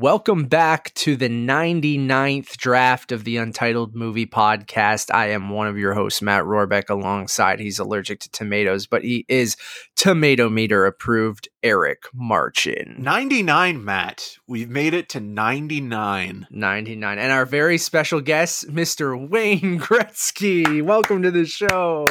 Welcome back to the 99th draft of the Untitled Movie Podcast. I am one of your hosts, Matt Rohrbeck, alongside he's allergic to tomatoes, but he is tomato meter approved, Eric Marchin. 99, Matt. We've made it to 99. 99. And our very special guest, Mr. Wayne Gretzky. Welcome to the show.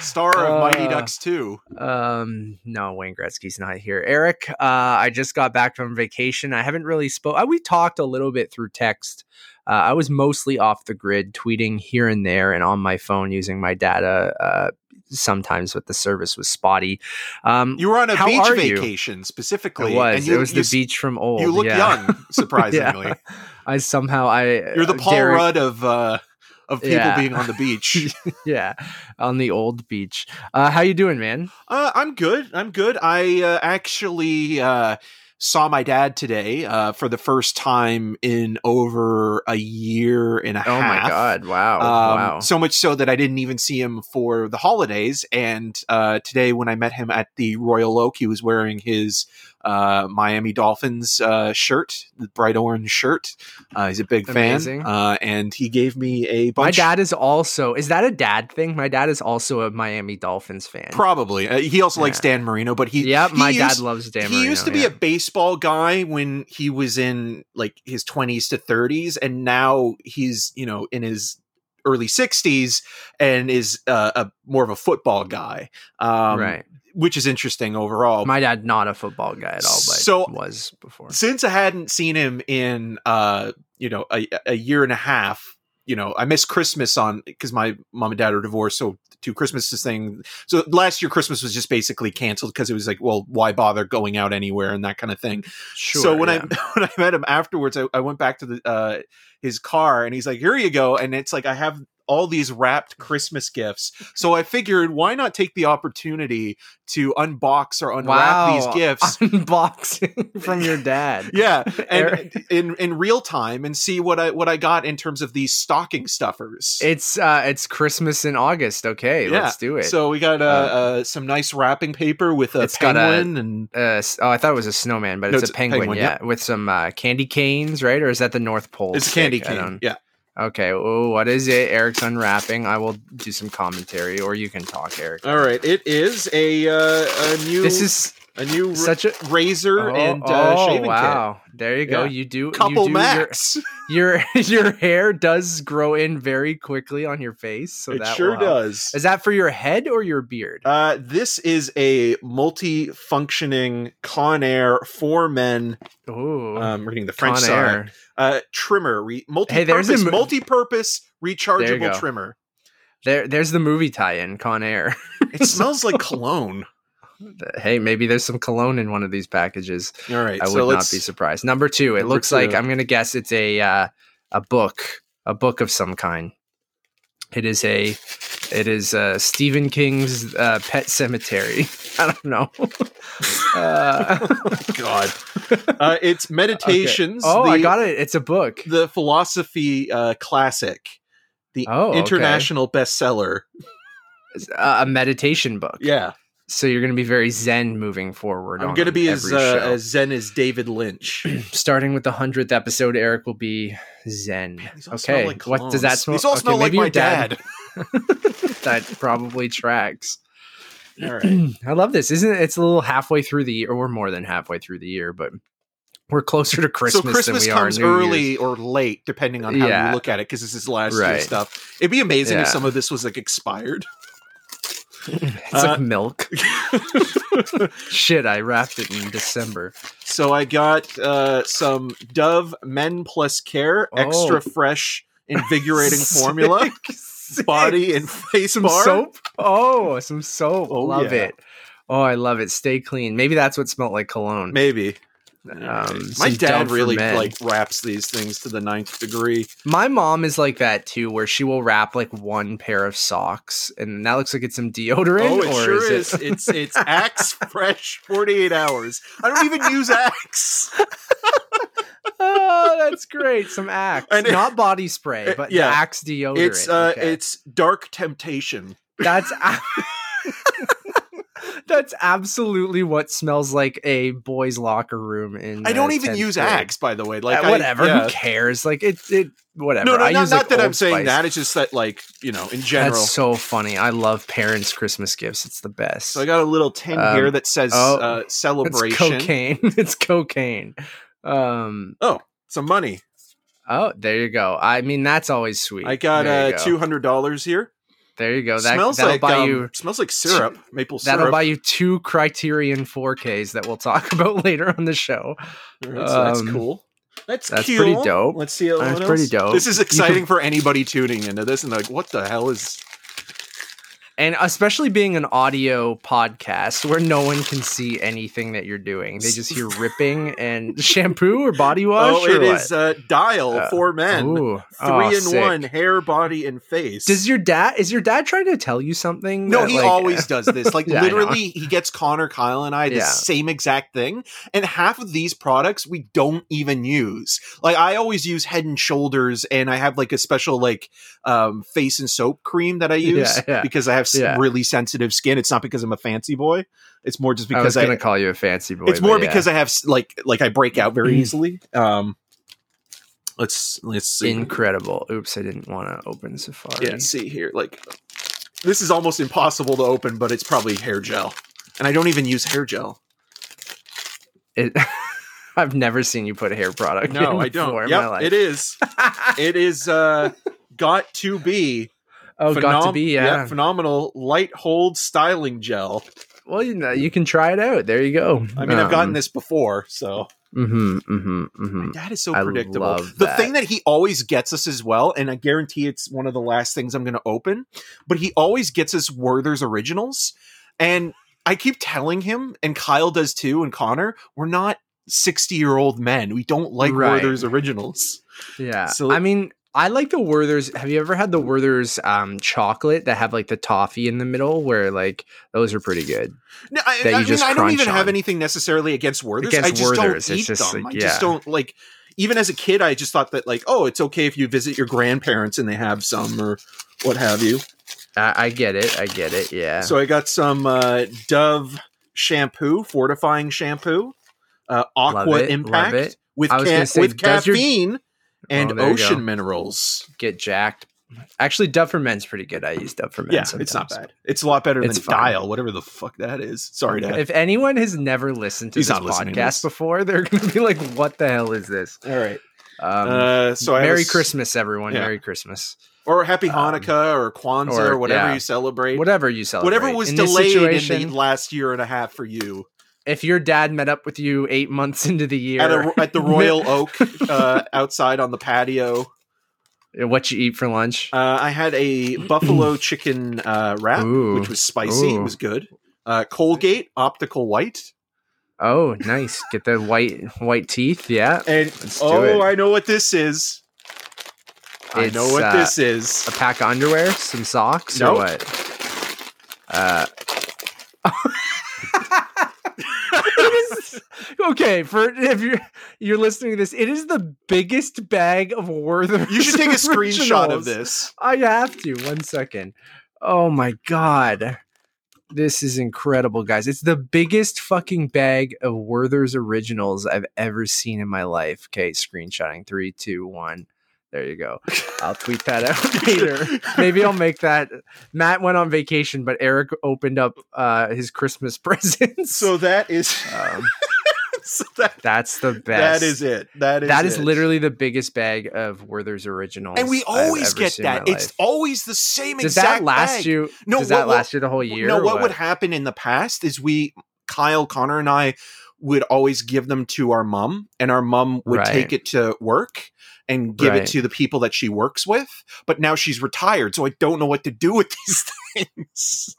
Star of Uh, Mighty Ducks 2. Um, no, Wayne Gretzky's not here. Eric, uh, I just got back from vacation. I haven't really spoke. Uh, we talked a little bit through text. Uh, I was mostly off the grid, tweeting here and there, and on my phone using my data. Uh, sometimes, but the service was spotty. Um, You were on a beach are you? vacation specifically. it was. and you, it was you, the beach from old. You look yeah. young, surprisingly. Yeah. I somehow I You're the uh, Paul Derek- Rudd of uh, of people Yeah. being on the beach. yeah, on the old beach. Uh, how you doing, man? uh, I'm good. I'm good. I uh, actually uh, saw my dad today uh, for the first time in over a year and a Oh half. Oh my god! Wow! Um, wow! So much so that I didn't even see him for the holidays. And uh, today, when I met him at the Royal Oak, he was wearing his uh, Miami Dolphins uh, shirt, the bright orange shirt. Uh, he's a big Amazing. fan, uh, and he gave me a bunch. My dad is also. Is that a dad thing? My dad is also a Miami Dolphins fan. Probably. Uh, he also likes Dan Marino, but he. yeah, my used- dad loves Dan Marino, he used to be yeah. a baseball guy when he was in like his 20s to 30s and now he's you know in his early 60s and is uh, a more of a football guy um, right. Which is interesting overall My dad not a football guy at all, but So- was before. since i hadn't seen him in uh you know a, a year and a half you know i missed christmas on because my mom and dad are divorced so two christmases thing so last year christmas was just basically canceled because it was like well why bother going out anywhere and that kind of thing Sure. so when yeah. I when I met him afterwards, I, I went back to the uh, his car and he's like, "Here you go," and it's like I have all these wrapped Christmas gifts. So I figured, why not take the opportunity to unbox or unwrap wow, these gifts? unboxing from your dad. yeah, and in in real time and see what I what I got in terms of these stocking stuffers. It's uh, it's Christmas in August. Okay, Yeah, let's do it. So we got uh, uh, some nice wrapping paper with a It's got a- penguin and uh, oh, I thought it was a snowman, but No, it's, it's a penguin, penguin, yeah, with some uh, candy canes, right? Or is that the North Pole? it's a candy cane. Yeah. Okay. Oh, what is it? Eric's unwrapping. I will do some commentary, or you can talk, Eric. All right. It is a uh, a new This is a new such a razor oh, and uh, oh, shaving kit. wow. There you go. Yeah. You do couple you do max. Your, your your hair does grow in very quickly on your face, so it that sure will does. Is that for your head or your beard? Uh, this is a multi-functioning Conair for men. Ooh, Um, reading the French Con side. Air. Uh, trimmer, re- Hey, multi-purpose, mo- multi-purpose rechargeable trimmer. There, there's the movie tie-in, Con Air. It smells like cologne. Hey, maybe there's some cologne in one of these packages. All right, I so would not be surprised. Number two, it Number looks like. I'm gonna guess it's a uh, a book, a book of some kind. It is a, it is uh, Stephen King's uh, Pet Sematary. I don't know. uh, God. Uh, it's meditations. oh, the, I got it. It's a book. the philosophy uh, classic, the Oh, okay. international bestseller. A a meditation book. Yeah, So you're gonna be very zen moving forward. I'm going to be as uh, as zen as David Lynch. starting with the hundredth episode. Eric will be zen. Smell Okay, like what does that smell? These all okay, smell like my your dad. that probably tracks. All right. I love this. Isn't it? It's a little halfway through the year, or more than halfway through the year, but we're closer to Christmas, so Christmas than we comes early Year's. or late, depending on how Yeah. you look at it, because this is last Right. stuff. It'd be amazing if some of this was like expired. It's Uh, like milk. Shit, I wrapped it in December. so I got uh, some Dove Men Plus Care Oh. extra fresh, invigorating formula, Sick. body and face some bar. soap. Oh, some soap. Oh, love yeah. it. Oh, I love it. Stay clean. Maybe that's what smelled like cologne. Maybe. Um, My dad really like wraps these things to the ninth degree. My mom is like that too, where she will wrap like one pair of socks, and that looks like it's some deodorant. Oh, it or sure is. It... It's it's Axe Fresh 48 hours. I don't even use Axe. oh, that's great. Some Axe, And it- not body spray, Uh, but yeah. Axe deodorant. It's uh Okay. it's Dark Temptation. that's That's absolutely what smells like a boys' locker room. In I don't uh, even use grade. Axe, by the way. Like Uh, I- whatever. yeah. Who cares? Like it. It. Whatever. No, no, I not, use, not like, that I'm Old saying Spice. that. It's just that, like, you know, in general. That's so funny. I love parents' Christmas gifts. It's the best. so I got a little tin Um, here that says oh, uh, it's celebration. cocaine. it's cocaine. Um. Some money. Oh, there you go. I mean, that's always sweet. I got uh, go. two hundred dollars here. There you go. That, smells that'll like buy um, you. smells like syrup, maple syrup. That'll buy you two Criterion 4Ks that we'll talk about later on the show. Right, so that's um, cool. That's, that's pretty dope. Let's see. That's else. pretty dope. This is exciting can- for anybody tuning into this and like, what the hell is? And especially being an audio podcast where no one can see anything that you're doing. They just hear ripping and shampoo or body wash. oh, it is uh, Dial Uh, for men. Ooh. Three Oh, in sick. one: hair, body, and face. Does your dad is your dad trying to tell you something? No, that, he like, always does this. Like Yeah, literally, he gets Connor, Kyle, and I the Yeah. same exact thing. And half of these products we don't even use. Like I always use Head and Shoulders, and I have like a special like um, face and soap cream that I use Yeah, because I have Yeah. really sensitive skin. It's not because I'm a fancy boy. It's more just because I. Am gonna call you a fancy boy. it's more yeah. because I have like like I break out very Mm. easily. Um, let's let's see. incredible. Oops, I didn't want to open Safari. Yeah, see here, like this is almost impossible to open, but it's probably hair gel, and I don't even use hair gel. It, I've never seen you put a hair product. No, in I don't. before in my Yep, life. it is. It is uh, got to be. Oh, got to be yeah. phenomenal light hold styling gel. Well, you know, you can try it out. There you go. I mean, I've gotten this before, so Mm-hmm. Mm-hmm. Mm-hmm. that is so I predictable. The that. thing that he always gets us as well, and I guarantee it's one of the last things I'm going to open, but he always gets us Werther's originals, and I keep telling him, and Kyle does too, and Connor, we're not 60 year old men. We don't like Right. Werther's originals. Yeah. So- I mean, I like the Werther's. Have you ever had the Werther's um, chocolate that have like the toffee in the middle? Where like those are pretty good. No, I, that you I mean, just I don't even have anything necessarily against Werther's. Against I just Werther's, don't eat just them. like- I just don't like. Even as a kid, I just thought that like, oh, it's okay if you visit your grandparents and they have some or what have you. I, I get it. I get it. Yeah. So I got some uh, Dove shampoo, fortifying shampoo, uh, Aqua Love it, Impact with ca- say, with does your- caffeine and Oh, ocean minerals. get jacked. Actually, Dove for Men's pretty good. I use Dove for Men. Yeah, sometimes. it's not bad. It's a lot better It's than fine. Dial, whatever the fuck that is. Sorry, Dad. If anyone has never listened to He's this podcast this. before, they're going to be like, "What the hell is this?" All right. Um, uh, so a Merry Christmas, everyone! Yeah. Merry Christmas. or Happy Um, Hanukkah or Kwanzaa or, or- whatever yeah. you celebrate. Whatever you celebrate. Whatever was In delayed in the last year and a half for you if your dad met up with you eight months into the year, at, a, at the Royal Oak uh, outside on the patio. what you eat for lunch? Uh, I had a buffalo chicken uh, wrap, Ooh. which was spicy. It was good. Uh, Colgate optical white, oh, nice. Get the white white teeth. Yeah, and oh, it. I know what this is. I know what uh, this is. a pack of underwear, some socks, Nope. or what? Uh. is okay for if you're you're listening to this. It is the biggest bag of Werther's. You should take a screenshot of this. I have to. One second. Oh my god. This is incredible, guys. It's the biggest fucking bag of Werther's originals I've ever seen in my life. Okay, screenshotting. Three, two, one. There you go. I'll tweet that out later. Maybe I'll make that. Matt went on vacation, but Eric opened up uh, his Christmas presents. So that is. um, so that, that's the best. that is it. That is That is it. literally the biggest bag of Werther's originals. And we always get that. It's always the same exact. Does that last bag. you? No, does what- that what- last you the whole year? No, or what, would happen in the past is we, Kyle, Connor, and I would always give them to our mom, and our mom would Right. take it to work and give Right. it to the people that she works with. But now she's retired, so I don't know what to do with these things.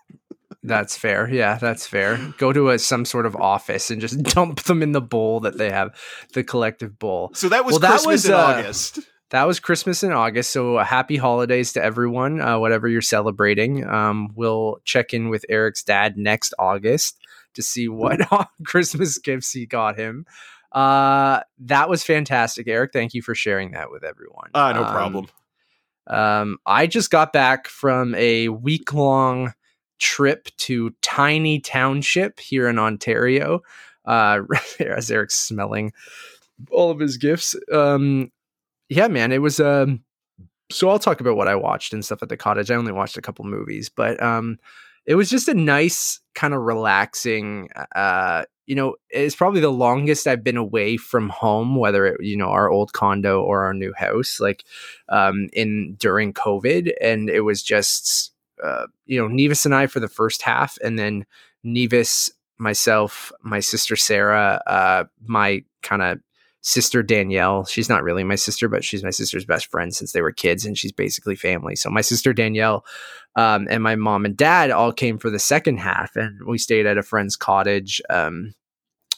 That's fair. Yeah, that's fair. Go to a some sort of office and just dump them in the bowl that they have, the collective bowl. So that was Well, that Christmas was, in uh, August. That was Christmas in August. So uh, happy holidays to everyone, uh, whatever you're celebrating. Um, we'll check in with Eric's dad next August to see what Christmas gifts he got him. Uh, that was fantastic, Eric. Thank you for sharing that with everyone. Ah, no Um, problem. Um, I just got back from a week long trip to Tiny Township here in Ontario. Uh, as Eric's smelling all of his gifts. Um, yeah, man, it was. Um, so I'll talk about what I watched and stuff at the cottage. I only watched a couple movies, but um, it was just a nice kind of relaxing. Uh, you know, it's probably the longest I've been away from home, whether it you know our old condo or our new house, like um, in during COVID, and it was just uh, you know Nevis and I for the first half, and then Nevis, myself, my sister Sarah, uh, my kind of sister Danielle. She's not really my sister, but she's my sister's best friend since they were kids, and she's basically family. So my sister Danielle um, and my mom and dad all came for the second half, and we stayed at a friend's cottage um,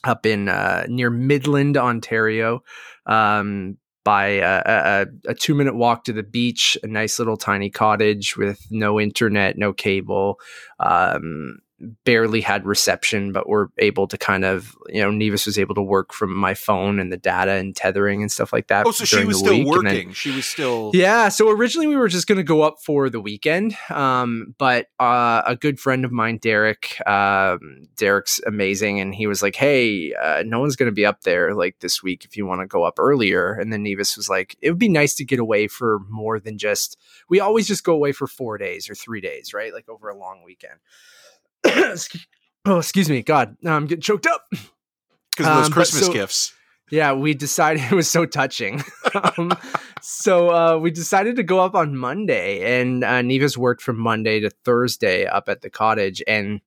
up in uh, near Midland, Ontario. Um, by a, a, a, two minute walk to the beach, a nice little tiny cottage with no internet, no cable, um, barely had reception, but were able to kind of, you know, Nevis was able to work from my phone and the data and tethering and stuff like that. Oh, so she was still working. Then, she was still. Yeah. So originally we were just going to go up for the weekend. Um, but uh, a good friend of mine, Derek, um, Derek's amazing. And he was like, hey, uh, no one's going to be up there like this week if you want to go up earlier. And then Nevis was like, it would be nice to get away for more than just, we always just go away for four days or three days, right? Like over a long weekend. Oh, excuse me. God, now I'm getting choked up. Because of those um, Christmas so, gifts. Yeah, we decided it was so touching. um, so uh, we decided to go up on Monday, and uh, Nevis worked from Monday to Thursday up at the cottage, and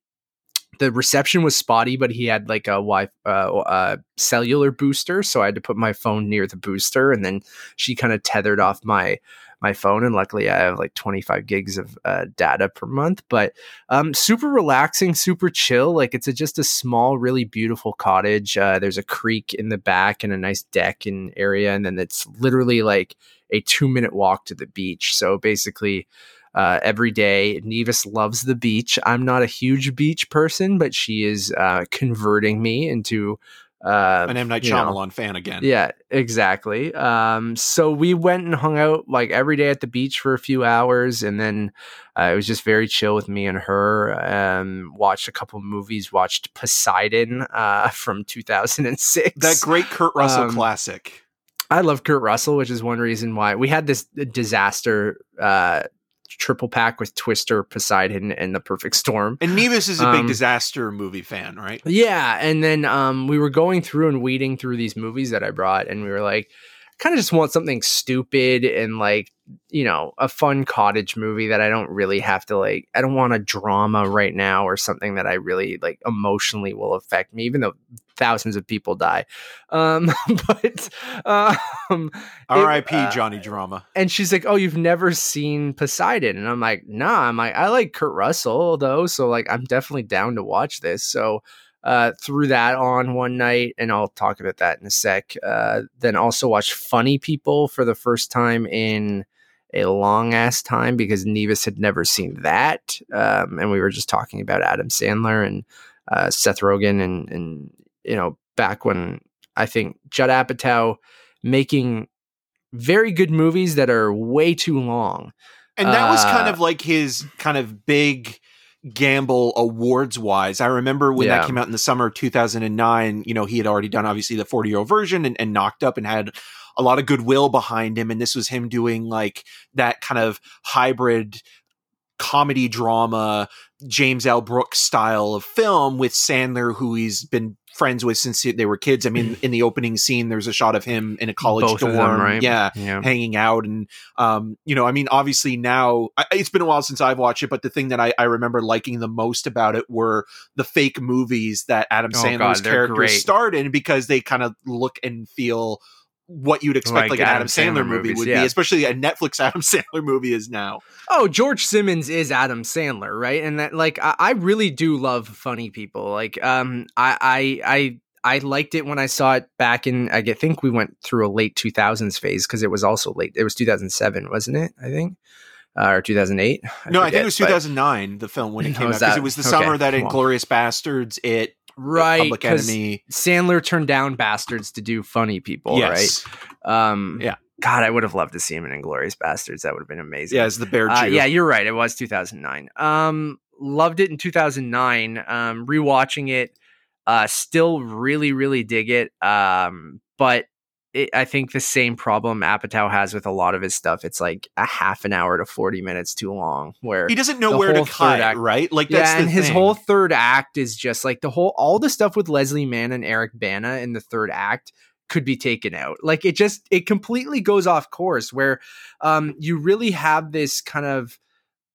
the reception was spotty, but he had like a Wi uh, uh, cellular booster, so I had to put my phone near the booster, and then she kind of tethered off my my phone, and luckily I have like 25 gigs of uh, data per month. But um, super relaxing, super chill. Like it's a, just a small, really beautiful cottage. Uh, there's a creek in the back and a nice deck and area, and then it's literally like a two minute walk to the beach. So basically. Uh, every day. Nevis loves the beach. I'm not a huge beach person, but she is uh, converting me into uh, an M Night Shyamalan know. fan again. Yeah, exactly. Um, so we went and hung out like every day at the beach for a few hours, and then uh, it was just very chill with me and her. Um, watched a couple movies. Watched Poseidon uh, from 2006. That great Kurt Russell um, classic. I love Kurt Russell, which is one reason why we had this disaster uh, triple pack with Twister, Poseidon, and The Perfect Storm. And Nevis is a big um, disaster movie fan, right? Yeah, and then um, we were going through and weeding through these movies that I brought, and we were like, kind of just want something stupid and like you know a fun cottage movie that I don't really have to like. I don't want a drama right now or something that I really like emotionally will affect me, even though thousands of people die. Um, but um, R.I.P. Uh, Johnny Drama. And she's like, "Oh, you've never seen Poseidon?" And I'm like, "Nah." I'm like, "I like Kurt Russell though, so like I'm definitely down to watch this." So uh, threw that on one night, and I'll talk about that in a sec. Uh, then also watched Funny People for the first time in a long ass time because Nevis had never seen that, um, and we were just talking about Adam Sandler and uh, Seth Rogen, and and you know back when I think Judd Apatow making very good movies that are way too long. And that was kind uh, of like his kind of big gamble awards wise. I remember when yeah. that came out in the summer of 2009, you know, he had already done obviously the 40 year old Virgin and, and knocked up and had a lot of goodwill behind him. And this was him doing like that kind of hybrid comedy drama, James L. Brooks style of film with Sandler, who he's been friends with since they were kids. I mean, in the opening scene, there's a shot of him in a college Both dorm, them, right? yeah, yeah, hanging out, and um, you know, I mean, obviously now I, it's been a while since I've watched it, but the thing that I, I remember liking the most about it were the fake movies that Adam oh, Sandler's God, characters starred in because they kind of look and feel what you'd expect like, like an Adam, Adam Sandler, Sandler, movie movies, would yeah. be, especially a Netflix Adam Sandler movie is now. Oh, George Simmons is Adam Sandler, right? And that like I, I really do love funny people. Like um I I I I liked it when I saw it back in I think we went through a late 2000s phase because it was also late. It was 2007, wasn't it? I think. Uh, or 2008. I no, forget, I think it was 2009. But... The film when it came out because it was the okay. summer that Inglourious Basterds, it right public enemy sandler turned down bastards to do funny people yes. right um yeah god i would have loved to see him in Inglourious Basterds. that would have been amazing yeah as the bear uh, yeah you're right it was 2009 um loved it in 2009. Um, rewatching it, uh, still really, really dig it. Um, but it, I think the same problem Apatow has with a lot of his stuff. It's like a half an hour to 40 minutes too long where he doesn't know where to cut, act, right? Like, that's yeah, and his thing. whole third act is just like the whole, all the stuff with Leslie Mann and Eric Bana in the third act could be taken out. Like it just, it completely goes off course where um, you really have this kind of,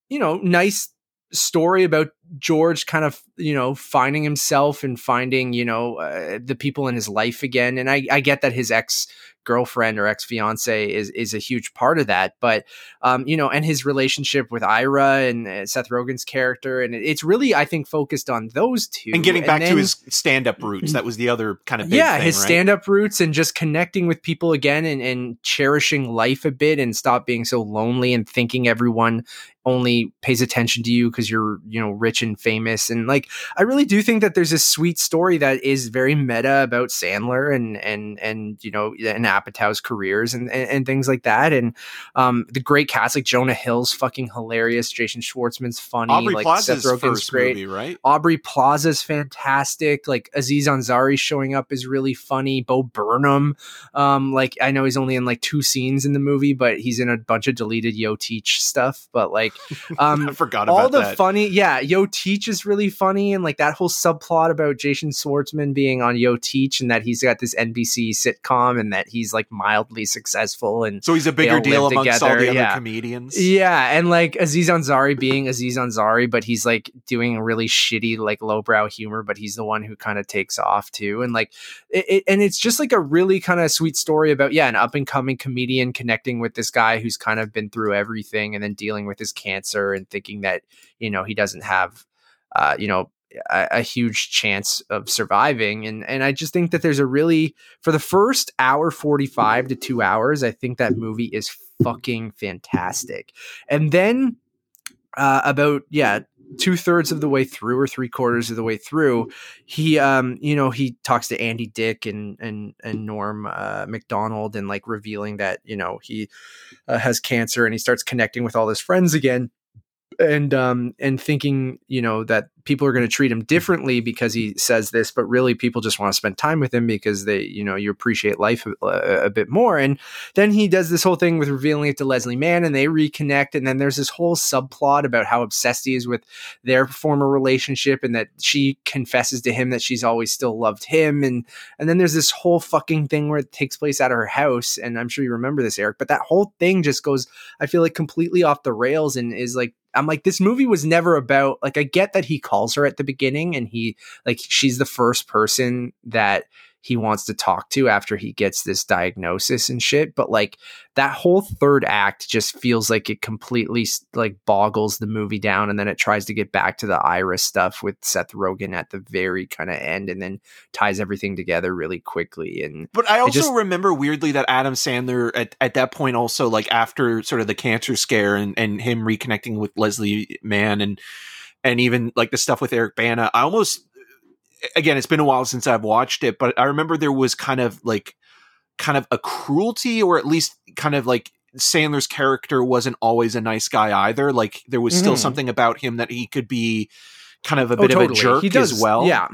you know, nice story about George kind of, you know, finding himself and finding, you know, uh, the people in his life again. And I, I get that his ex girlfriend or ex fiance is is a huge part of that. But um, you know, and his relationship with Ira and uh, Seth Rogen's character, and it's really I think focused on those two. And getting back then, to his stand up roots, that was the other kind of yeah, thing, his right? stand up roots and just connecting with people again and and cherishing life a bit and stop being so lonely and thinking everyone only pays attention to you because you're you know rich and famous and like i really do think that there's a sweet story that is very meta about sandler and and and you know and apatow's careers and and, and things like that and um the great cast like jonah hill's fucking hilarious jason schwartzman's funny Aubrey like Plaza's seth rogen's great movie, right? Aubrey Plaza's fantastic. Like Aziz Ansari showing up is really funny. Bo Burnham, um, like I know he's only in like two scenes in the movie, but he's in a bunch of deleted Yo Teach stuff. But like, um, I forgot about all the that. funny, yeah, Yo Teach is really funny, and like that whole subplot about Jason Schwartzman being on Yo Teach and that he's got this NBC sitcom and that he's like mildly successful and so he's a bigger deal amongst all together, the other comedians. yeah, and like Aziz Ansari being Aziz Ansari, but he's like doing really shitty, like lowbrow humor, but he's the one who kind of takes off too. And like, it, it- and it's just like a really kind of sweet story about, yeah, an up and coming comedian connecting with this guy who's kind of been through everything and then dealing with his cancer and thinking that, you know, he doesn't have, uh, you know, a, a huge chance of surviving and and I just think that there's a really for the first hour 45 to 2 hours I think that movie is fucking fantastic. And then uh, about yeah two thirds of the way through or three quarters of the way through he um you know he talks to andy dick and and and norm uh, macdonald and like revealing that you know he uh, has cancer and he starts connecting with all his friends again and um and thinking you know that people are going to treat him differently because he says this but really people just want to spend time with him because they you know you appreciate life a, a bit more. And then he does this whole thing with revealing it to Leslie Mann and they reconnect. And then there's this whole subplot about how obsessed he is with their former relationship and that she confesses to him that she's always still loved him. And and then there's this whole fucking thing where it takes place at her house. And I'm sure you remember this Eric but that whole thing just goes I feel like completely off the rails and is like I'm like this movie was never about like I get that he calls her at the beginning and he like she's the first person that he wants to talk to after he gets this diagnosis and shit but like that whole third act just feels like it completely like boggles the movie down and then it tries to get back to the ira's stuff with seth rogen at the very kind of end and then ties everything together really quickly and But I also just- remember weirdly that Adam Sandler at, at that point also like after sort of the cancer scare and, and him reconnecting with Leslie Mann and and even like the stuff with Eric Bana, I almost again it's been a while since I've watched it, but I remember there was kind of like kind of a cruelty or at least kind of like Sandler's character wasn't always a nice guy either. Like there was still Mhm. something about him that he could be kind of a Oh, bit of a jerk he does, as well. Yeah.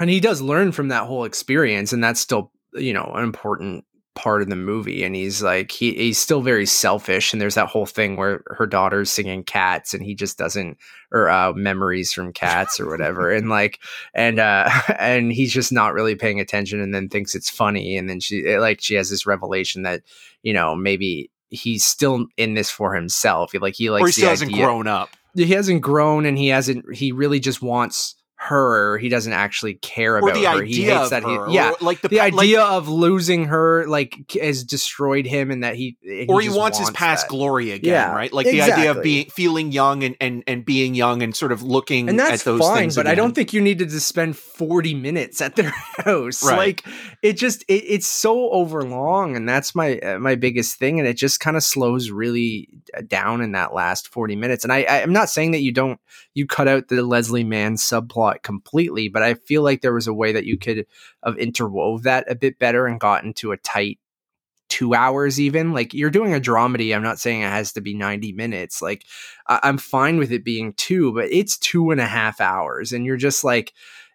And he does learn from that whole experience, and that's still, you know, an important part of the movie. And he's like, he he's still very selfish. And there's that whole thing where her daughter's singing cats and he just doesn't or uh memories from cats or whatever. and like and uh and he's just not really paying attention and then thinks it's funny. And then she like she has this revelation that, you know, maybe he's still in this for himself. He like he likes or he still hasn't idea- grown up. he hasn't grown and he hasn't he really just wants her he doesn't actually care about her he hates that her, he yeah like the, the pa- like- idea of losing her like has destroyed him and that he and or he just wants, his past that. glory again, Yeah, right? Like the idea of being feeling young and, and and being young and sort of looking and that's at those fine things. but i don't think you needed to spend 40 minutes at their house Right. like it just it, it's so overlong and that's my uh, my biggest thing and it just kind of slows really uh, down in that last 40 minutes and i I- i'm not saying that you don't you cut out the leslie mann subplot completely but i feel like there was a way that you could have interwove that a bit better and got into a tight two hours even like you're doing a dramedy i'm not saying it has to be 90 minutes like I- i'm fine with it being two but it's two and a half hours and you're just like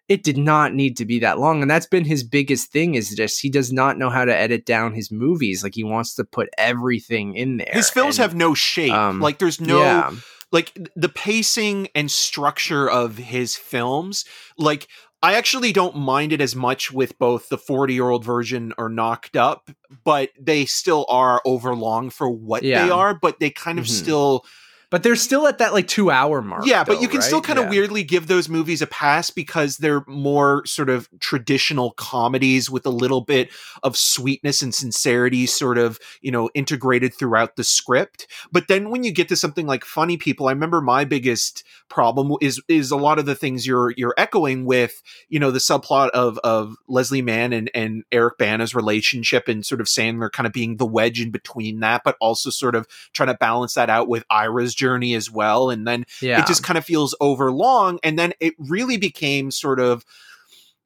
it did not need to be that long and that's been his biggest thing is just he does not know how to edit down his movies like he wants to put everything in there His films And, have no shape. um, like there's no yeah. Like the pacing and structure of his films like i actually don't mind it as much with both the 40 year old Virgin or knocked up but they still are overlong for what they are but they kind of Mhm. still but they're still at that like two hour mark yeah but you can still kind of Yeah. weirdly give those movies a pass because they're more sort of traditional comedies with a little bit of sweetness and sincerity sort of you know integrated throughout the script but then when you get to something like funny people i remember my biggest problem is is a lot of the things you're you're echoing with you know the subplot of of leslie mann and and eric bana's relationship and sort of sandler kind of being the wedge in between that but also sort of trying to balance that out with ira's journey as well and then yeah it just kind of feels overlong and then it really became sort of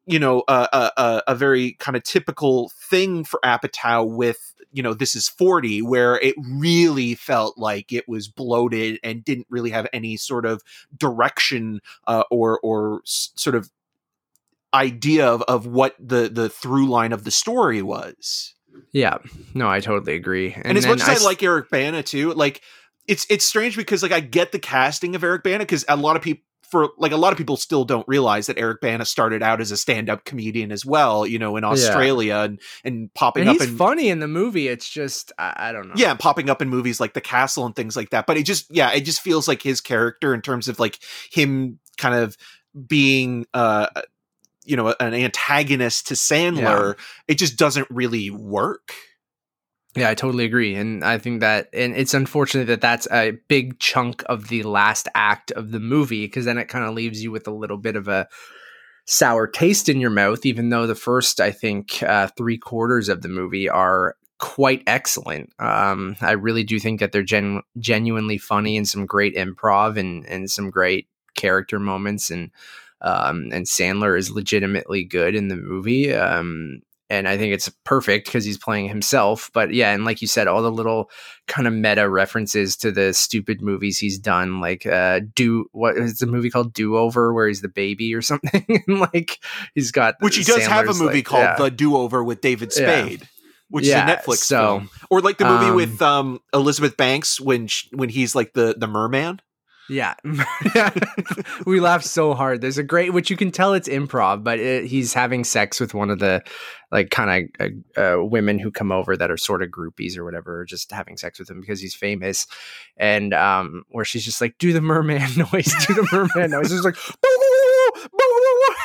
you know a a, a- a very kind of typical thing for apatow with you know this is 40 where it really felt like it was bloated and didn't really have any sort of direction uh, or or s- sort of idea of, of what the the through line of the story was. Yeah. No i totally agree. And, as much as I, s- like Eric Bana too, like it's it's strange because like I get the casting of Eric Bana because a lot of people for like a lot of people still don't realize that Eric Bana started out as a stand-up comedian as well, you know, in Australia and and popping and up he's in funny in the movie it's just i, I don't know yeah, popping up in movies like The Castle and things like that. But it just yeah, it just feels like his character in terms of like him kind of being uh you know an antagonist to Sandler, it just doesn't really work. Yeah, I totally agree. And I think that, and it's unfortunate that that's a big chunk of the last act of the movie because then it kind of leaves you with a little bit of a sour taste in your mouth, even though the first, I think, uh, three quarters of the movie are quite excellent. Um, I really do think that they're gen- genuinely funny and some great improv and, and some great character moments. And, um, and Sandler is legitimately good in the movie. Um, and I think it's perfect because he's playing himself. But yeah, and like you said, all the little kind of meta references to the stupid movies he's done, like uh, do what is the movie called Do Over, where he's the baby or something, and like he's got Which he does have a movie like- called yeah. The Do Over with David Yeah. Spade. Which Yeah, is a Netflix so, film, or like the movie um, with um, Elizabeth Banks when sh when he's like the the merman. Yeah. we laughed so hard. There's a great, which you can tell it's improv, but it, he's having sex with one of the like kind of uh, uh, women who come over that are sort of groupies or whatever, just having sex with him because he's famous. And um, where she's just like, do the merman noise, do the merman noise. It's like,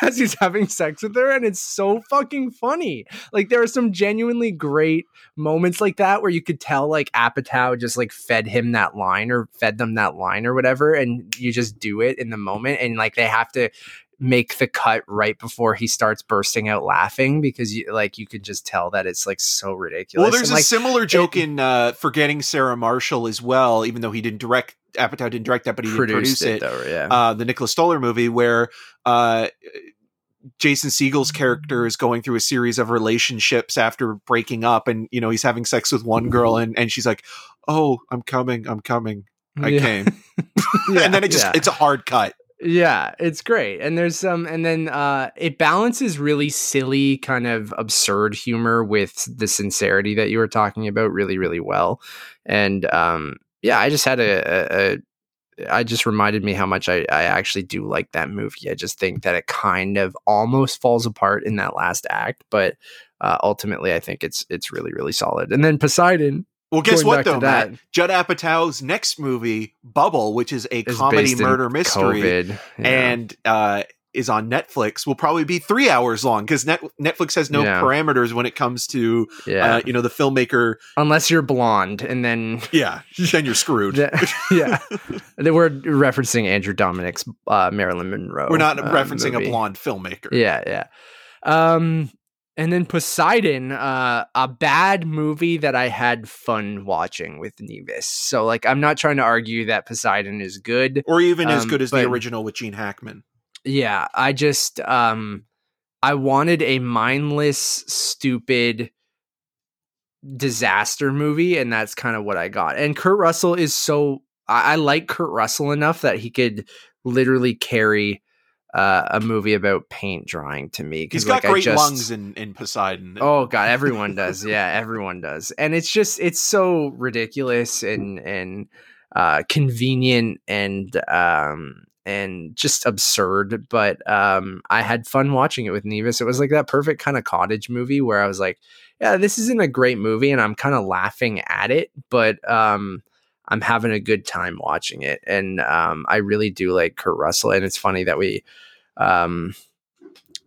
as he's having sex with her. And it's so fucking funny. Like, there are some genuinely great moments like that where you could tell like Apatow just like fed him that line or fed them that line or whatever, and you just do it in the moment, and like they have to make the cut right before he starts bursting out laughing because you like you could just tell that it's like so ridiculous. Well, there's And, a like, similar joke in uh, Forgetting Sarah Marshall as well, even though he didn't direct. Apatow didn't direct that, but he produced produce it, it. though, yeah. uh, the Nicholas Stoller movie where uh, Jason Segel's character is going through a series of relationships after breaking up, and you know he's having sex with one girl, and and she's like, "Oh, I'm coming, I'm coming, I Yeah. came," Yeah, and then it just yeah. it's a hard cut. Yeah, it's great. And there's some and then uh it balances really silly kind of absurd humor with the sincerity that you were talking about really really well. And um yeah, I just had a, a, a I just reminded me how much I, I actually do like that movie. I just think that it kind of almost falls apart in that last act, but uh, ultimately I think it's it's really really solid. And then Poseidon Well, guess what though, that. Matt? Judd Apatow's next movie, Bubble, which is a is comedy murder mystery, COVID. Yeah. and uh, is on Netflix, will probably be three hours long because Net- Netflix has no Yeah. parameters when it comes to yeah, uh, you know the filmmaker. unless you're blonde, and then Yeah, then you're screwed. The- yeah, were referencing Andrew Dominik's uh, Marilyn Monroe. We're not uh, referencing movie. a blonde filmmaker. Yeah, yeah. Um, and then Poseidon, uh, a bad movie that I had fun watching with Nevis. So, like, I'm not trying to argue that Poseidon is good. Or even as Um, good as the original with Gene Hackman. Yeah, I just um, I wanted a mindless, stupid disaster movie, and that's kind of what I got. And Kurt Russell is so I, I like Kurt Russell enough that he could literally carry uh, a movie about paint drying to me. He's got like, great just, lungs in, in Poseidon. Oh god, everyone does. Yeah, everyone does. And it's just it's so ridiculous and and uh, convenient and um and just absurd. But um, I had fun watching it with Nevis. It was like that perfect kind of cottage movie where I was like, yeah, this isn't a great movie, and I'm kind of laughing at it, but um, I'm having a good time watching it. And um, I really do like Kurt Russell. And it's funny that we um,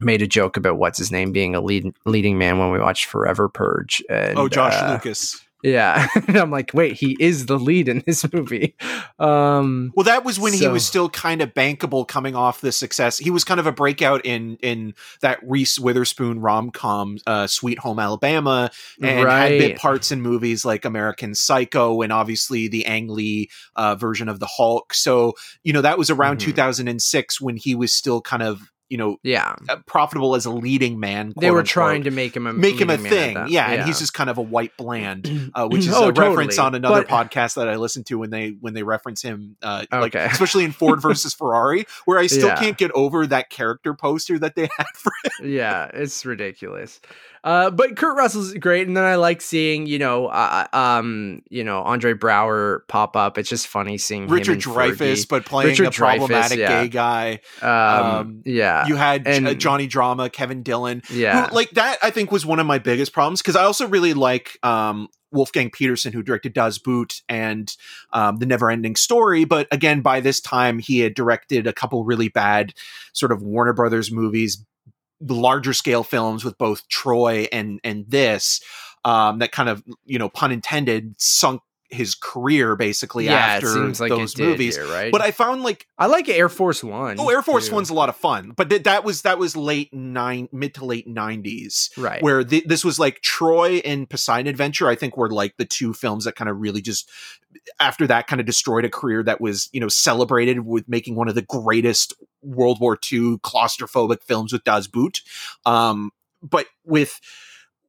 made a joke about what's his name being a lead, leading man when we watched Forever Purge. And, oh, Josh uh, Lucas. Yeah. I'm like, wait, he is the lead in this movie. Um, well, that was when so. he was still kind of bankable coming off the success. He was kind of a breakout in in that Reese Witherspoon rom com, uh, Sweet Home Alabama, and right. had bit parts in movies like American Psycho and obviously the Ang Lee uh, version of the Hulk. So, you know, that was around mm-hmm. 2006 when he was still kind of you know, yeah, uh, profitable as a leading man. They were trying to make him a make him a thing, yeah, yeah, And he's just kind of a white bland, uh, which is oh, a totally. reference on another but, podcast that I listened to when they when they reference him, uh, okay. like especially in Ford versus Ferrari, where I still yeah. can't get over that character poster that they had for him. Yeah, it's ridiculous. Uh, but Kurt Russell's great, and then I like seeing you know, uh, uh um, you know, Andre Braugher pop up. It's just funny seeing Richard Dreyfuss, but playing Richard a problematic yeah. gay guy. Um, um, yeah, you had and, Johnny Drama, Kevin Dillon. Yeah, who, like that. I think was one of my biggest problems because I also really like um, Wolfgang Petersen, who directed Das Boot and um, The Neverending Story. But again, by this time, he had directed a couple really bad sort of Warner Brothers movies, larger scale films with both Troy and and this um, that kind of you know pun intended sunk his career basically yeah, after like those movies. here, right? But i found like i like air force one oh air force too. one's a lot of fun but th- that was that was late nine mid to late 90s right. where th- this was like troy and poseidon adventure i think were like the two films that kind of really just after that kind of destroyed a career that was you know celebrated with making one of the greatest world war ii claustrophobic films with das boot. Um but with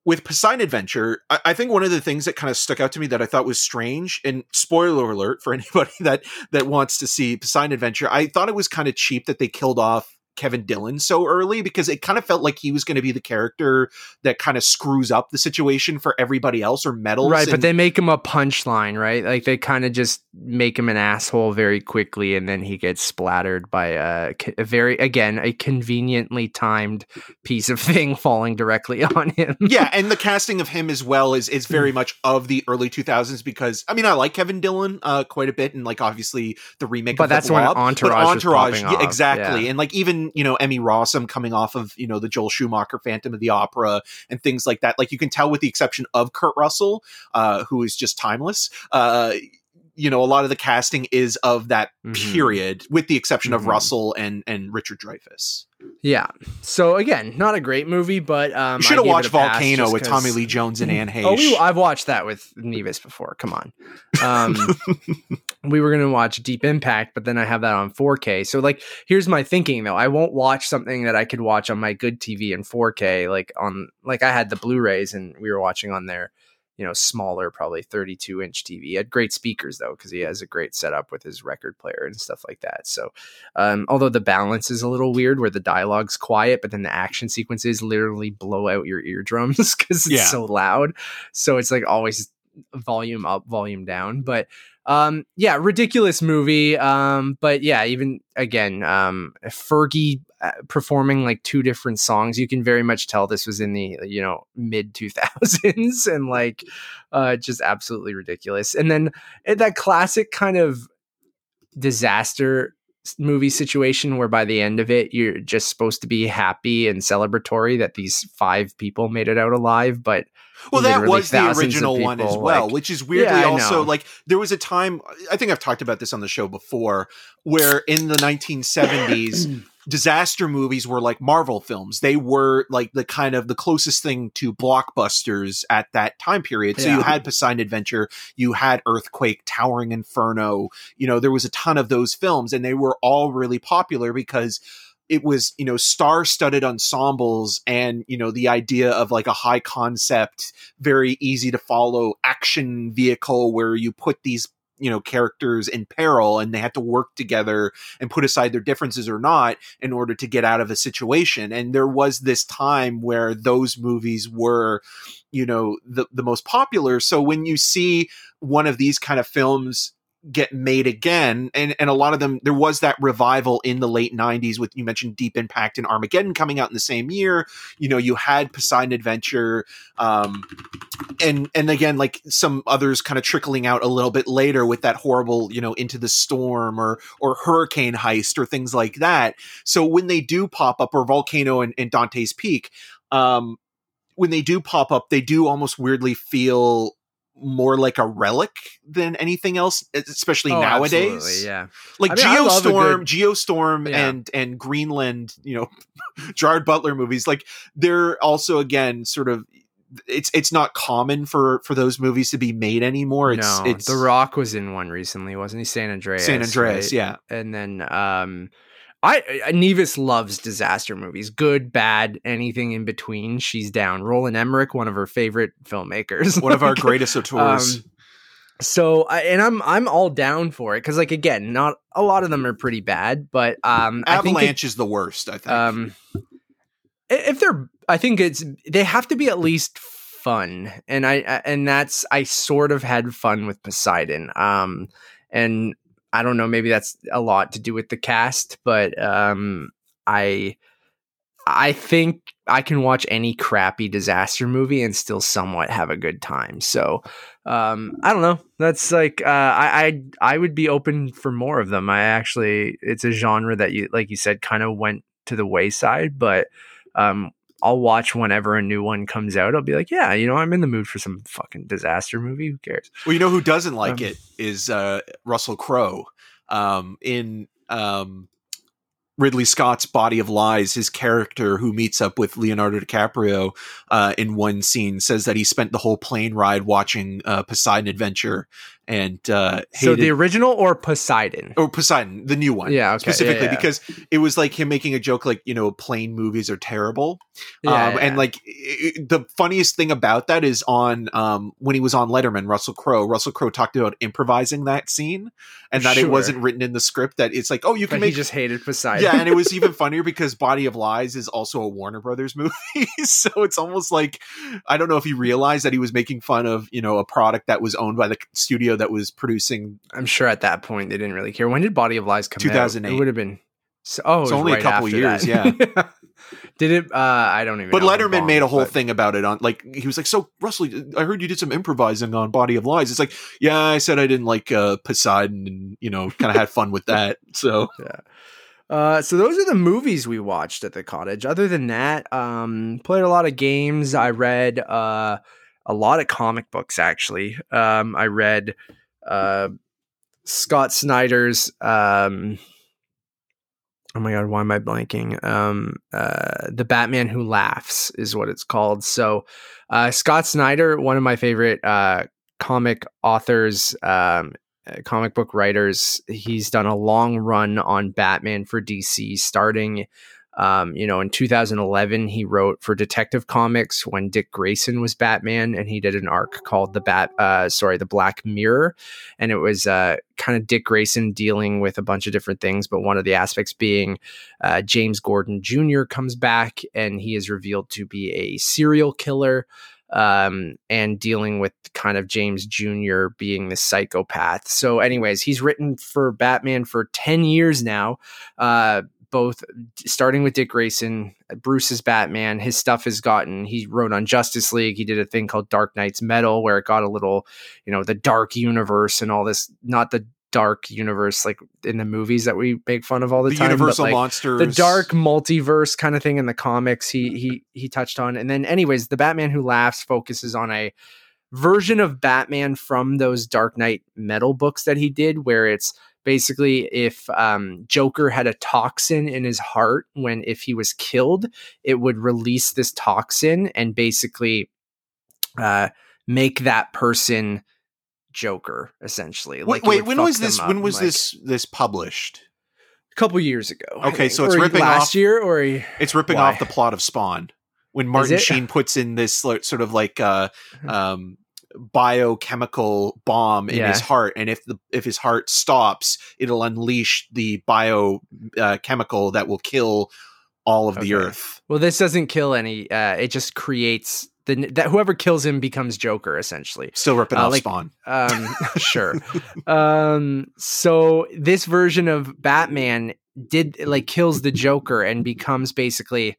with Poseidon Adventure, I, I, think one of the things that kind of stuck out to me that I thought was strange, and spoiler alert for anybody that that wants to see Poseidon Adventure, I thought it was kind of cheap that they killed off Kevin Dillon so early because it kind of felt like he was going to be the character that kind of screws up the situation for everybody else or meddles. Right, and- but they make him a punchline, right? Like they kind of just make him an asshole very quickly, and then he gets splattered by a, a very again a conveniently timed piece of thing falling directly on him. yeah, and the casting of him as well is is very much of the early 2000s because I mean I like Kevin Dillon uh, quite a bit, and like obviously the remake, but that's when Entourage, Entourage, yeah, exactly, yeah. and like even you know Emmy Rossum coming off of you know the Joel Schumacher Phantom of the Opera and things like that. Like you can tell with the exception of Kurt Russell, uh, who is just timeless. Uh, you know, a lot of the casting is of that mm-hmm. period, with the exception mm-hmm. of Russell and and Richard Dreyfuss. Yeah. So again, not a great movie, but um, you should have watched Volcano with Tommy Lee Jones and Anne Heche. Oh, we, I've watched that with Nevis before. Come on. Um, we were gonna watch Deep Impact, but then I have that on 4K. So like, here's my thinking though: I won't watch something that I could watch on my good TV in 4K, like on like I had the Blu-rays and we were watching on there you know, smaller, probably 32 inch TV. He had great speakers though, because he has a great setup with his record player and stuff like that. So, um, although the balance is a little weird where the dialogue's quiet, but then the action sequences literally blow out your eardrums because it's yeah. so loud. So it's like always volume up, volume down. But um, yeah, ridiculous movie. Um, but yeah, even again, um, Fergie performing like two different songs, you can very much tell this was in the you know mid two thousands and like uh, just absolutely ridiculous. And then eh, that classic kind of disaster movie situation where by the end of it you're just supposed to be happy and celebratory that these five people made it out alive but well, that was the original people, one as well, like, which is weirdly yeah, also like there was a time. I think I've talked about this on the show before, where in the 1970s, disaster movies were like Marvel films. They were like the kind of the closest thing to blockbusters at that time period. So yeah. you had Poseidon Adventure, you had Earthquake, Towering Inferno. You know, there was a ton of those films, and they were all really popular because it was you know star-studded ensembles and you know the idea of like a high concept very easy to follow action vehicle where you put these you know characters in peril and they had to work together and put aside their differences or not in order to get out of a situation. And there was this time where those movies were you know the the most popular. So when you see one of these kind of films get made again and and a lot of them there was that revival in the late 90s with you mentioned deep impact and armageddon coming out in the same year. You know you had poseidon adventure um and and again like some others kind of trickling out a little bit later with that horrible you know into the storm or or hurricane heist or things like that. So when they do pop up or volcano and, and dante's peak um when they do pop up they do almost weirdly feel more like a relic than anything else, especially Oh, nowadays. yeah. Like I mean, Geostorm, good- Geostorm, Yeah. and and Greenland, you know, Gerard Butler movies. Like they're also again sort of. It's it's not common for for those movies to be made anymore. It's no, it's The Rock was in one recently, wasn't he? San Andreas. San Andreas, right? yeah. And then um I Nevis loves disaster movies, good, bad, anything in between. She's down. Roland Emmerich, one of her favorite filmmakers, One of our greatest auteurs. um, so I, and I'm I'm all down for it because like again, not a lot of them are pretty bad, but um I think it- Avalanche is the worst. I think. um if they're i think it's they have to be at least fun and i I- and that's i sort of had fun with poseidon um and i don't know maybe that's a lot to do with the cast but um i i think i can watch any crappy disaster movie and still somewhat have a good time. So um i don't know. That's like uh i i, I would be open for more of them. I actually it's a genre that you like you said kind of went to the wayside but um I'll watch whenever a new one comes out. I'll be like, yeah, you know, I'm in the mood for some fucking disaster movie. Who cares? Well, you know who doesn't like Um, it is uh, Russell Crowe. Um, in um, Ridley Scott's Body of Lies, his character who meets up with Leonardo DiCaprio uh, in one scene says that he spent the whole plane ride watching uh, Poseidon Adventure and uh, So the original or Poseidon? or Poseidon, the new one. Yeah, okay, specifically yeah, yeah. because it was like him making a joke like you know plane movies are terrible Yeah, um, and like i i the funniest thing about that is on um, when he was on letterman russell crowe russell crowe talked about improvising that scene and that it wasn't written in the script that it's like oh you but can he make just hated Poseidon. yeah and it was even funnier because body of lies is also a warner brothers movie so it's almost like i don't know if he realized that he was making fun of you know a product that was owned by the studio that was producing I'm sure at that point they didn't really care. When did Body of Lies come out? 2008. It would have been. So, oh, it It's only a couple years, that. did it? Uh, I don't even. But. Letterman made a whole but- thing about it on like he was like, "So Russell, I heard you did some improvising on Body of Lies." It's like, "Yeah, I said I didn't like uh, Poseidon, and you know, kind of had fun with that." So yeah. Uh, so those are the movies we watched at the cottage. Other than that, um, played a lot of games. I read uh, a lot of comic books. Actually, um, I read uh, Scott Snyder's. Um, oh my god, why am I blanking? Um, uh, the Batman Who Laughs is what it's called. So, uh, Scott Snyder, one of my favorite uh, comic authors. Um, uh, comic book writers. He's done a long run on Batman for DC, starting, um, you know, in 2011. He wrote for Detective Comics when Dick Grayson was Batman, and he did an arc called the Bat, uh, sorry, the Black Mirror, and it was uh, kind of Dick Grayson dealing with a bunch of different things, but one of the aspects being uh, James Gordon Jr. comes back, and he is revealed to be a serial killer um, and dealing with kind of James Jr. being the psychopath. So, anyways, he's written for Batman for 10 years now, uh, both starting with Dick Grayson, uh, Bruce's Batman. His stuff has gotten, he wrote on Justice League. He did a thing called Dark Nights Metal, where it got a little, you know, the dark universe and all this, not the dark universe like in the movies that we make fun of all the, the, time. but, Universal like, monsters, the dark multiverse kind of thing in the comics he he he touched on and then anyways the batman who laughs focuses on a version of batman from those dark knight metal books that he did where it's basically if um, joker had a toxin in his heart when if he was killed it would release this toxin and basically uh, make that person joker essentially Wait, wait when was this? up, When was like- this this published? A couple years ago. Okay, so it's ripping last off- year, or he- It's ripping Why? off the plot of Spawn when Martin? Sheen puts in this sort of like uh, um, biochemical bomb in Yeah. his heart, and if the if his heart stops, it'll unleash the biochemical uh, that will kill all of the Earth. well, this doesn't kill any. Uh, it just creates the that whoever kills him becomes Joker essentially. Still ripping Uh, off like- Spawn. Um, sure. Um, so this version of Batman did like kills the Joker and becomes basically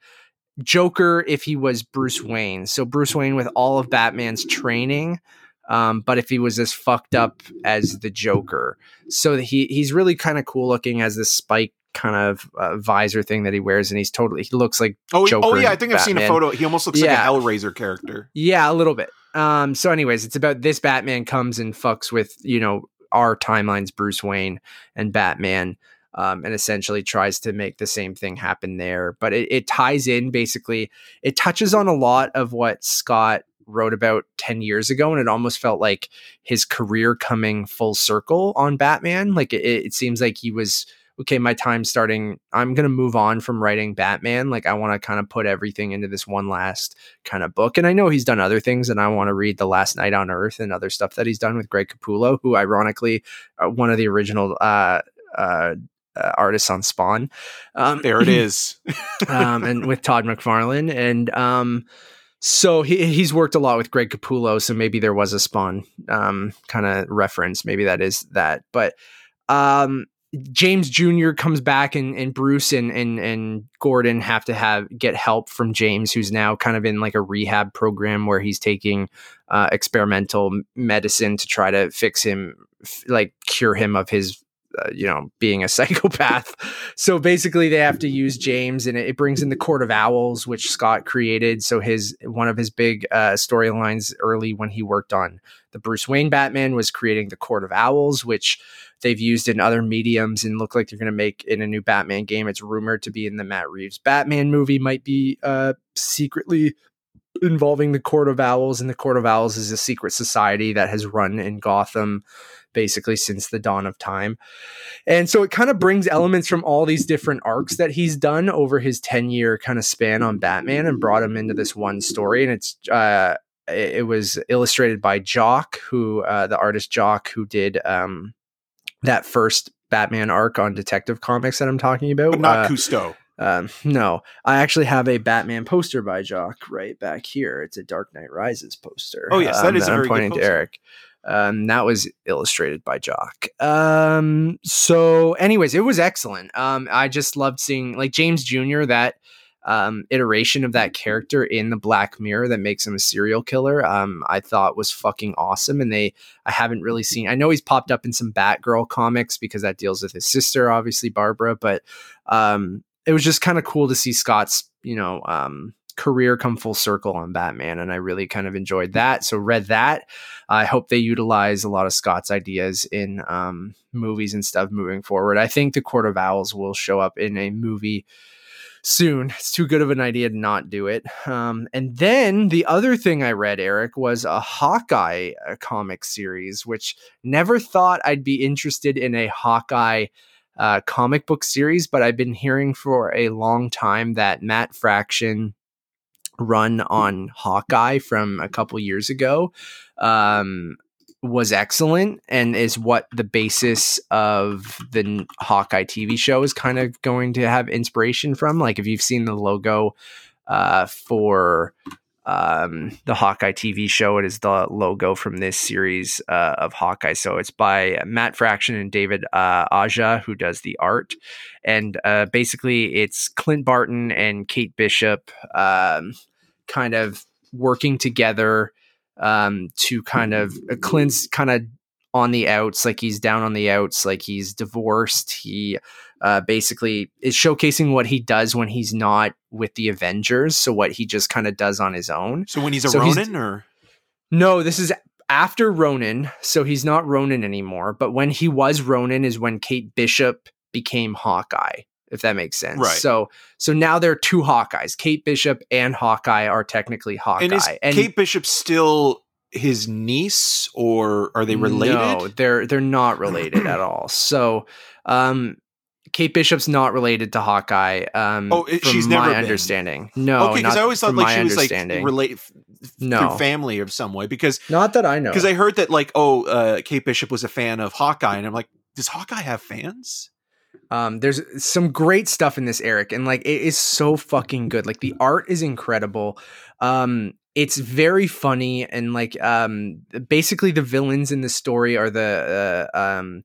Joker if he was Bruce Wayne. So Bruce Wayne with all of Batman's training, um, but if he was as fucked up as the Joker. So he he's really kind of cool looking as this spike kind of uh, visor thing that he wears, and he's totally he looks like Oh, he- oh yeah, I think I've seen a photo. He almost looks Yeah. like a Hellraiser character. Yeah, a little bit. Um, so anyways, it's about this Batman comes and fucks with, you know, our timelines, Bruce Wayne and Batman, um, and essentially tries to make the same thing happen there. But it, it ties in basically, it touches on a lot of what Scott wrote about 10 years ago, and it almost felt like his career coming full circle on Batman. Like it, it seems like he was okay, my time starting. I'm going to move on from writing Batman. Like, I want to kind of put everything into this one last kind of book. And I know he's done other things, and I want to read The Last Knight on Earth and other stuff that he's done with Greg Capullo, who, ironically, uh, one of the original uh, uh, uh, artists on Spawn. Um, There it is. um, and with Todd McFarlane. And um, so he, he's worked a lot with Greg Capullo. So maybe there was a Spawn um, kind of reference. Maybe that is that. But um, James Jr. comes back and, and Bruce and, and and Gordon have to have get help from James, who's now kind of in like a rehab program where he's taking uh, experimental medicine to try to fix him, f- like cure him of his, you know, being a psychopath. so basically, they have to use James, and it, it brings in the Court of Owls, which Scott created. So his one of his big uh, storylines early when he worked on the Bruce Wayne Batman was creating the Court of Owls, which they've used in other mediums and look like they're going to make in a new Batman game. It's rumored to be in the Matt Reeves Batman movie, might be uh, secretly involving the Court of Owls. And the Court of Owls is a secret society that has run in Gotham basically since the dawn of time. And so it kind of brings elements from all these different arcs that he's done over his 10 year kind of span on Batman and brought him into this one story. And it's, uh, it was illustrated by Jock, who uh, the artist Jock, who did um, that first Batman arc on Detective Comics that I'm talking about. But not Uh, Cousteau. um, no, I actually have a Batman poster by Jock right back here. It's a Dark Knight Rises poster. Oh, yes, that um, is a I'm very good pointing to. Eric. Um, that was illustrated by Jock. Um, so, anyways, it was excellent. Um, I just loved seeing like James Jr. That um, iteration of that character in the Black Mirror that makes him a serial killer. Um, I thought was fucking awesome, and they I haven't really seen. I know he's popped up in some Batgirl comics because that deals with his sister, obviously Barbara, but um, it was just kind of cool to see Scott's, you know, um, career come full circle on Batman, and I really kind of enjoyed that. So read that. I hope they utilize a lot of Scott's ideas in um, movies and stuff moving forward. I think the Court of Owls will show up in a movie soon. It's too good of an idea to not do it. Um, and then the other thing I read, Eric, was a Hawkeye uh, comic series, which never thought I'd be interested in a Hawkeye uh, comic book series, but I've been hearing for a long time that Matt Fraction run on Hawkeye from a couple years ago um, was excellent and is what the basis of the Hawkeye TV show is kind of going to have inspiration from. Like if you've seen the logo uh, for um, the Hawkeye TV show, it is the logo from this series uh, of Hawkeye. So it's by Matt Fraction and David uh, Aja, who does the art. And uh, basically, it's Clint Barton and Kate Bishop um, kind of working together um, to kind of uh, Clint's kind of on the outs, like he's down on the outs, like he's divorced. He uh, basically is showcasing what he does when he's not with the Avengers. So what he just kind of does on his own. So when he's a so he's- or No, this is after Ronin, so he's not Ronin anymore. But when he was Ronin is when Kate Bishop became Hawkeye, if that makes sense. Right. So so now there are two Hawkeyes. Kate Bishop and Hawkeye are technically Hawkeye. and is Kate Bishop still his niece, or are they related? No, they're they're not related at all. So, um, Kate Bishop's not related to Hawkeye. Um, Oh, it- from she's my never been. understanding. No, okay, because I always thought like she was like understanding. relate f- No. through family of some way because not that I know. because I heard that like oh uh, Kate Bishop was a fan of Hawkeye and I'm like does Hawkeye have fans? Um, there's some great stuff in this, Eric, and like it is so fucking good. Like the art is incredible. Um, it's very funny and like um, basically the villains in the story are the uh, um,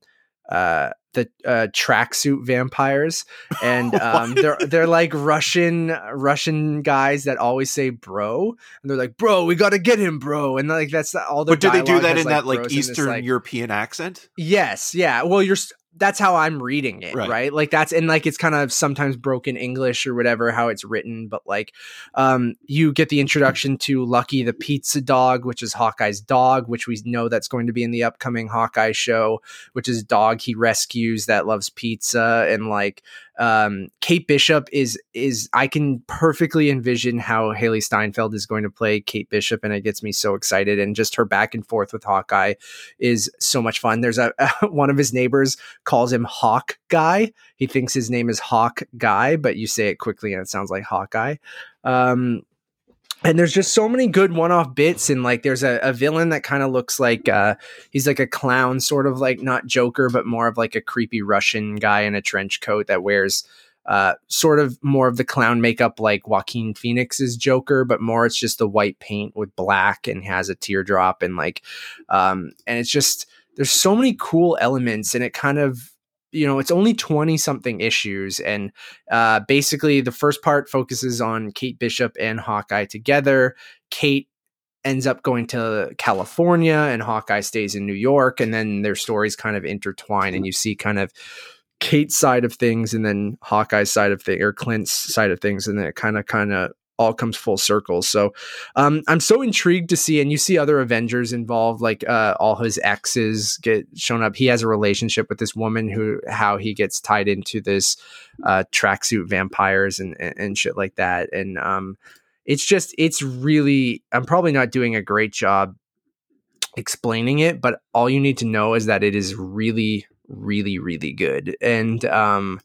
uh, the uh, tracksuit vampires, and um, they're they're like Russian Russian guys that always say "bro," and they're like, "Bro, we got to get him, bro," and like that's all the. But do they do that in that like bros this, Eastern like- European accent? Yes, yeah. Well, you're that's how I'm reading it, Right. right? Like that's and like it's kind of sometimes broken English or whatever how it's written, but like um you get the introduction to Lucky the pizza dog, which is Hawkeye's dog, which we know that's going to be in the upcoming Hawkeye show, which is dog he rescues that loves pizza and like um Kate Bishop is is I can perfectly envision how Hailee Steinfeld is going to play Kate Bishop and it gets me so excited and just her back and forth with Hawkeye is so much fun. There's a one of his neighbors calls him Hawk Guy. He thinks his name is Hawk Guy, but you say it quickly and it sounds like Hawkeye. Um, and there's just so many good one-off bits and like there's a, a villain that kind of looks like uh he's like a clown sort of like not joker but more of like a creepy russian guy in a trench coat that wears uh sort of more of the clown makeup like joaquin phoenix's joker but more it's just the white paint with black and has a teardrop and like um and it's just there's so many cool elements and it kind of you know it's only 20 something issues and uh basically the first part focuses on kate bishop and hawkeye together. Kate ends up going to california and hawkeye stays in new york and then their stories kind of intertwine and you see kind of kate's side of things and then hawkeye's side of things or clint's side of things and then it kind of kind of all comes full circle so um, I'm so intrigued to see, and you see other Avengers involved, like uh, all his exes get shown up. He has a relationship with this woman who, how he gets tied into this uh, tracksuit vampires and, and and shit like that. And um, it's just, it's really, I'm probably not doing a great job explaining it, but all you need to know is that it is really, really, really good. And um,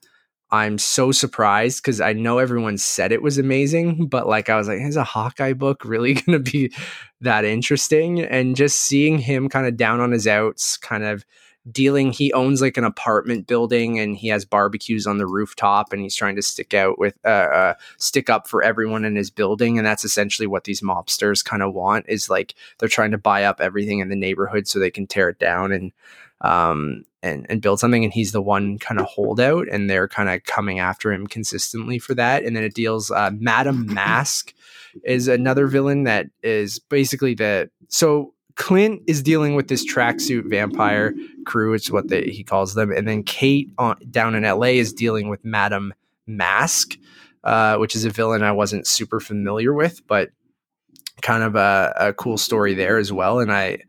I'm so surprised because I know everyone said it was amazing, but like I was like, is a Hawkeye book really going to be that interesting? And just seeing him kind of down on his outs, kind of dealing, he owns like an apartment building and he has barbecues on the rooftop and he's trying to stick out with, uh, uh stick up for everyone in his building. And that's essentially what these mobsters kind of want is like they're trying to buy up everything in the neighborhood so they can tear it down and, um, and, and build something and he's the one kind of holdout and they're kind of coming after him consistently for that. And then it deals uh, madam mask is another villain that is basically the so clint is dealing with this tracksuit vampire crew it's what they, he calls them and then kate on, down in la is dealing with madame masque uh, which is a villain i wasn't super familiar with but kind of a, a cool story there as well. And i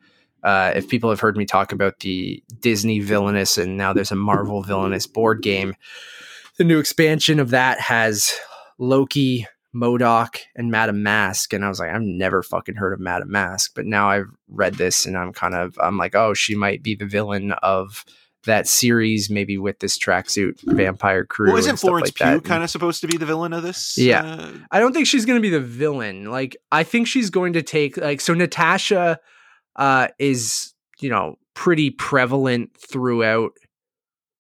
uh, if people have heard me talk about the Disney villainous and now there's a Marvel villainous board game, the new expansion of that has Loki, MODOK, and Madame Masque. And I was like, I've never fucking heard of Madame Masque, but now I've read this and I'm kind of, I'm like, oh, she might be the villain of that series, maybe with this tracksuit vampire crew. Well, isn't Florence like Pugh kind of supposed to be the villain of this? Yeah. uh, I don't think she's going to be the villain. Like, I think she's going to take like so. Natasha uh, is you know pretty prevalent throughout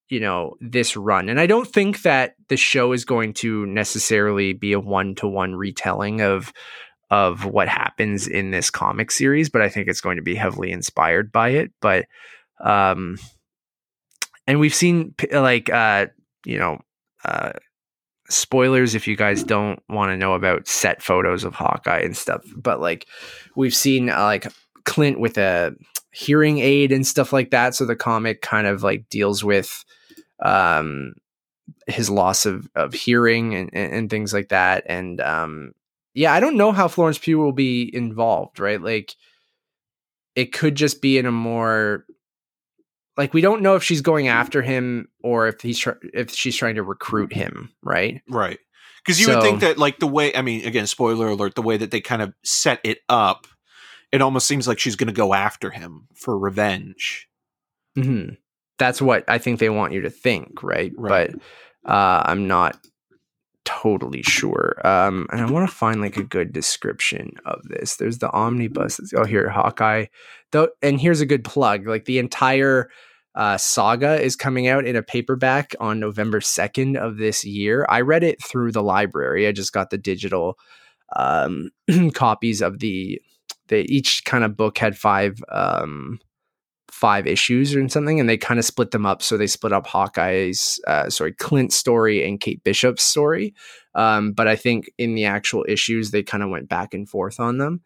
you know this run, and I don't think that the show is going to necessarily be a one to one retelling of of what happens in this comic series, but I think it's going to be heavily inspired by it. But um, and we've seen like uh, you know uh spoilers if you guys don't want to know about set photos of Hawkeye and stuff. But like we've seen uh, like Clint with a hearing aid and stuff like that. So the comic kind of like deals with um his loss of of hearing and, and, things like that. And um yeah, I don't know how Florence Pugh will be involved, right? Like it could just be in a more like we don't know if she's going after him or if he's tr- if she's trying to recruit him, right? right. Because you would think that, like, the way, I mean, again, spoiler alert, the way that they kind of set it up, it almost seems like she's going to go after him for revenge. hmm that's what I think they want you to think, right? Right. But uh, I'm not totally sure. Um, and I want to find like a good description of this. There's the omnibus. Oh, here, Hawkeye. Though, and here's a good plug. Like the entire uh, saga is coming out in a paperback on November 2nd of this year. I read it through the library. I just got the digital um, copies of the. They each kind of book had five um, five issues or something, and they kind of split them up. So they split up Hawkeye's, uh, sorry, Clint's story and Kate Bishop's story. Um, but I think in the actual issues, they kind of went back and forth on them.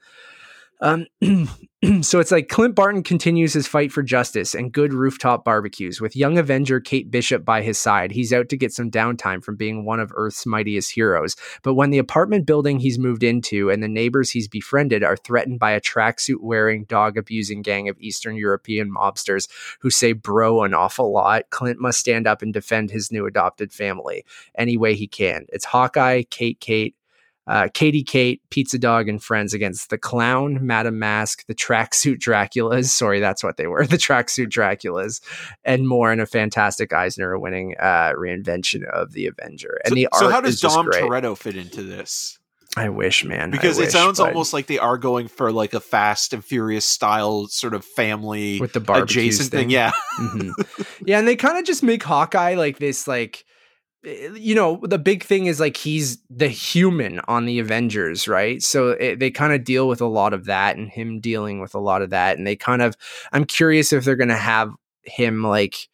Um, so it's like Clint Barton continues his fight for justice and good rooftop barbecues with young Avenger Kate Bishop by his side. He's out to get some downtime from being one of Earth's mightiest heroes. But when the apartment building he's moved into and the neighbors he's befriended are threatened by a tracksuit wearing, dog abusing gang of Eastern European mobsters who say bro an awful lot, Clint must stand up and defend his new adopted family any way he can. It's Hawkeye, Kate, Kate, uh, Katie Kate, Pizza Dog, and friends against the Clown, Madame Masque, the Tracksuit Draculas. Sorry, that's what they were. The Tracksuit Draculas, and more in a fantastic Eisner winning uh, reinvention of the Avenger. And so, the art so how does Dom. Toretto fit into this? I wish, man. Because it sounds but almost like they are going for like a Fast and Furious style sort of family with the barbecue adjacent thing. Yeah, Mhm. yeah, and they kind of just make Hawkeye like this, like Eh, you know, the big thing is like he's the human on the Avengers, right? So it, they kind of deal with a lot of that, and him dealing with a lot of that, and they kind of. I'm curious if they're gonna have him like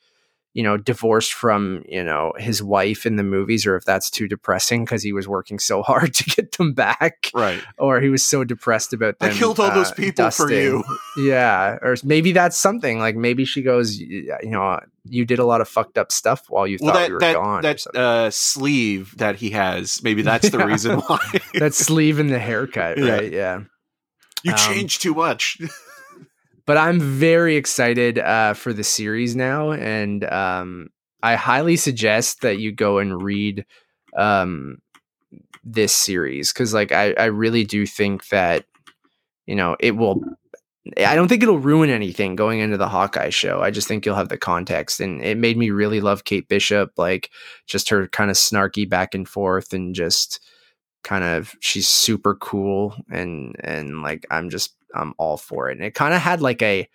you know divorced from you know his wife in the movies or if that's too depressing because he was working so hard to get them back right. or he was so depressed about them. I killed all those uh, people for you. Yeah, or maybe that's something like maybe she goes, you know, you did a lot of fucked up stuff while you Well, thought that we were that gone. that uh, sleeve that he has, maybe that's the reason why. that sleeve and the haircut, Yeah. right? Yeah. you um, changed too much. But I'm very excited uh, for the series now, and um, I highly suggest that you go and read um, this series because, like, I, I really do think that you know it will. I don't think it'll ruin anything going into the Hawkeye show. I just think you'll have the context, and it made me really love Kate Bishop, like just her kind of snarky back and forth, and just kind of she's super cool, and and like I'm just I'm all for it. And it kind of had like a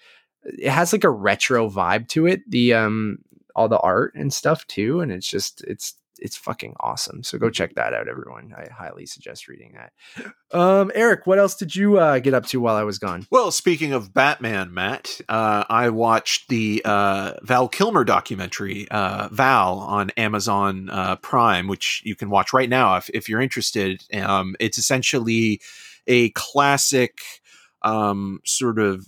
it has like a retro vibe to it. The um all the art and stuff too, and it's just it's it's fucking awesome. So go check that out, everyone. I highly suggest reading that. Um, Eric, what else did you uh, get up to while I was gone? Well, speaking of Batman, Matt, uh, I watched the uh, Val Kilmer documentary, uh, Val, on Amazon uh, Prime, which you can watch right now if, if you're interested. Um, it's essentially a classic um, sort of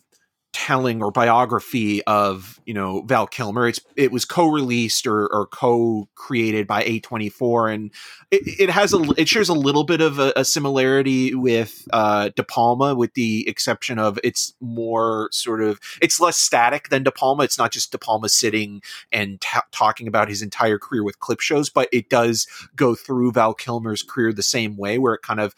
telling or biography of you know Val Kilmer. It's it was co-released or, or co-created by A24, and it, it has a it shares a little bit of a, a similarity with uh, De Palma, with the exception of it's more sort of it's less static than De Palma. It's not just De Palma sitting and ta- talking about his entire career with clip shows, but it does go through Val Kilmer's career the same way, where it kind of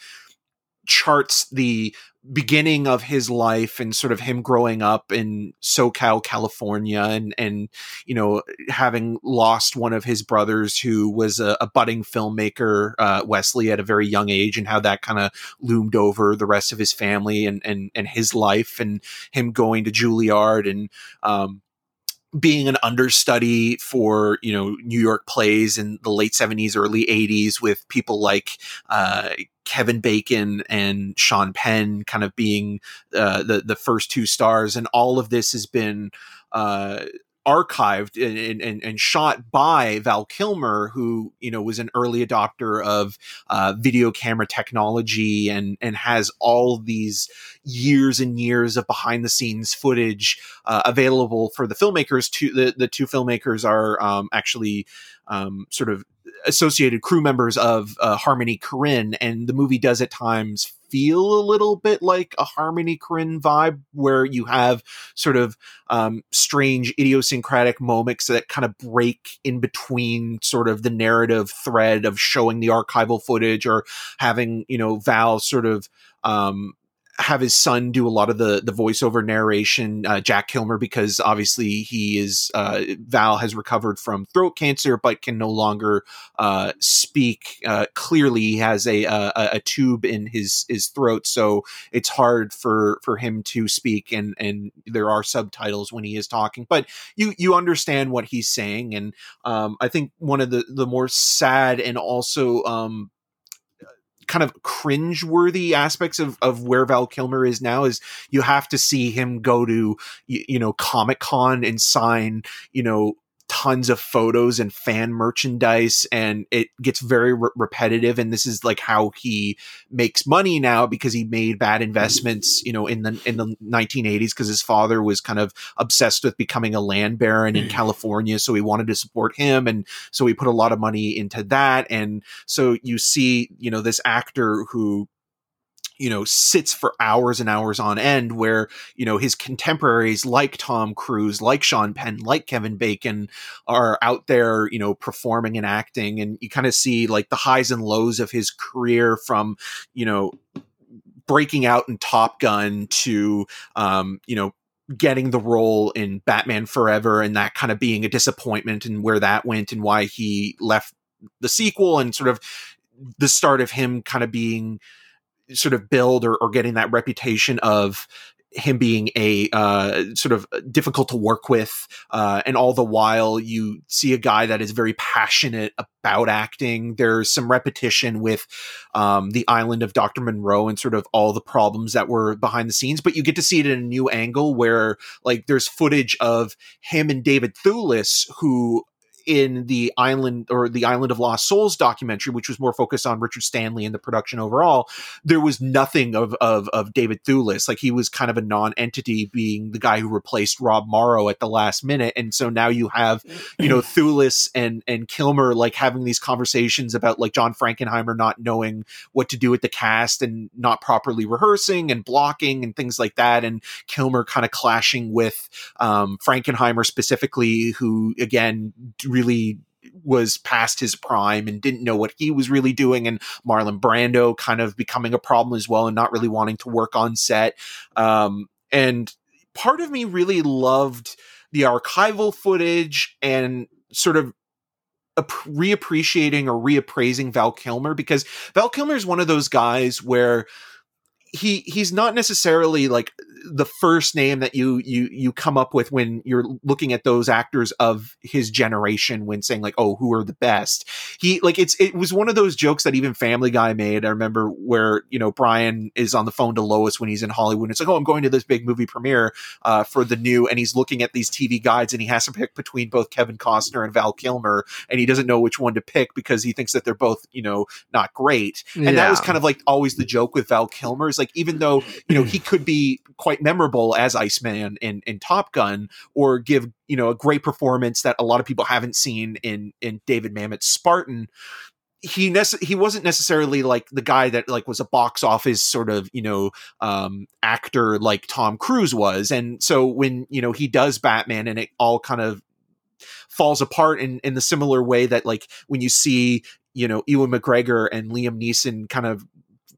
charts the beginning of his life and sort of him growing up in SoCal, California, and and you know having lost one of his brothers who was a, a budding filmmaker, uh, Wesley, at a very young age, and how that kind of loomed over the rest of his family and and and his life, and him going to Juilliard and um, being an understudy for you know New York plays in the late seventies, early eighties, with people like uh, Kevin Bacon and Sean Penn, kind of being uh, the the first two stars, and all of this has been. Uh, archived and, and, and shot by Val Kilmer, who you know was an early adopter of uh, video camera technology and and has all these years and years of behind the scenes footage uh, available for the filmmakers. To the the two filmmakers are um, actually um, sort of associated crew members of uh, Harmony Korine, and the movie does at times feel a little bit like a Harmony Korine vibe, where you have sort of um, strange idiosyncratic moments that kind of break in between sort of the narrative thread of showing the archival footage or having you know Val sort of um, have his son do a lot of the the voiceover narration, uh, Jack Kilmer, because obviously he is uh, Val has recovered from throat cancer, but can no longer uh, speak uh, clearly. He has a, a, a tube in his his throat, so it's hard for for him to speak, and and there are subtitles when he is talking, but you you understand what he's saying, and um, I think one of the the more sad and also um, kind of cringe-worthy aspects of, of where Val Kilmer is now is you have to see him go to you, you know Comic Con and sign you know tons of photos and fan merchandise and it gets very re- repetitive and this is like how he makes money now because he made bad investments you know in the in the 1980s because his father was kind of obsessed with becoming a land baron in mm. California so he wanted to support him and so he put a lot of money into that and so you see you know this actor who you know sits for hours and hours on end where you know his contemporaries like Tom Cruise like Sean Penn like Kevin Bacon are out there you know performing and acting. And you kind of see like the highs and lows of his career from you know breaking out in Top Gun to um you know getting the role in Batman Forever and that kind of being a disappointment and where that went and why he left the sequel and sort of the start of him kind of being sort of build or, or getting that reputation of him being a uh, sort of difficult to work with, uh, and all the while you see a guy that is very passionate about acting. There's some repetition with um, the island of Dr. Moreau and sort of all the problems that were behind the scenes, but you get to see it in a new angle where like there's footage of him and David Thewlis, who in the island or the island of lost souls documentary which was more focused on richard stanley and the production overall there was nothing of of, of david thewlis. Like he was kind of a non-entity being the guy who replaced rob morrow at the last minute. And so now you have you know thewlis and and kilmer like having these conversations about like john frankenheimer not knowing what to do with the cast and not properly rehearsing and blocking and things like that and kilmer kind of clashing with um frankenheimer specifically who again really was past his prime and didn't know what he was really doing and Marlon Brando kind of becoming a problem as well and not really wanting to work on set. Um, and part of me really loved the archival footage and sort of reappreciating or reappraising Val Kilmer because Val Kilmer is one of those guys where he he's not necessarily like the first name that you you you come up with when you're looking at those actors of his generation when saying like oh who are the best? He like it's it was one of those jokes that even family guy made. I remember where you know brian is on the phone to lois when he's in hollywood. And it's like oh i'm going to this big movie premiere uh, for the new and he's looking at these tv guides and he has to pick between both kevin costner and val kilmer and he doesn't know which one to pick because he thinks that they're both you know not great. And yeah. that was kind of like always the joke with val kilmer is like even though you know he could be quite quite memorable as Iceman in, in Top Gun, or give you know a great performance that a lot of people haven't seen in in David Mamet's Spartan. He nece- he wasn't necessarily like the guy that like was a box office sort of you know um, actor like Tom Cruise was, and so when you know he does Batman and it all kind of falls apart in in the similar way that like when you see you know Ewan McGregor and Liam Neeson kind of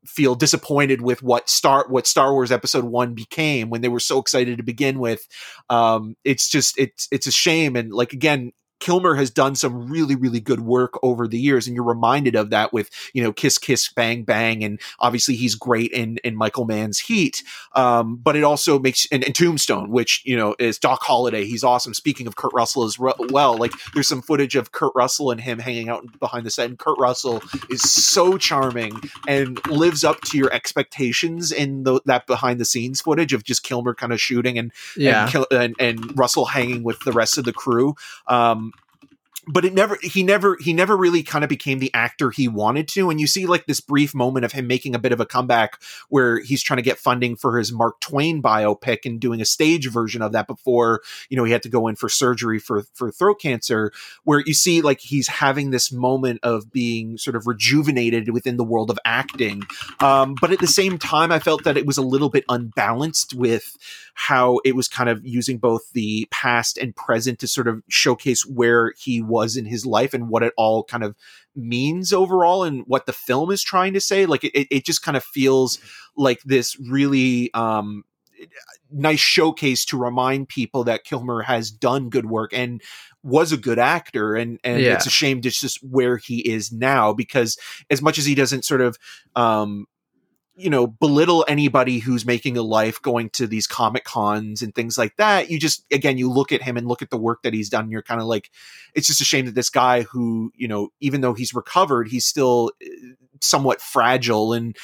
feel disappointed with what Star what Star Wars Episode One became when they were so excited to begin with. Um, it's just it's it's a shame, and like again, Kilmer has done some really, really good work over the years, and you're reminded of that with you know Kiss Kiss Bang Bang, and obviously he's great in in Michael Mann's Heat. Um, but it also makes and, and, Tombstone, which you know is Doc Holliday. He's awesome. Speaking of Kurt Russell as well, like there's some footage of Kurt Russell and him hanging out behind the set, and Kurt Russell is so charming and lives up to your expectations in the, that behind the scenes footage of just Kilmer kind of shooting and yeah and, and, and Russell hanging with the rest of the crew. Um, but it never he never he never really kind of became the actor he wanted to and you see like this brief moment of him making a bit of a comeback where he's trying to get funding for his mark twain biopic and doing a stage version of that before you know he had to go in for surgery for for throat cancer where you see like he's having this moment of being sort of rejuvenated within the world of acting. Um, but at the same time i felt that it was a little bit unbalanced with how it was kind of using both the past and present to sort of showcase where he was in his life and what it all kind of means overall and what the film is trying to say. Like it, it just kind of feels like this really um, nice showcase to remind people that Kilmer has done good work and was a good actor and and Yeah. it's a shame it's just where he is now because as much as he doesn't sort of um you know belittle anybody who's making a life going to these comic cons and things like that you just again you look at him and look at the work that he's done and you're kind of like it's just a shame that this guy who you know even though he's recovered he's still uh, somewhat fragile. And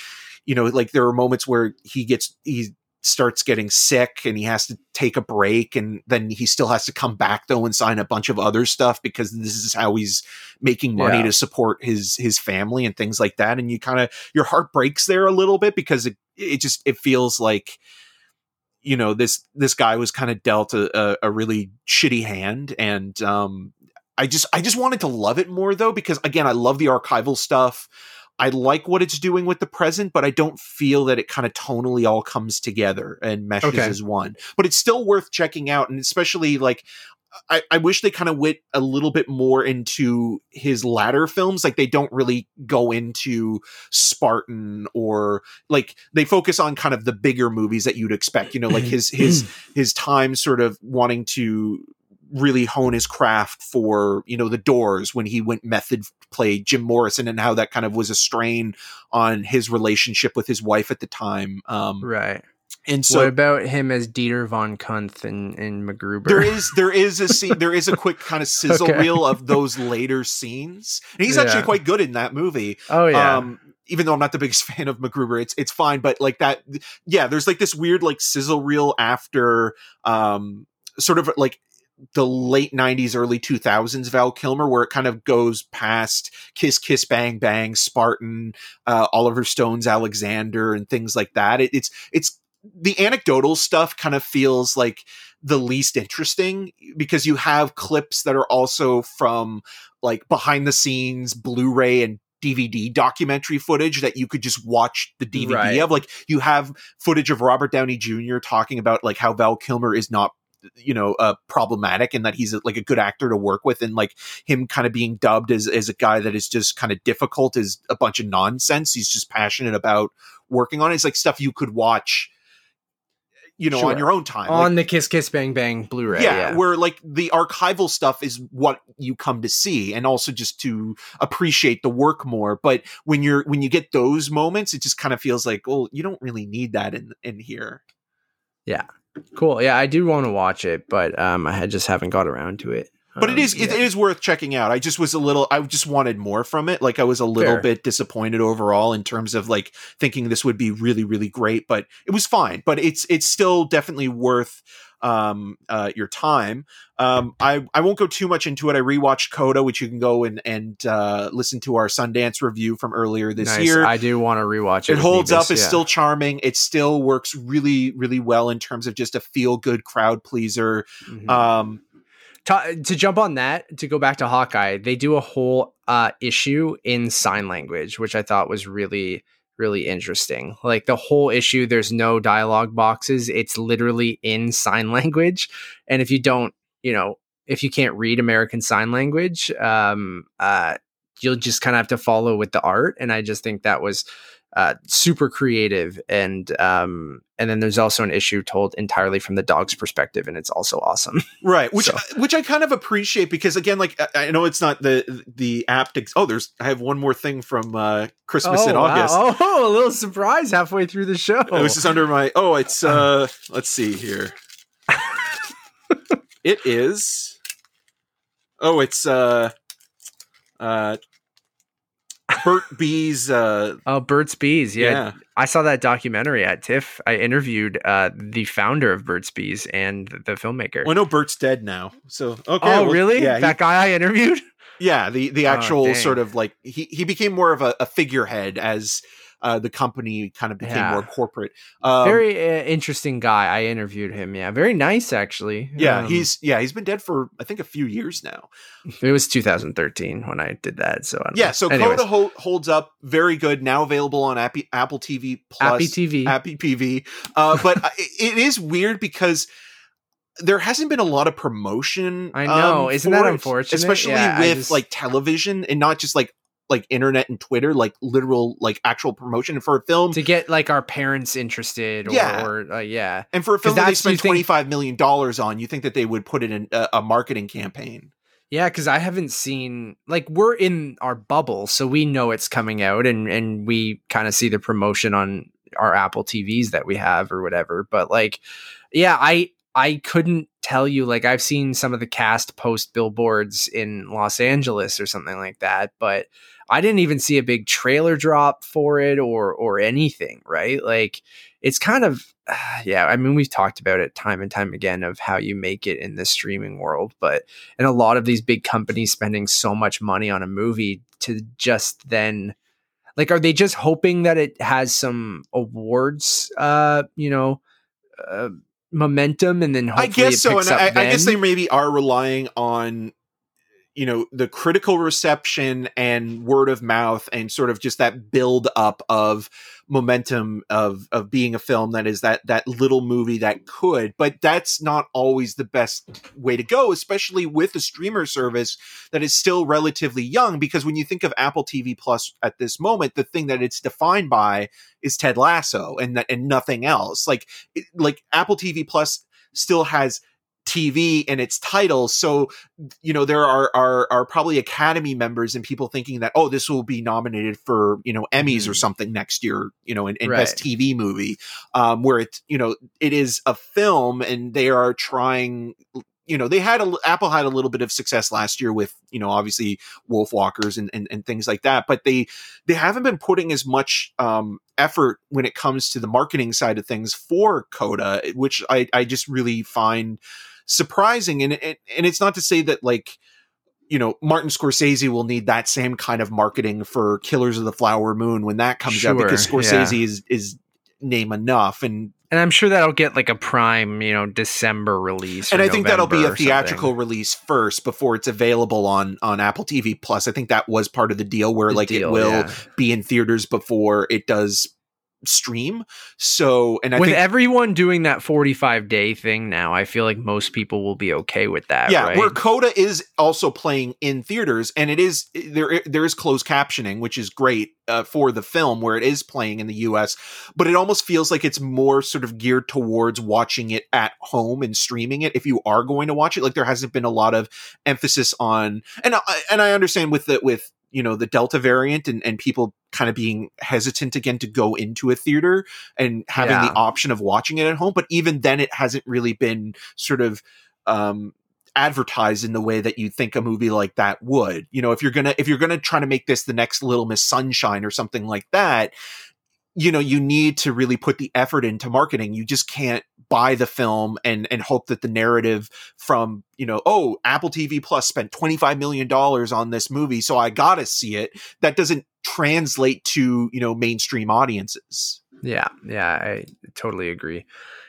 you know like there are moments where he gets he starts getting sick and he has to take a break and then he still has to come back though and sign a bunch of other stuff because this is how he's making money Yeah. to support his his family and things like that. And you kind of your heart breaks there a little bit because it it just it feels like you know this this guy was kind of dealt a, a, a really shitty hand. And um i just i just wanted to love it more though because again i love the archival stuff i like what it's doing with the present but i don't feel that it kind of tonally all comes together and meshes Okay. as one but it's still worth checking out and especially like I, I wish they kind of went a little bit more into his latter films. Like they don't really go into Spartan or like they focus on kind of the bigger movies that you'd expect. You know, like his his his time sort of wanting to really hone his craft for you know the doors when he went method played jim morrison and how that kind of was a strain on his relationship with his wife at the time um Right. and So what about him as Dieter von Cunth in, in MacGruber? there is there is a scene there is a quick kind of sizzle Okay. reel of those later scenes and he's Yeah. actually quite good in that movie oh yeah. um even though I'm not the biggest fan of MacGruber, it's it's fine. But like that, yeah, there's like this weird like sizzle reel after um sort of like the late 90s early 2000s val kilmer where it kind of goes past kiss kiss bang bang spartan uh, oliver stone's alexander and things like that it, it's it's the anecdotal stuff kind of feels like the least interesting because you have clips that are also from like behind the scenes blu-ray and DVD documentary footage that you could just watch the DVD Right. of. Like you have footage of Robert Downey Jr. talking about like how Val Kilmer is not you know uh problematic and that he's like a good actor to work with and like him kind of being dubbed as as a guy that is just kind of difficult is a bunch of nonsense he's just passionate about working on it it's like stuff you could watch you know Sure. on your own time on Like, the Kiss Kiss Bang Bang Blu-ray. yeah, Yeah. where like the archival stuff is what you come to see and also just to appreciate the work more but when you're when you get those moments it just kind of feels like well you don't really need that in in here Cool. Yeah, I do want to watch it, but um, I just haven't got around to it. but it Um, is it yeah. is worth checking out. I just was a little I just wanted more from it. Like I was a little Fair. bit disappointed overall in terms of like thinking this would be really really great, but it was fine. But it's it's still definitely worth um uh your time. Um I I won't go too much into it. I rewatched Coda, which you can go and and uh listen to our Sundance review from earlier this Nice. year I do want to rewatch it. it holds up it's yeah. still charming it still works really really well in terms of just a feel good crowd pleaser Mhm. um to, to jump on that to go back to hawkeye they do a whole uh issue in sign language which i thought was really really interesting. Like the whole issue there's no dialogue boxes. It's literally in sign language. And if you don't you know if you can't read american sign language um uh you'll just kind of have to follow with the art. And i just think that was uh, super creative and um and then there's also an issue told entirely from the dog's perspective and it's also awesome right which So- which i kind of appreciate because again like i, I know it's not the the apt ex- oh there's i have one more thing from uh christmas in wow. august Oh, a little surprise halfway through the show. Oh, this is under my oh it's uh let's see here it is oh it's uh uh Burt Bees. uh oh, Burt's Bees. Yeah. yeah I saw that documentary at TIFF. I interviewed uh, the founder of Burt's Bees and the filmmaker. well, I know Burt's dead now, so okay. oh, well, really? Yeah, he- that guy I interviewed? Yeah, the the Oh, actual dang. sort of like he he became more of a, a figurehead as uh, the company kind of became Yeah. more corporate. Um, Very uh, interesting guy. I interviewed him. Yeah. Very nice, actually. yeah, Um, he's yeah he's been dead for I think a few years now. It was 2013 when I did that. So, I don't Yeah, know. so Anyways, Coda ho- holds up very good. Now available on Apple Apple TV Plus. Happy TV. Happy PV. Uh, but it is weird because there hasn't been a lot of promotion. I know, um, isn't that it, unfortunate? Especially Yeah, with just- like television and not just like like internet and Twitter, like literal like actual promotion for a film. to get like our parents interested or, Yeah. or uh, yeah and for a film that they spent twenty five million dollars on, you think that they would put it in a, a marketing campaign? yeah because i haven't seen like we're in our bubble so we know it's coming out and and we kind of see the promotion on our apple tvs that we have or whatever but like yeah i i couldn't tell you like i've seen some of the cast post billboards in los angeles or something like that but i didn't even see a big trailer drop for it or or anything right? Like it's kind of yeah i mean we've talked about it time and time again of how you make it in the streaming world but and a lot of these big companies spending so much money on a movie to just then like are they just hoping that it has some awards uh you know uh, momentum and then I guess it so, and I, I guess they maybe are relying on you know the critical reception and word of mouth and sort of just that build up of momentum of of being a film that is that that little movie that could but that's not always the best way to go especially with a streamer service that is still relatively young because when you think of Apple TV Plus at this moment the thing that it's defined by is Ted Lasso and that and nothing else. Like like Apple TV Plus still has TV and its title. So, you know, there are, are, are probably Academy members and people thinking that, oh, this will be nominated for, you know, Emmys or Mhm. something next year, you know, in, in Right. best TV movie, um, where it's, you know, it is a film and they are trying, you know, they had a, Apple had a little bit of success last year with, you know, obviously Wolfwalkers and, and, and things like that, but they, they haven't been putting as much, um, effort when it comes to the marketing side of things for Coda, which I, I just really find, surprising and it, and it's not to say that like you know Martin Scorsese will need that same kind of marketing for Killers of the Flower Moon when that comes out because Sure, Scorsese is is name enough and and i'm sure that'll get like a prime you know december release and I think that'll be a something. theatrical release first before it's available on on Apple TV Plus. I think that was part of the deal where The like it will yeah. be in theaters before it does stream. So and I with think everyone doing that 45 day thing now i feel like most people will be okay with that yeah right? where coda is also playing in theaters and it is there there is closed captioning which is great uh, for the film where it is playing in the us but it almost feels like it's more sort of geared towards watching it at home and streaming it if you are going to watch it like there hasn't been a lot of emphasis on and I, and i understand with the with you know the delta variant and, and people kind of being hesitant again to go into a theater and having Yeah. the option of watching it at home but even then it hasn't really been sort of um advertised in the way that you think a movie like that would you know if you're gonna if you're gonna try to make this the next little miss sunshine or something like that you know you need to really put the effort into marketing you just can't buy the film and and hope that the narrative from you know oh apple tv plus spent 25 million dollars on this movie so i gotta see it that doesn't translate to you know mainstream audiences Yeah, yeah, I totally agree.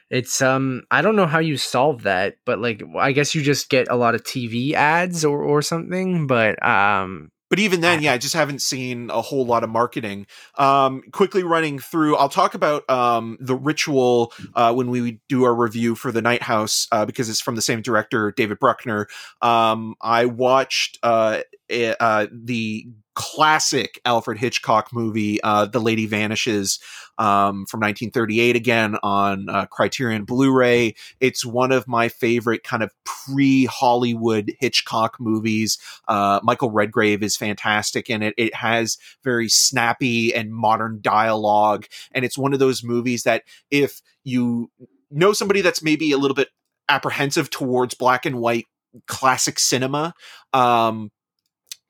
It's um I don't know how you solve that, but like I guess you just get a lot of TV ads or or something, but um But even then, yeah, I just haven't seen a whole lot of marketing. Um, quickly running through, I'll talk about um, the ritual uh, when we do our review for the Night House uh, because it's from the same director, David Bruckner. Um, I watched uh, uh, the classic Alfred Hitchcock movie, uh, The Lady Vanishes, um, from 1938, again on uh, Criterion Blu-ray. It's one of my favorite kind of pre-Hollywood Hitchcock movies. Uh, Michael Redgrave is fantastic in it. It has very snappy and modern dialogue, and it's one of those movies that if you know somebody that's maybe a little bit apprehensive towards black and white classic cinema, um,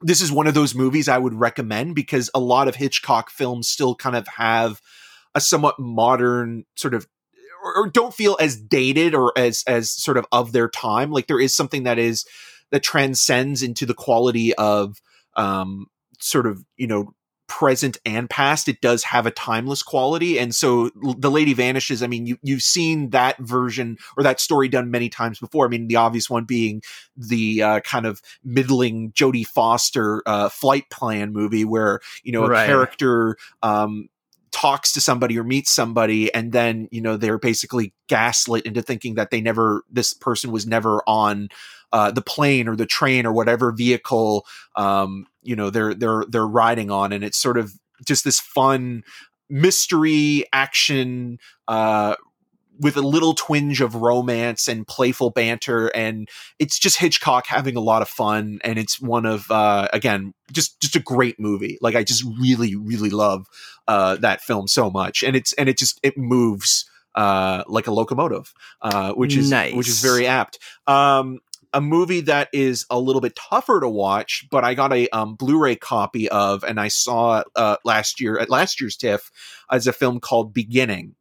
this is one of those movies I would recommend because a lot of Hitchcock films still kind of have a somewhat modern sort of or, or don't feel as dated or as as sort of of their time. Like there is something that is that transcends into the quality of um sort of you know present and past it does have a timeless quality and so the lady vanishes i mean you you've seen that version or that story done many times before i mean the obvious one being the uh, kind of middling jodie foster uh, flight plan movie where you know a Right. character um talks to somebody or meets somebody and then you know they're basically gaslit into thinking that they never this person was never on uh, the plane or the train or whatever vehicle um, you know they're they're they're riding on and it's sort of just this fun mystery action uh, with a little twinge of romance and playful banter and it's just hitchcock having a lot of fun and it's one of uh again just just a great movie like i just really really love uh that film so much and it's and it just it moves uh like a locomotive uh which is Nice. which is very apt um a movie that is a little bit tougher to watch, but I got a um, Blu-ray copy of, and I saw uh, last year at last year's TIFF as a film called Beginning,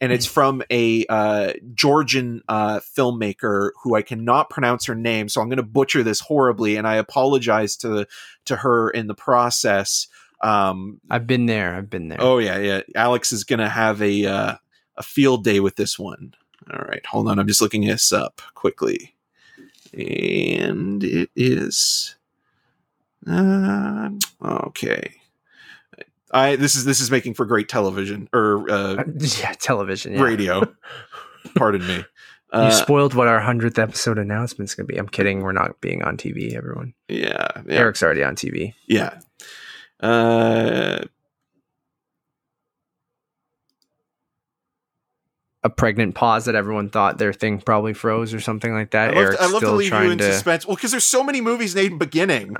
and it's from a uh, Georgian uh, filmmaker who I cannot pronounce her name, so I'm going to butcher this horribly, and I apologize to to her in the process. Um, I've been there. I've been there. oh yeah, yeah. Alex is going to have a uh, a field day with this one. All right, hold on. I'm just looking this up quickly, and it is uh, okay. I this is this is making for great television or uh, yeah, television. Yeah. radio. Pardon me. You Uh, spoiled what our hundredth episode announcement is gonna be. I'm kidding. We're not being on TV. Everyone. yeah, yeah, Eric's already on TV. yeah. Uh, A pregnant pause that everyone thought their thing probably froze or something like I that. love, Eric's I love to leave you in to. suspense. Well, because there's so many movies named Beginning.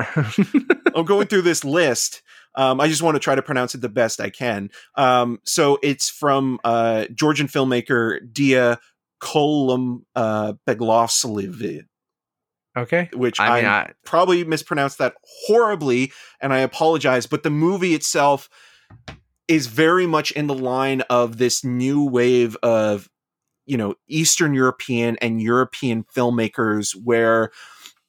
I'm going through this list. Um, I just want to try to pronounce it the best I can. Um, so it's from uh, Georgian filmmaker Dia Kolum uh, Beglovsliv, okay. which I mean, I I, probably mispronounced that horribly, and I apologize. But the movie itself is very much in the line of this new wave of, you know, Eastern European and European filmmakers where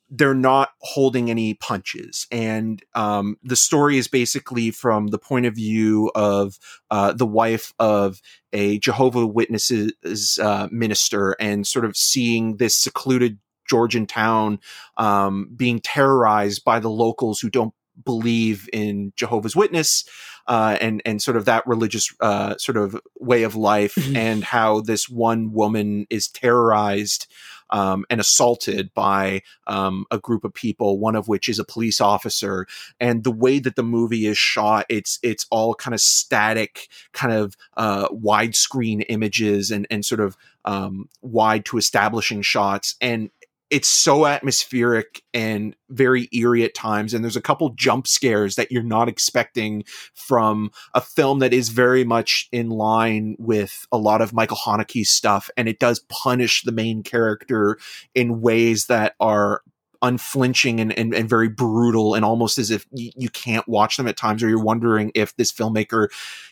they're not holding any punches. And um, the story is basically from the point of view of uh, the wife of a Jehovah Witnesses uh, minister and sort of seeing this secluded Georgian town um, being terrorized by the locals who don't believe in Jehovah's Witness uh, and and sort of that religious uh, sort of way of life, Mhm. and how this one woman is terrorized um, and assaulted by um, a group of people, one of which is a police officer, and the way that the movie is shot, it's it's all kind of static, kind of uh, widescreen images and and sort of um, wide to establishing shots, and it's so atmospheric and very eerie at times and there's a couple jump scares that you're not expecting from a film that is very much in line with a lot of Michael Haneke's stuff and it does punish the main character in ways that are unflinching and, and, and very brutal and almost as if you, you can't watch them at times or you're wondering if this filmmaker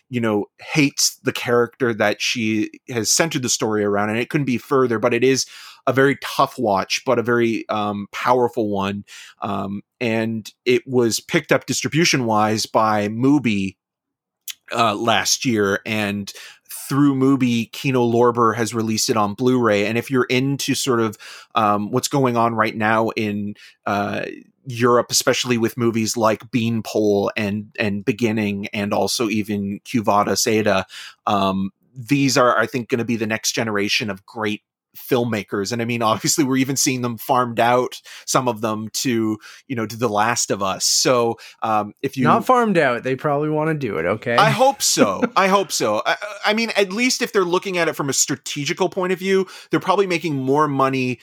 you know hates the character that she has centered the story around and it couldn't be further but it is a very tough watch but a very um, powerful one. Um, and it was picked up distribution wise by Mubi uh, last year and through Mubi, Kino Lorber has released it on Blu-ray. And if you're into sort of um, what's going on right now in uh, Europe, especially with movies like Beanpole and and Beginning, and also even Quo Vadis Aida, um, these are, I think, going to be the next generation of great filmmakers and i mean obviously we're even seeing them farmed out some of them to you know to the last of us so um if you not farmed out. They probably want to do it. Okay. I hope so. I hope so. I, I mean, at least if they're looking at it from a strategical point of view, they're probably making more money,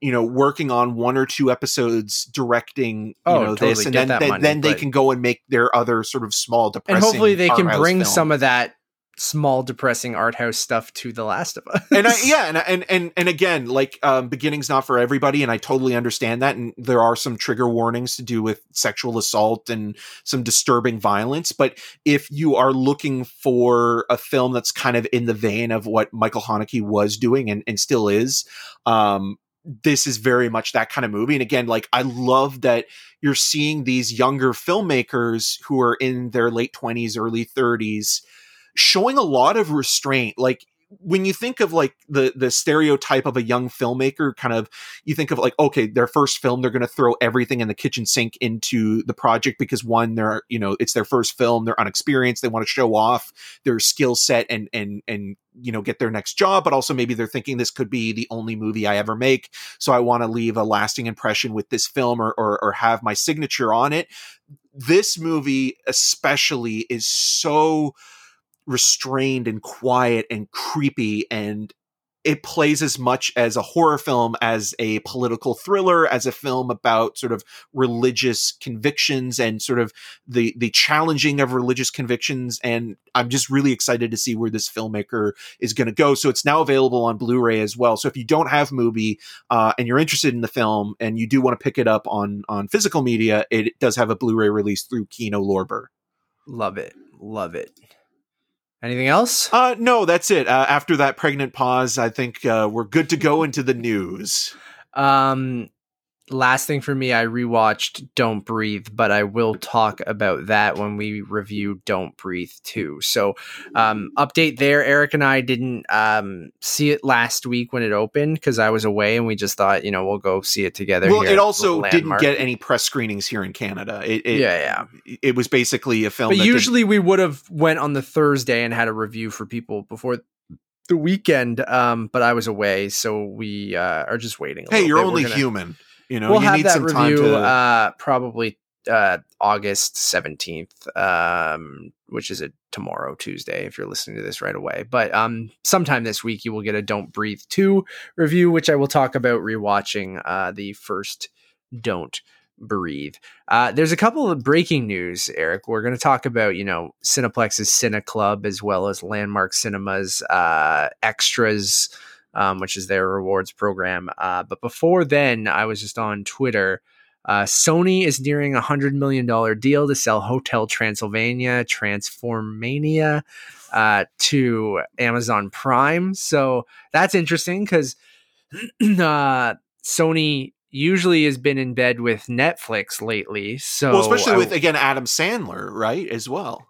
you know, working on one or two episodes, directing, you Oh, know, totally this, and get then then, money, then they but- can go and make their other sort of small, depressing, and hopefully they can bring film. some of that small depressing art house stuff to the last of us and I, yeah, and, and and and again, like um, beginning's not for everybody, and I totally understand that. And there are some trigger warnings to do with sexual assault and some disturbing violence. But if you are looking for a film that's kind of in the vein of what Michael Haneke was doing and, and still is, um, this is very much that kind of movie. And again, like I love that you're seeing these younger filmmakers who are in their late twenties, early thirties, showing a lot of restraint. Like when you think of like the the stereotype of a young filmmaker kind of you think of like okay their first film they're going to throw everything in the kitchen sink into the project because one they're you know it's their first film they're unexperienced they want to show off their skill set and and and you know get their next job but also maybe they're thinking this could be the only movie i ever make so i want to leave a lasting impression with this film or, or or have my signature on it this movie especially is so restrained and quiet and creepy and it plays as much as a horror film as a political thriller as a film about sort of religious convictions and sort of the the challenging of religious convictions and I'm just really excited to see where this filmmaker is going to go. So it's now available on Blu-ray as well. So if you don't have Mubi uh, and you're interested in the film and you do want to pick it up on on physical media it does have a Blu-ray release through Kino Lorber. Love it. Love it Anything else? Uh, no, that's it. Uh, after that pregnant pause, I think uh, we're good to go into the news. Um, last thing for me, I rewatched Don't Breathe, but I will talk about that when we review Don't Breathe too. So, um, update there. Eric and I didn't um, see it last week when it opened because I was away, and we just thought, you know, we'll go see it together. Well, it also didn't get any press screenings here in Canada. It, it, yeah, yeah. It was basically a film. But usually, did- we would have went on the Thursday and had a review for people before the weekend. Um, but I was away, so we uh, are just waiting. hey, you're bit. only gonna- human. You know, we'll you have that review to... uh, probably uh, August 17th, um, which is a tomorrow, Tuesday, if you're listening to this right away. But um, sometime this week, you will get a Don't Breathe 2 review, which I will talk about rewatching uh, the first Don't Breathe. Uh, there's a couple of breaking news, Eric. We're going to talk about, you know, Cineplex's Cine Club as well as Landmark Cinema's uh, extras um, which is their rewards program. Uh, but before then, I was just on Twitter. Uh, Sony is nearing a hundred million dollar deal to sell Hotel Transylvania, Transformania, uh, to Amazon Prime. So that's interesting because uh, Sony usually has been in bed with Netflix lately. So well, especially I, with again Adam Sandler, right? As well.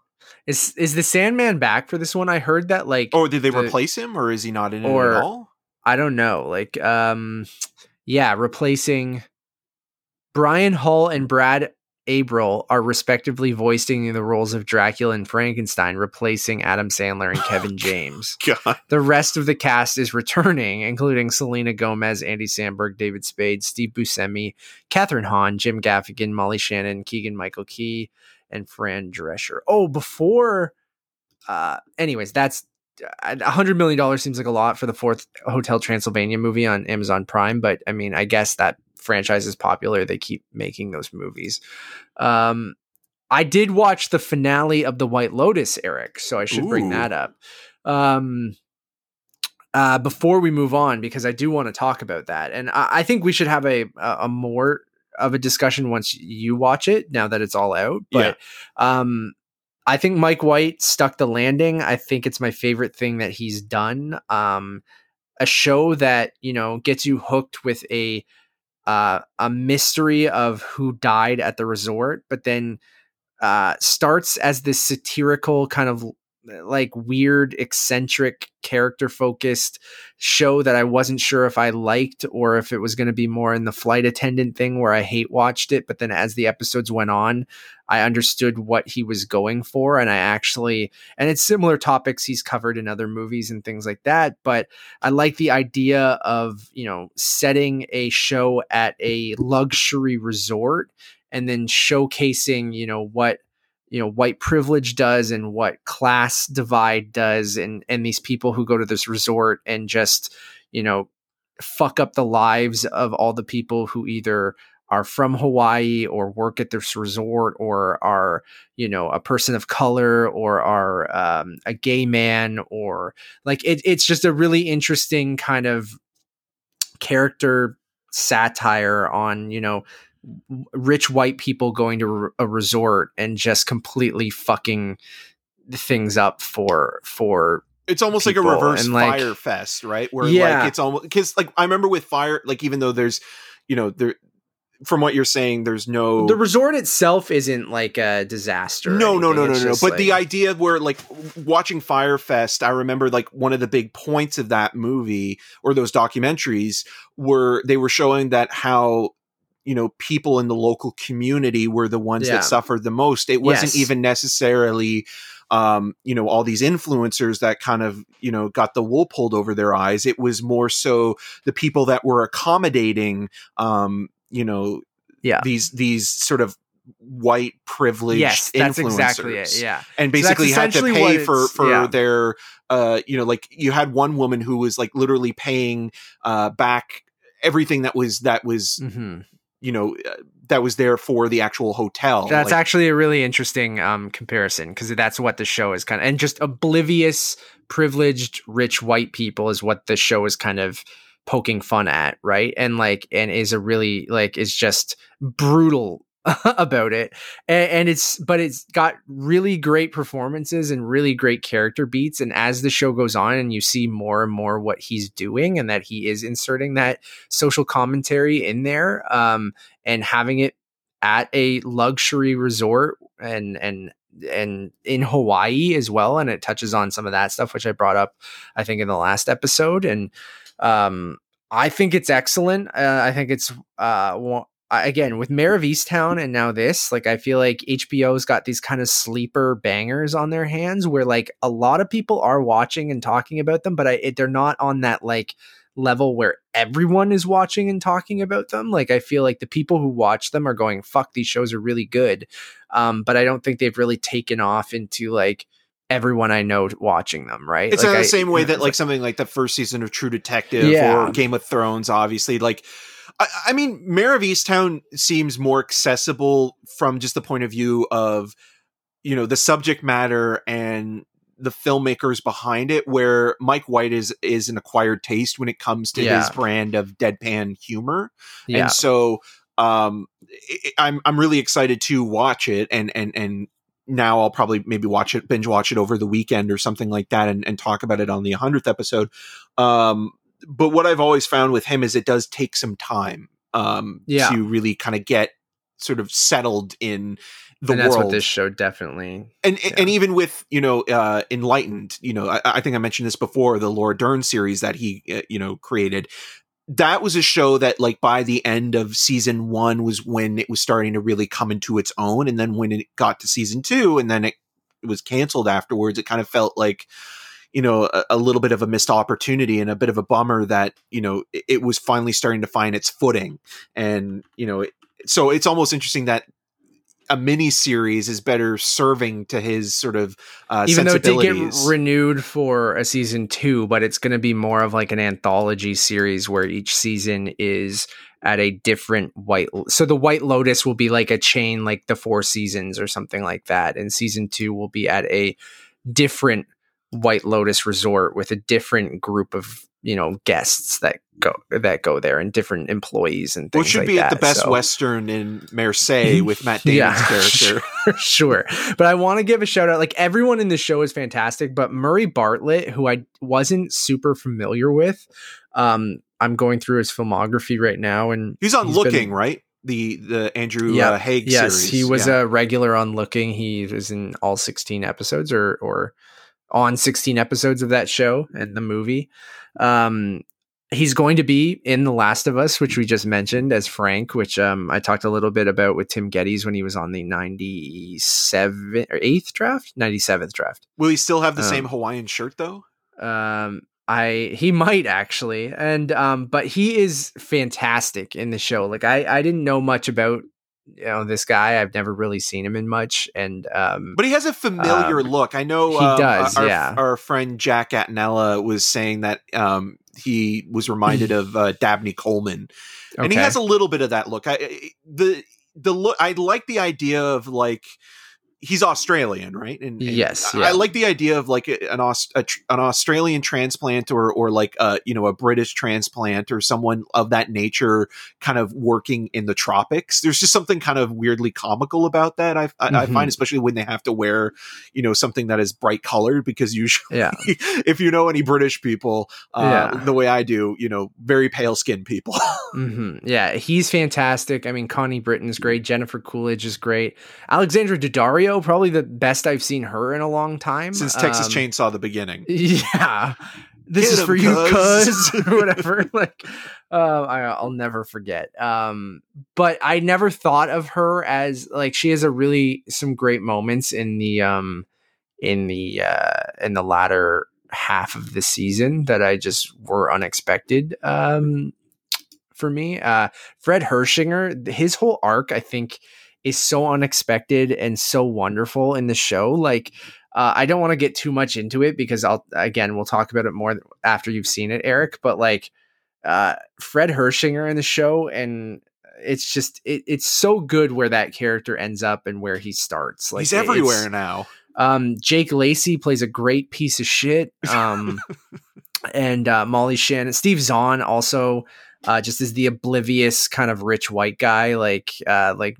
Is is the Sandman back for this one? I heard that like. Or did they the, replace him, or is he not in or, it at all? I don't know. Like, um, yeah, replacing Brian Hull and Brad Abrell are respectively voicing the roles of Dracula and Frankenstein, replacing Adam Sandler and Kevin James. God. The rest of the cast is returning, including Selena Gomez, Andy Samberg, David Spade, Steve Buscemi, Kathryn Hahn, Jim Gaffigan, Molly Shannon, Keegan Michael Key, and Fran Drescher. Oh, before. Uh, anyways, that's hundred million dollars seems like a lot for the fourth Hotel Transylvania movie on Amazon Prime, but I mean, I guess that franchise is popular. They keep making those movies. Um, I did watch the finale of The White Lotus, Eric, so I should Ooh. bring that up. Um, uh, before we move on, because I do want to talk about that, and I, I think we should have a a more of a discussion once you watch it. Now that it's all out, but yeah. um, I think Mike White stuck the landing. I think it's my favorite thing that he's done. Um, a show that you know gets you hooked with a uh, a mystery of who died at the resort, but then uh, starts as this satirical kind of Uh, like weird, eccentric, character focused show that I wasn't sure if I liked or if it was going to be more in the flight attendant thing where I hate watched it. But then as the episodes went on, I understood what he was going for. And I actually, and it's similar topics he's covered in other movies and things like that. But I like the idea of, you know, setting a show at a luxury resort and then showcasing, you know, what you know white privilege does and what class divide does and and these people who go to this resort and just you know fuck up the lives of all the people who either are from Hawaii or work at this resort or are you know a person of color or are um, a gay man or like it, it's just a really interesting kind of character satire on you know rich white people going to a resort and just completely fucking things up for for it's almost like a reverse like, Fyre Fest right where yeah. like it's almost because like i remember with Fyre like even though there's you know there from what you're saying, there's no the resort itself isn't like a disaster. no, no, no, no, no, But the like- idea where like watching Fyre Fest, I remember like one of the big points of that movie or those documentaries were they were showing that how you know people in the local community were the ones Yeah. that suffered the most. It wasn't Yes. even necessarily um you know all these influencers that kind of you know got the wool pulled over their eyes it was more so the people that were accommodating um you know Yeah. these these sort of white privileged yes, that's influencers exactly it. Yeah, and So basically had to pay for for yeah. their uh you know like you had one woman who was like literally paying uh back everything that was that was hmm you know uh, that was there for the actual hotel That's Like, actually a really interesting um, comparison because that's what the show is kind of, and just oblivious, privileged, rich white people is what the show is kind of poking fun at, right? And like, and is a really like is just brutal about it, and, and it's but it's got really great performances and really great character beats. And as the show goes on, and you see more and more what he's doing, and that he is inserting that social commentary in there, um, and having it at a luxury resort and and and in Hawaii as well and it touches on some of that stuff which I brought up I think in the last episode and um I think it's excellent uh, I think it's uh I- again with Mare of Easttown and now this like I feel like HBO's got these kind of sleeper bangers on their hands where like a lot of people are watching and talking about them but I it, they're not on that like level where everyone is watching and talking about them. Like I feel like the people who watch them are going, "Fuck, these shows are really good," um, but I don't think they've really taken off into like everyone I know watching them. Right? it's like not I- the same way that it's like something like the first season of True Detective Yeah. or Game of Thrones, obviously, like I, I mean, Mare of Easttown seems more accessible from just the point of view of you know the subject matter and the filmmakers behind it where Mike White is is an acquired taste when it comes to his brand of deadpan humor. Yeah, and so um I- i'm i'm really excited to watch it and and and now i'll probably maybe watch it binge watch it over the weekend or something like that and, and talk about it on the 100th episode. Um but what i've always found with him is it does take some time um Yeah. to really kind of get sort of settled in the and that's world what this show definitely. and Yeah. and even with you know uh enlightened you know I, I think i mentioned this before the laura dern series that he uh, you know created that was a show that like by the end of season one was when it was starting to really come into its own and then when it got to season two and then it was canceled afterwards it kind of felt like you know a, a little bit of a missed opportunity and a bit of a bummer that you know it, it was finally starting to find its footing and you know it, so it's almost interesting that a mini series is better serving to his sort of uh, Even though it did get renewed for a season two, but it's going to be more of like an anthology series where each season is at a different white. So the White Lotus will be like a chain, like the Four Seasons or something like that, and season two will be at a different White Lotus resort with a different group of you know guests that go that go there and different employees and well, things it should like be at the best so- Western in Marseille with Matt Damon's Yeah. character. sure. But I want to give a shout out. Like everyone in the show is fantastic, but Murray Bartlett, who I wasn't super familiar with, um, I'm going through his filmography right now, and He's on He's Looking, been- right? The the Andrew Yeah. uh, Haigh yes, series. he was Yeah. a regular on Looking. He was in all 16 episodes, or or on 16 episodes of that show and the movie. Um, he's going to be in The Last of Us, which we just mentioned as Frank, which um, I talked a little bit about with Tim Geddes when he was on the 97 or 8th draft, 97th draft. Will he still have the um, same Hawaiian shirt though? Um, I he might actually, and um, but he is fantastic in the show. Like I I didn't know much about you know this guy. I've never really seen him in much, and um, But he has a familiar um, look. I know he um, does, Our, yeah. our friend Jack Atnella was saying that um, he was reminded of uh, Dabney Coleman, and he has a little bit of that look. I- the the look. I like the idea of like he's Australian, right? And, and yes, I, yeah. I like the idea of like an Aus, a, tr- an Australian transplant or or like uh you know a British transplant or someone of that nature kind of working in the tropics. There's just something kind of weirdly comical about that. I I, I Mhm. find especially when they have to wear you know something that is bright colored because usually yeah. if you know any British people uh Yeah. the way I do, you know, very pale skinned people. hmm Yeah, he's fantastic. I mean, Connie Britton's great. Jennifer Coolidge is great. Alexandra Daddario, probably the best I've seen her in a long time Since Texas Um, Chainsaw the beginning. Yeah, this Get is 'em, for you, cuz. or whatever. like, uh, I, I'll never forget. Um, but I never thought of her as like she has a really some great moments in the um in the uh in the latter half of the season that I just were unexpected. Um, for me, uh, Fred Hechinger, his whole arc, I think, is so unexpected and so wonderful in the show. Like, uh, I don't want to get too much into it because I'll again we'll talk about it more after you've seen it, Eric. But like, uh, Fred Hechinger in the show, and it's just it, it's so good where that character ends up and where he starts. Like He's everywhere now. um, Jake Lacy plays a great piece of shit. Um, and uh, Molly Shannon, Steve Zahn also uh, just as the oblivious kind of rich white guy, like uh, like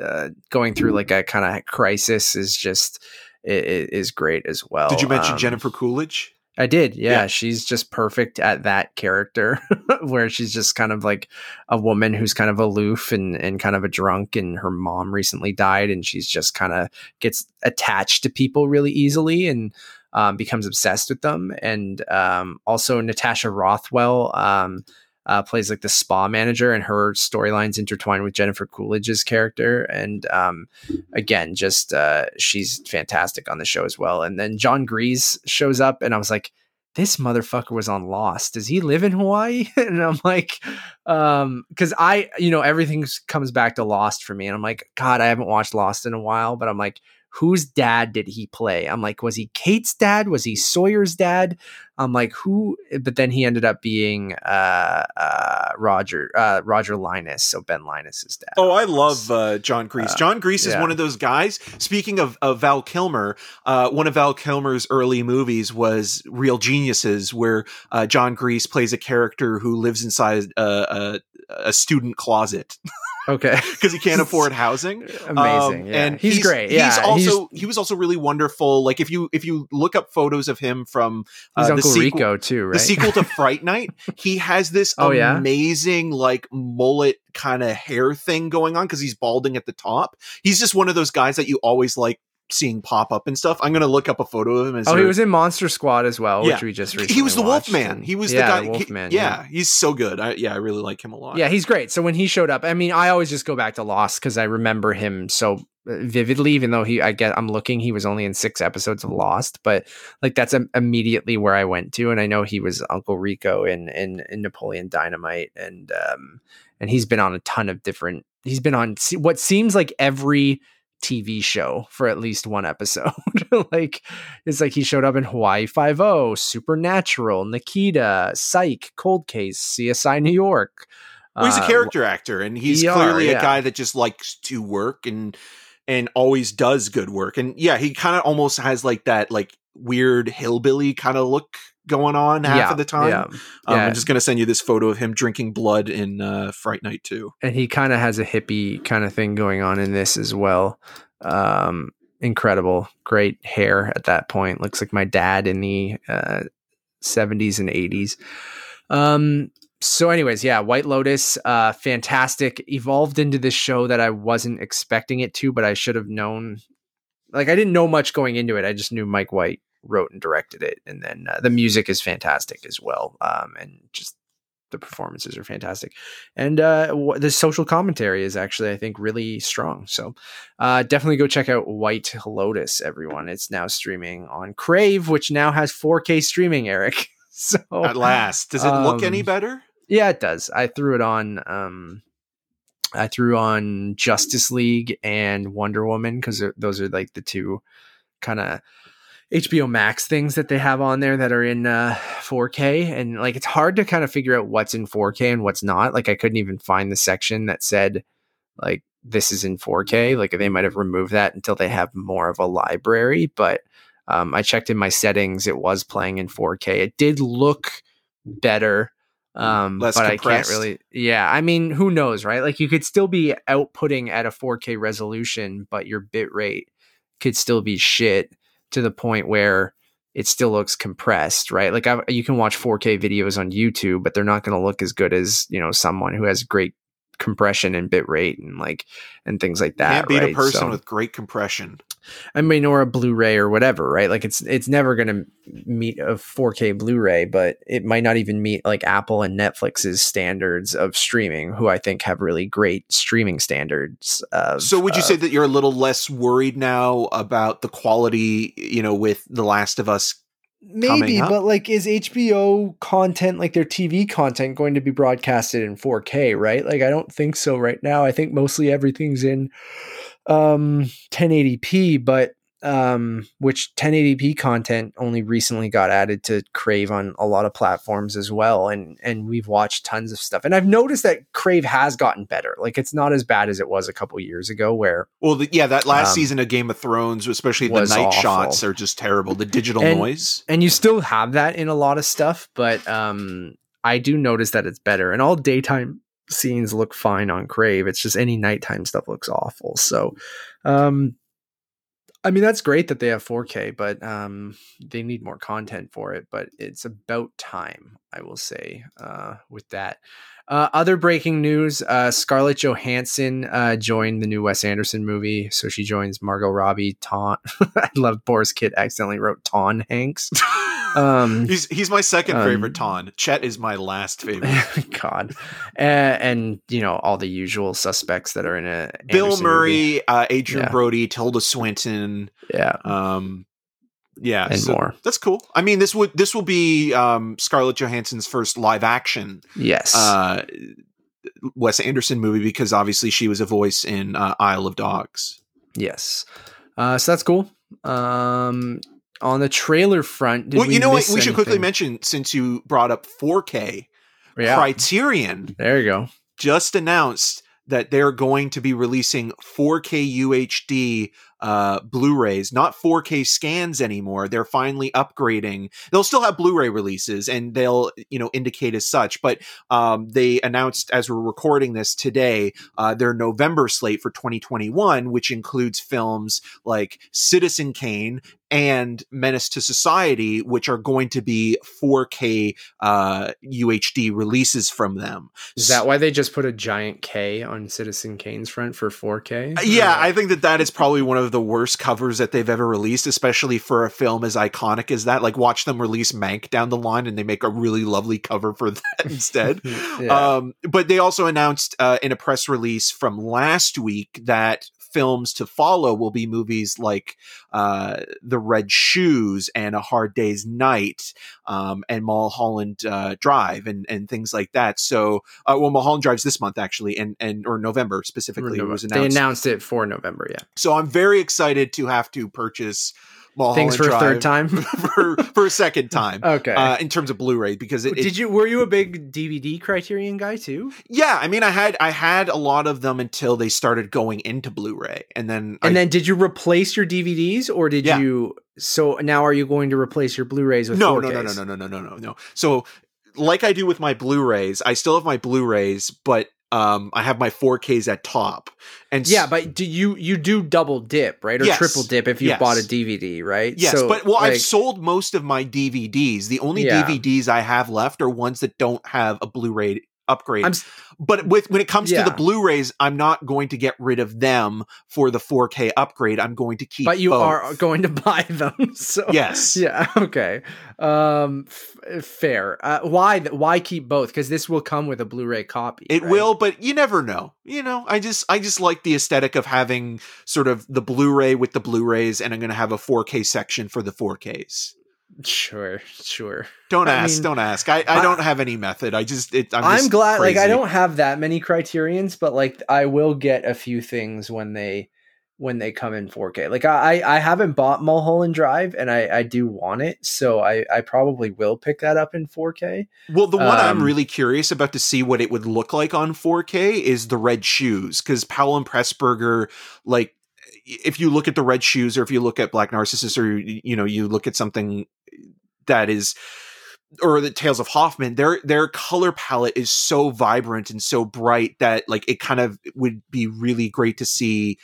uh, going through like a kind of crisis is just is great as well. Did you mention Um, Jennifer Coolidge? I did. Yeah, Yeah. she's just perfect at that character where she's just kind of like a woman who's kind of aloof and and kind of a drunk and her mom recently died and she's just kind of gets attached to people really easily and um, becomes obsessed with them and um, also Natasha Rothwell um, uh, plays like the spa manager and her storylines intertwined with Jennifer Coolidge's character and um, again, just uh, she's fantastic on the show as well. And then Jon Gries shows up, and I was like, this motherfucker was on Lost. Does he live in Hawaii? and I'm like, um, because I, you know, everything comes back to Lost for me, and I'm like, God, I haven't watched Lost in a while, but I'm like. Whose dad did he play? I'm like, was he Kate's dad? Was he Sawyer's dad? I'm like, who? But then he ended up being uh, uh, Roger uh, Roger Linus, so Ben Linus's dad. Oh, I love uh, Jon Gries. Uh, Jon Gries is yeah. one of those guys. Speaking of, of Val Kilmer, uh, one of Val Kilmer's early movies was Real Geniuses, where uh, Jon Gries plays a character who lives inside a, a, a student closet okay, because he can't afford housing. amazing. Um, yeah. and he's, great. Yeah, he's also he was also really wonderful. Like if you if you look up photos of him from uh, he's the Uncle sequel, Rico too, right? the sequel to Fright Night, he has this Oh, yeah? amazing like mullet kind of hair thing going on because he's balding at the top. He's just one of those guys that you always like seeing pop up and stuff. I'm gonna look up a photo of him. As oh, he was in Monster Squad as well, Yeah. which we just recently he was the Wolfman. and- He was yeah, the guy. he- Wolfman. yeah, he's so good. I, yeah, I really like him a lot. Yeah, he's great. So when he showed up, I mean, I always just go back to Lost because I remember him so uh, vividly. Even though he, I get, I'm looking, he was only in six episodes of Lost, but like that's im- immediately where I went to, and I know he was Uncle Rico in in, in Napoleon Dynamite, and um, and he's been on a ton of different. He's been on what seems like every TV show for at least one episode. like it's like he showed up in Hawaii Five O, Supernatural, Nikita, Psych, Cold Case, CSI New York. Well, he's a Uh, character actor, and he's ER, clearly a yeah. guy that just likes to work and and always does good work. And yeah, he kind of almost has like that like weird hillbilly kind of look going on half yeah, of the time. Yeah. Um, yeah. I'm just gonna send you this photo of him drinking blood in uh, Fright Night 2. and he kind of has a hippie kind of thing going on in this as well. Um, incredible, great hair at that point. Looks like my dad in the uh, 70s and 80s. Um, so, anyways, yeah, White Lotus, uh, fantastic. Evolved into this show that I wasn't expecting it to, but I should have known. Like, I didn't know much going into it. I just knew Mike White wrote and directed it, and then uh, the music is fantastic as well. Um, and just the performances are fantastic. And uh, w- the social commentary is actually i think really strong. So uh, definitely go check out white lotus everyone. It's now streaming on crave which now has 4k streaming eric. So At last, does it look any um, better? yeah it does. I threw it on um i threw on justice league and wonder woman because those are like the two kind of HBO Max things that they have on there that are in uh, 4K, and like it's hard to kind of figure out what's in 4K and what's not. Like I couldn't even find the section that said like this is in 4K. Like they might have removed that until they have more of a library. But um, I checked in my settings; it was playing in 4K. It did look better, um, Less but I can't really. Yeah, I mean, who knows, right? Like you could still be outputting at a 4K resolution, but your bit rate could still be shit to the point where it still looks compressed, right? Like I, you can watch 4K videos on YouTube, but they're not going to look as good as you know someone who has great compression and bit rate and like and things like that. Can't beat right? a person So- with great compression. I mean, or a Blu-ray or whatever, right? Like it's it's never going to meet a 4K Blu-ray, but it might not even meet like Apple and Netflix's standards of streaming, who I think have really great streaming standards. Of, So would you of- say that you're a little less worried now about the quality, you know, with The Last of Us? Maybe? But like, is HBO content like their TV content going to be broadcasted in 4K? Right? Like, I don't think so right now. I think mostly everything's in um 1080p, but um which 1080p content only recently got added to crave on a lot of platforms as well and and we've watched tons of stuff and i've noticed that crave has gotten better like it's not as bad as it was a couple years ago where Well, the, yeah, that last Um, season of Game of Thrones, especially the night awful. shots, are just terrible. The digital And- noise. and you still have that in a lot of stuff but um i do notice that it's better and all daytime scenes look fine on crave it's just any nighttime stuff looks awful so um i mean that's great that they have 4k but um they need more content for it but it's about time i will say uh with that uh, other breaking news: uh, Scarlett Johansson uh, joined the new Wes Anderson movie, so she joins Margot Robbie. Ton, I love Borys Kit accidentally wrote Ton Hanks. Um, He's he's my second um, favorite. Ton Chet is my last favorite. God, and, and you know all the usual suspects that are in a Bill Anderson. Murray, uh, Adrien Yeah. Brody, Tilda Swinton. yeah, Um, yeah, and so more. That's cool. I mean, this would this will be um, Scarlett Johansson's first live action Yes, uh, Wes Anderson movie because obviously she was a voice in uh, Isle of Dogs. yes. Uh, so that's cool. Um, on the trailer front, did well, we you know what? We should quickly mention since you brought up 4K, Yeah, Criterion there you go. just announced that they're going to be releasing 4K UHD uh, Blu-rays, not 4K scans anymore. They're finally upgrading. They'll still have Blu-ray releases, and they'll you know indicate as such. But um, they announced as we're recording this today uh, their November slate for 2021, which includes films like Citizen Kane and Menace to Society, which are going to be 4K uh, UHD releases from them. Is that why they just put a giant K on Citizen Kane's front for 4K? Uh, Yeah, I think that that is probably one of the worst covers that they've ever released, especially for a film as iconic as that. Like, watch them release Mank down the line, and they make a really lovely cover for that instead. yeah. Um, but they also announced uh, in a press release from last week that films to follow will be movies like uh, The Red Shoes and A Hard Day's Night um, and Mulholland uh, Drive and, and things like that. So, uh, well, Mulholland Drive's this month actually, and, and or November specifically it was they announced. announced it for November. Yeah, So I'm very excited to have to purchase Mulholland things for a third time. for, for a second time. okay. Uh, in terms of Blu-ray, because it, it- Did you were you a big DVD Criterion guy too? yeah, I mean, I had I had a lot of them until they started going into Blu-ray, and then And I, then did you replace your DVDs or did Yeah. you? So now are you going to replace your Blu-rays with no, 4Ks? no, no, no, no, no, no, no, no, no. So, like I do with my Blu-rays, I still have my Blu-rays, but um, I have my 4Ks at top, and Yeah, but do you you do double dip, right? Or Yes. triple dip if you Yes. bought a DVD, right? Yes, So, but well, like, I've sold most of my DVDs. The only Yeah. DVDs I have left are ones that don't have a Blu-ray upgrade. I'm but with when it comes to the Blu-rays, I'm not going to get rid of them for the 4K upgrade. I'm going to keep. but you both. are going to buy them. So Yes. yeah, okay, um, f- fair. Uh, why why keep both? Because this will come with a Blu-ray copy. It right? will, but you never know. You know, I just I just like the aesthetic of having sort of the Blu-ray with the Blu-rays, and I'm going to have a 4K section for the 4Ks. Sure, sure. Don't I ask, mean, don't ask. I, I I- don't have any method. I just it, I'm, I'm, just glad. Like I don't have that many criterions, but like I will get a few things when they when they come in 4K. Like I I haven't bought Mulholland Drive and I I do want it, so I I probably will pick that up in 4K. Well, the one I'm Um, really curious about to see what it would look like on 4K is the red shoes because Powell and Pressburger, like, if you look at the red shoes or if you look at Black Narcissus or you you know you look at something that is or the Tales of Hoffmann, their their color palette is so vibrant and so bright that like it kind of would be really great to see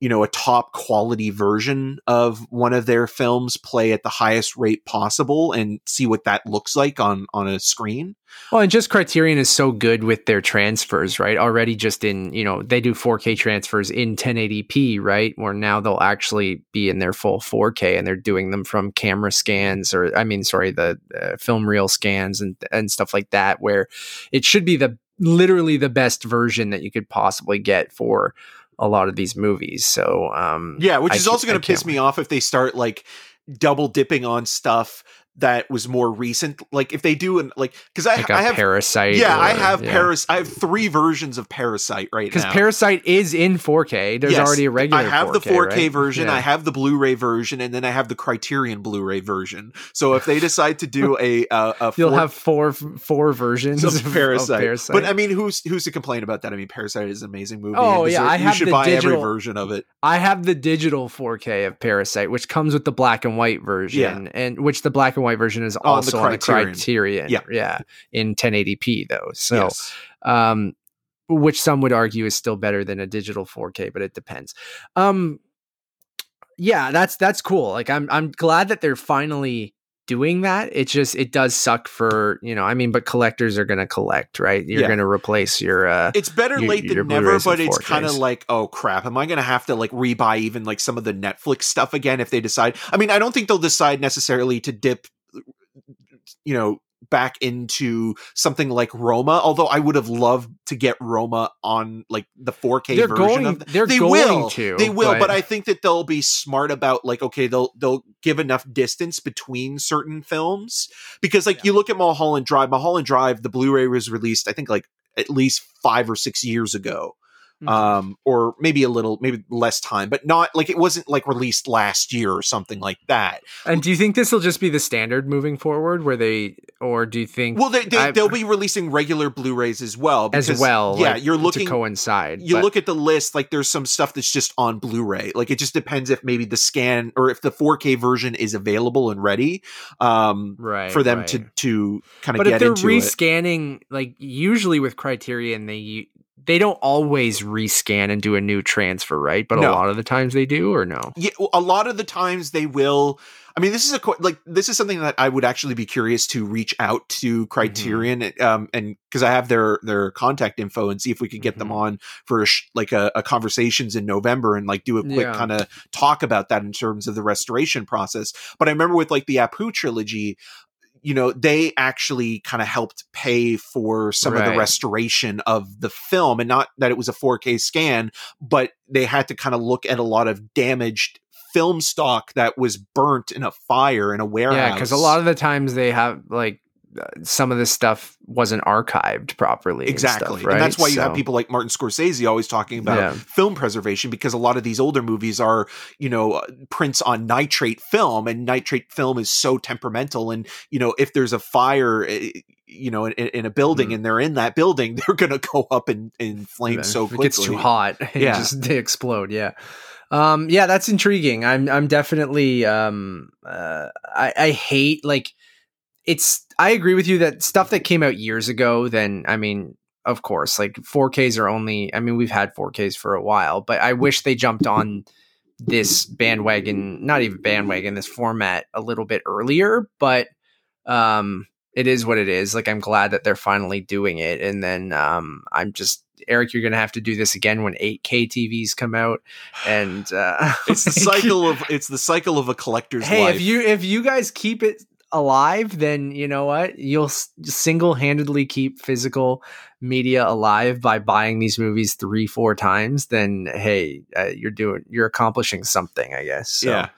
you know a top quality version of one of their films play at the highest rate possible and see what that looks like on on a screen Well, and just Criterion is so good with their transfers, right? Already just in, you know, they do 4K transfers in 1080p, right? Where now they'll actually be in their full 4K and they're doing them from camera scans or I mean, sorry, the uh, film reel scans and and stuff like that where it should be the literally the best version that you could possibly get for a lot of these movies. So, um yeah which I is also going to piss me off if they start like double dipping on stuff that was more recent like if they do and like because I, like I have Parasite. yeah i have yeah. paris i have three versions of parasite right now. because Parasite is in 4K. There's Yes, already a regular. Version. I have the 4K, 4K right? version, Yeah. I have the Blu-ray version, and then I have the Criterion Blu-ray version. So if they decide to do a a, a You'll four- have four four versions of of Parasite. Parasite. but I mean, who's who's to complain about that? I mean, Parasite is an amazing movie. Oh, yeah, deserve- I you should the buy every version of it. I have the digital 4K of Parasite, which comes with the black and white version, and which the black and white version is On the also on the Criterion. Criterion. Yeah. yeah, in 1080p though. So, yes. um, which some would argue is still better than a digital 4K, but it depends. Um, yeah, that's that's cool. Like I'm I'm glad that they're finally doing that. It just it does suck for you know. I mean, but collectors are gonna collect, right? You're Yeah. gonna replace your uh It's better your- late your than never, but it's kind of like, oh crap, am I going to have to like rebuy even like some of the Netflix stuff again if they decide? I mean, I don't think they'll decide necessarily to dip, you know, back into something like Roma. Although I would have loved to get Roma on like the 4K they're version going of. th- they're they going will. to They will, but, I think that they'll be smart about like okay, they'll they'll give enough distance between certain films because like Yeah. you look at Mulholland Drive, Mulholland Drive, the Blu-ray was released I think like at least five or six years ago, Mhm. um, or maybe a little, maybe less time, but not like it wasn't like released last year or something like that. And do you think this will just be the standard moving forward, where they, or do you think Well, they, they, they'll be releasing regular Blu-rays as well. as well? yeah, like, you're to looking. coincide. You but- look at the list, like there's some stuff that's just on Blu-ray. Like it just depends if maybe the scan or if the 4K version is available and ready um, right for them right. to to kind of But if they're into it. rescanning, like usually with Criterion, they they don't always rescan and do a new transfer, right? But No. a lot of the times they do, or no? Yeah, a lot of the times they will. I mean, this is a like this is something that I would actually be curious to reach out to Criterion, um, and because I have their their contact info and see if we could get them Mhm. on for a sh- like a, a conversations in November and like do a quick Yeah. kind of talk about that in terms of the restoration process. But I remember with like the Apu trilogy. You know, they actually kind of helped pay for some of the restoration of the film, and not that it was a 4K scan, but they had to kind of look at a lot of damaged film stock that was burnt in a fire in a warehouse. Yeah, because a lot of the times they have like some of this stuff wasn't archived properly. and stuff, exactly, right? and that's why you have people like Martin Scorsese always talking about Yeah. film preservation because a lot of these older movies are, you know, uh, prints on nitrate film, and nitrate film is so temperamental, and you know, if there's a fire. eh, You know, in, in a building, Mhm. and they're in that building, they're going to go up in, in flames so quickly. it gets too hot, Yeah. just they explode. Yeah. Um, yeah, that's intriguing. I'm I'm definitely um uh I, I hate like it's I agree with you that stuff that came out years ago, then I mean, of course, like 4Ks are only I mean, we've had 4Ks for a while, but I wish they jumped on this bandwagon, not even bandwagon, this format a little bit earlier, but um it is what it is. Like I'm glad that they're finally doing it. And then um I'm just Eric, you're gonna have to do this again when 8K TVs come out. And uh it's the cycle of it's the cycle of a collector's hey life. if you if you guys keep it alive then you know what? You'll single-handedly keep physical media alive by buying these movies three four times then hey uh, you're doing you're accomplishing something i guess. So, yeah,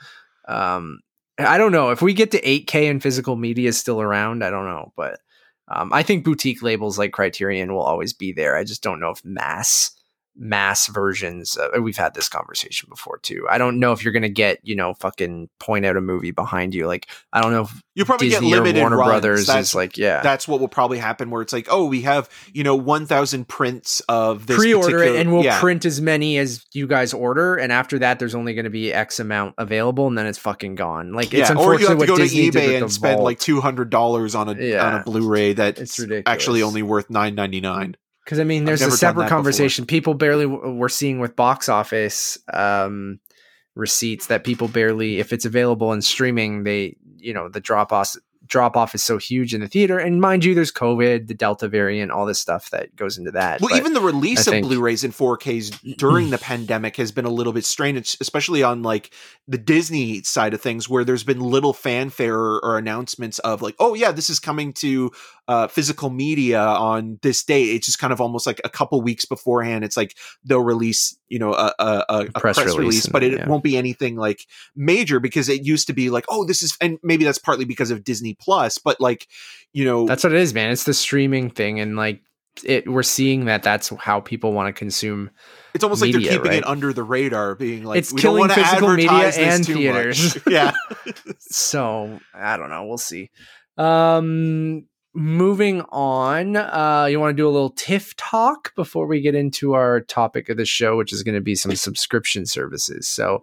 um i don't know. If we get to 8k and physical media is still around i don't know but um, i think boutique labels like criterion will always be there. I just don't know if mass mass versions. Of, we've had this conversation before too. I don't know if you're gonna get you know fucking point out a movie behind you. Like I don't know if You probably Disney get or limited Warner runs. Brothers That's, is like yeah. that's what will probably happen. Where it's like, oh, we have you know one thousand prints of this. pre-order it and we'll yeah. print as many as you guys order and after that there's only going to be x amount available and then it's fucking gone like it's yeah, or you unfortunately have to go to Disney eBay and spend Vault. like two hundred dollars on a on a Blu-ray that's It's ridiculous. actually only worth nine ninety nine. Because I mean, there's a separate that before. conversation. People barely w- we're seeing with box office um, receipts that people barely, if it's available in streaming, they you know the drop off drop off is so huge in the theater. And mind you, there's COVID, the Delta variant, all this stuff that goes into that. Well, But even the release I of think- Blu-rays and 4Ks during the pandemic has been a little bit strange, especially on like the Disney side of things, where there's been little fanfare or, or announcements of like, oh yeah, this is coming to uh, physical media on this date. It's just kind of almost like a couple weeks beforehand. It's like they'll release, you know, a, a, a, a press press, release release, and but it yeah. won't be anything like major because it used to be like, oh, this is, and maybe that's partly because of Disney Plus, but like, you know, that's what it is, man. It's the streaming thing, and like it, we're seeing that that's how people want to consume. It's almost like they're keeping right? it under the radar, being like, It's we don't killing want to physical media advertise this and theaters. yeah, So I don't know. We'll see. Um, moving on. Uh, you want to do a little TIFF talk before we get into our topic of the show, which is going to be some subscription services. So,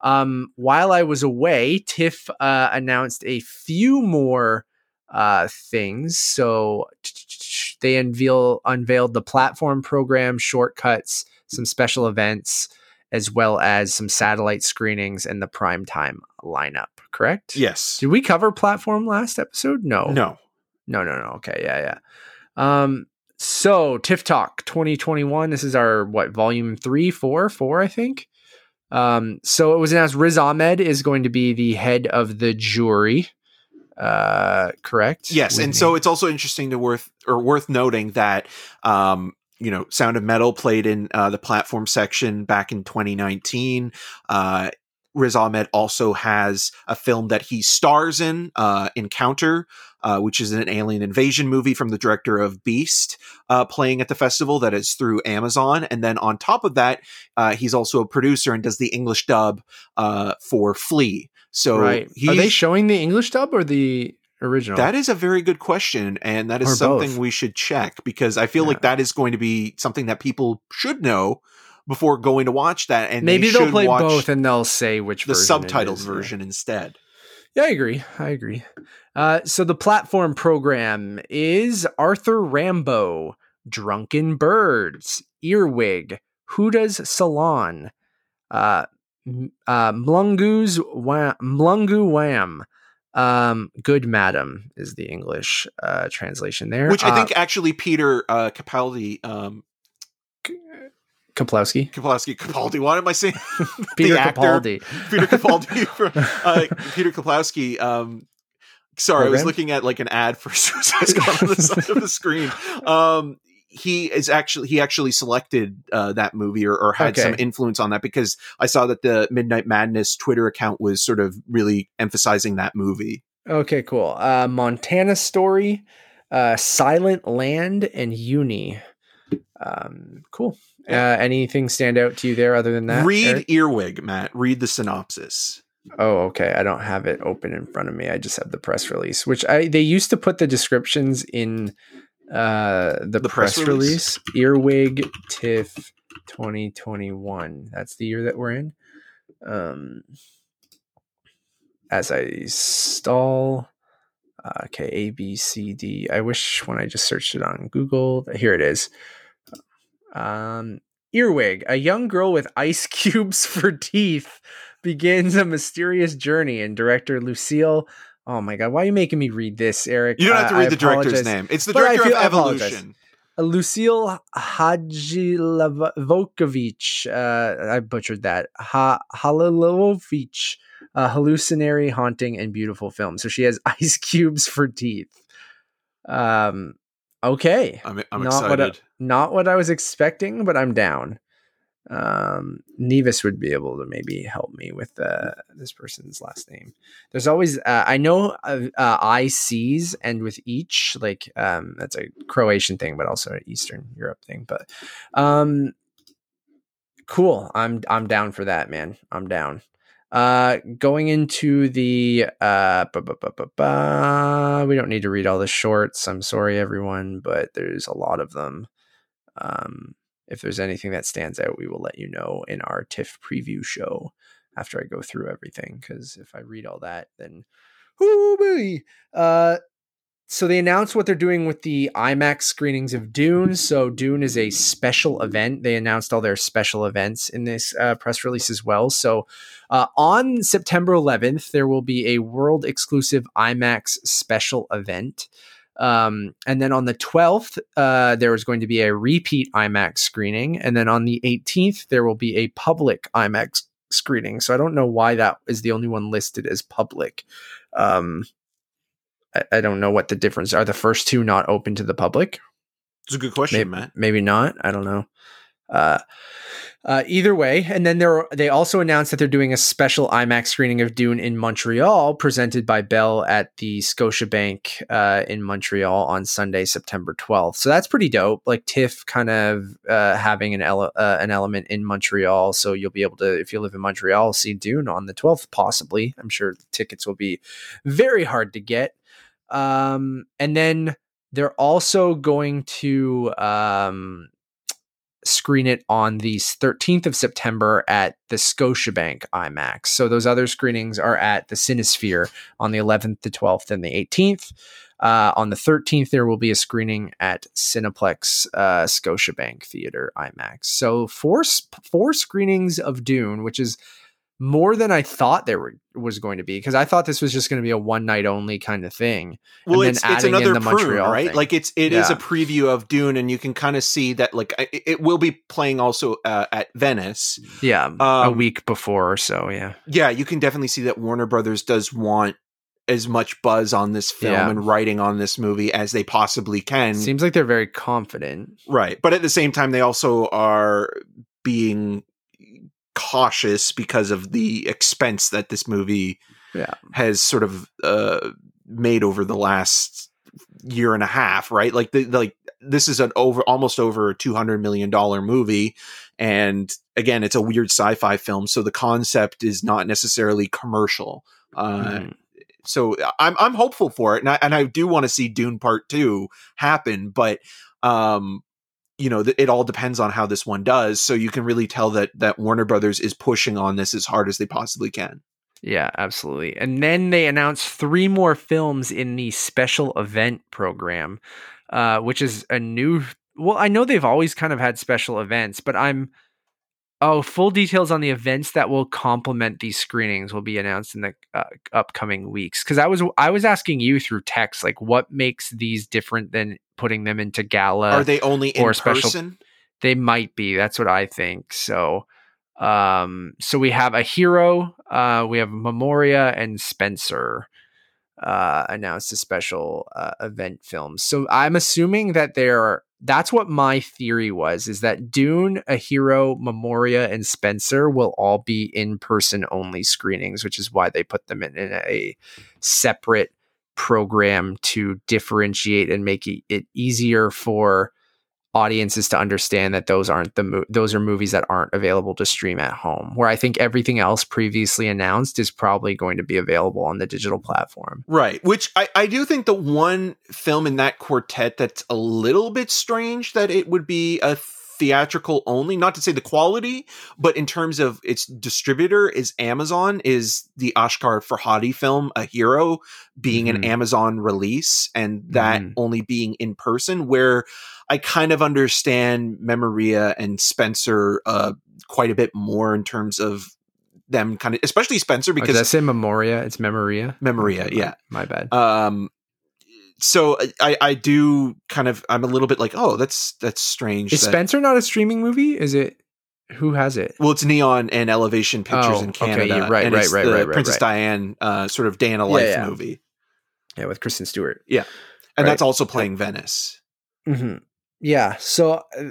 um, while I was away, TIFF uh, announced a few more uh, things. So they unveil unveiled the platform program, shortcuts, some special events, as well as some satellite screenings and the primetime lineup. Correct? yes, Did we cover platform last episode? No. no, No, no, no. Okay, yeah, yeah. Um, so TIFF Talk 2021. This is our what volume three, four, four, I think. Um, so it was announced Riz Ahmed is going to be the head of the jury. Uh, correct. yes, With and me. so it's also interesting to worth or worth noting that um, you know, Sound of Metal played in uh, the platform section back in 2019. Uh, Riz Ahmed also has a film that he stars in, uh, Encounter, uh, which is an alien invasion movie from the director of Beast, uh, playing at the festival that is through Amazon. And then on top of that, uh, he's also a producer and does the English dub uh, for Flea. So right. Are they showing the English dub or the original? that is a very good question, and that is Or something both. we should check because I feel Yeah. like that is going to be something that people should know before going to watch that. And Maybe they they'll play watch both and they'll say which the version it subtitled is, yeah. version instead. Yeah, I agree. I agree. Uh, so the platform program is Arthur Rambo, Drunken Birds, Earwig, Huda's Salon, uh, uh, Mlungu's Wam, Mlungu Wam, um, Good Madam is the English uh, translation there. Which I Uh, think actually Peter uh, Capaldi, um, Kuplowsky, Kapowski, Capaldi. What am I saying? Peter. Capaldi. Peter Capaldi, from, uh, Peter Kuplowsky. Um, sorry, I was looking at like an ad for Suicide Squad on the side of the screen. Um, he is actually he actually selected uh, that movie or, or had some influence on that because I saw that the Midnight Madness Twitter account was sort of really emphasizing that movie. Okay, cool. Uh, Montana Story, uh, Silent Land, and Uni. Um, cool. Uh, anything stand out to you there other than that? Read Eric? Earwig, Matt. Read the synopsis. Oh, okay. I don't have it open in front of me. I just have the press release, which I they used to put the descriptions in uh the, The press, press release. Earwig TIFF 2021. That's the year that we're in. Um as I stall uh, okay, A B C D. I wish when I just searched it on Google. Here it is. Um, Earwig, a young girl with ice cubes for teeth, begins a mysterious journey. And director Lucile, oh my god, why are you making me read this, Eric? You don't have to read the director's name. It's the But director of. Evolution. Uh, Lucile Hajilovokovich, uh, I butchered that. Ha Halilovich, a hallucinatory, haunting, and beautiful film. So she has ice cubes for teeth. Um, okay, I'm, I'm Not what I- excited. not what I was expecting, but I'm down. Um, Nevis would be able to maybe help me with uh, this person's last name. There's always uh, I know uh, uh, ICs and with each like um, that's a Croatian thing, but also an Eastern Europe thing. But um, cool. I'm I'm down for that, man. I'm down. Uh, going into the uh, we don't need to read all the shorts. I'm sorry, everyone, but there's a lot of them. Um, if there's anything that stands out, we will let you know in our TIFF preview show after I go through everything. Because if I read all that, then whoo boy. Uh, so they announced what they're doing with the IMAX screenings of Dune. So Dune is a special event. They announced all their special events in this uh, press release as well. So uh, on September 11th, there will be a world exclusive IMAX special event. Um, and then on the 12th, uh, there is going to be a repeat IMAX screening. And then on the 18th, there will be a public IMAX screening. So I don't know why that is the only one listed as public. Um, I, I don't know what the difference are. The first two not open to the public? It's a good question, maybe, Matt. Maybe not. I don't know. Uh, uh, either way, and then they also announced that they're doing a special IMAX screening of Dune in Montreal, presented by Bell at the Scotiabank uh, in Montreal on Sunday, September 12th. So that's pretty dope. Like TIFF kind of uh, having an ele- uh, an element in Montreal, so you'll be able to, if you live in Montreal, see Dune on the 12th. Possibly, I'm sure tickets will be very hard to get. Um, and then they're also going to um, screen it on the 13th of September at the Scotiabank IMAX. So those other screenings are at the Cinesphere on the 11th, the 12th, and the 18th. Uh, on the 13th, there will be a screening at Cineplex uh, Scotiabank Theater IMAX. So four four screenings of Dune, which is more than I thought there were, was going to be because I thought this was just going to be a one night only kind of thing. Well, it's, it's another prune, right? Thing. Like it's it yeah. is a preview of Dune, and you can kind of see that like it, it will be playing also uh, at Venice. Yeah, um, a week before or so. Yeah, yeah, you can definitely see that Warner Brothers does want as much buzz on this film yeah. and writing on this movie as they possibly can. Seems like they're very confident, right? But at the same time, they also are being cautious because of the expense that this movie yeah. has sort of uh, made over the last year and a half, right? Like the like this is an over almost over a two hundred million dollar movie, and again, it's a weird sci-fi film, so the concept is not necessarily commercial. Uh, mm. So I'm I'm hopeful for it, and I and I do want to see Dune Part Two happen, but um, you know it all depends on how this one does so you can really tell that that warner brothers is pushing on this as hard as they possibly can yeah absolutely and then they announced three more films in the special event program uh, which is a new well i know they've always kind of had special events but i'm Oh, full details on the events that will complement these screenings will be announced in the uh, upcoming weeks. Because I was I was asking you through text, like what makes these different than putting them into gala? Are they only in or special, person? They might be. That's what I think. So, um, so we have a hero, uh, we have Memoria and Spencer uh, announced a special uh, event film. So I'm assuming that they're that's what my theory was is that Dune, A Hero, Memoria, and Spencer will all be in person only screenings, which is why they put them in, in a separate program to differentiate and make it easier for audiences to understand that those aren't the mo- those are movies that aren't available to stream at home where i think everything else previously announced is probably going to be available on the digital platform. Right which i, I do think the one film in that quartet that's a little bit strange that it would be a theatrical only not to say the quality but in terms of its distributor is amazon is the Asghar Farhadi film a hero being mm-hmm. an amazon release and that mm-hmm. only being in person where i kind of understand memoria and spencer uh, quite a bit more in terms of them kind of especially spencer because oh, did i say memoria it's memoria memoria yeah my bad um so I, I do kind of I'm a little bit like oh that's that's strange. Is that, Spencer not a streaming movie? Is it? Who has it? Well, it's Neon and Elevation Pictures oh, in Canada. Okay, right, and right, right, right, right, Princess right. Diane, uh, sort of day in a life yeah, yeah. movie. Yeah, with Kristen Stewart. Yeah, and right. that's also playing Venice. Mm-hmm. Yeah, so uh,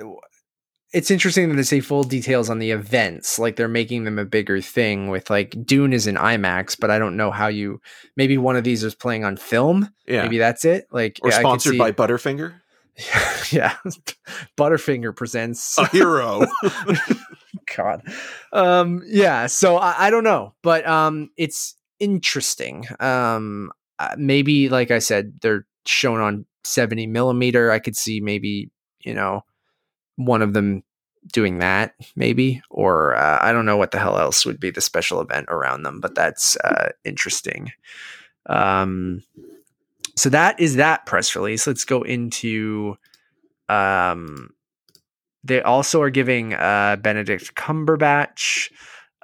it's interesting that they say full details on the events like they're making them a bigger thing with like dune is in imax but i don't know how you maybe one of these is playing on film yeah maybe that's it like or sponsored see, by butterfinger yeah butterfinger presents a hero God. Um, yeah. So I, I don't know, but um, it's interesting. Um, uh, maybe like I said, they're shown on 70 millimeter. I could see maybe you know one of them doing that maybe or uh, i don't know what the hell else would be the special event around them but that's uh, interesting. Um so that is that press release. Let's go into um they also are giving uh benedict cumberbatch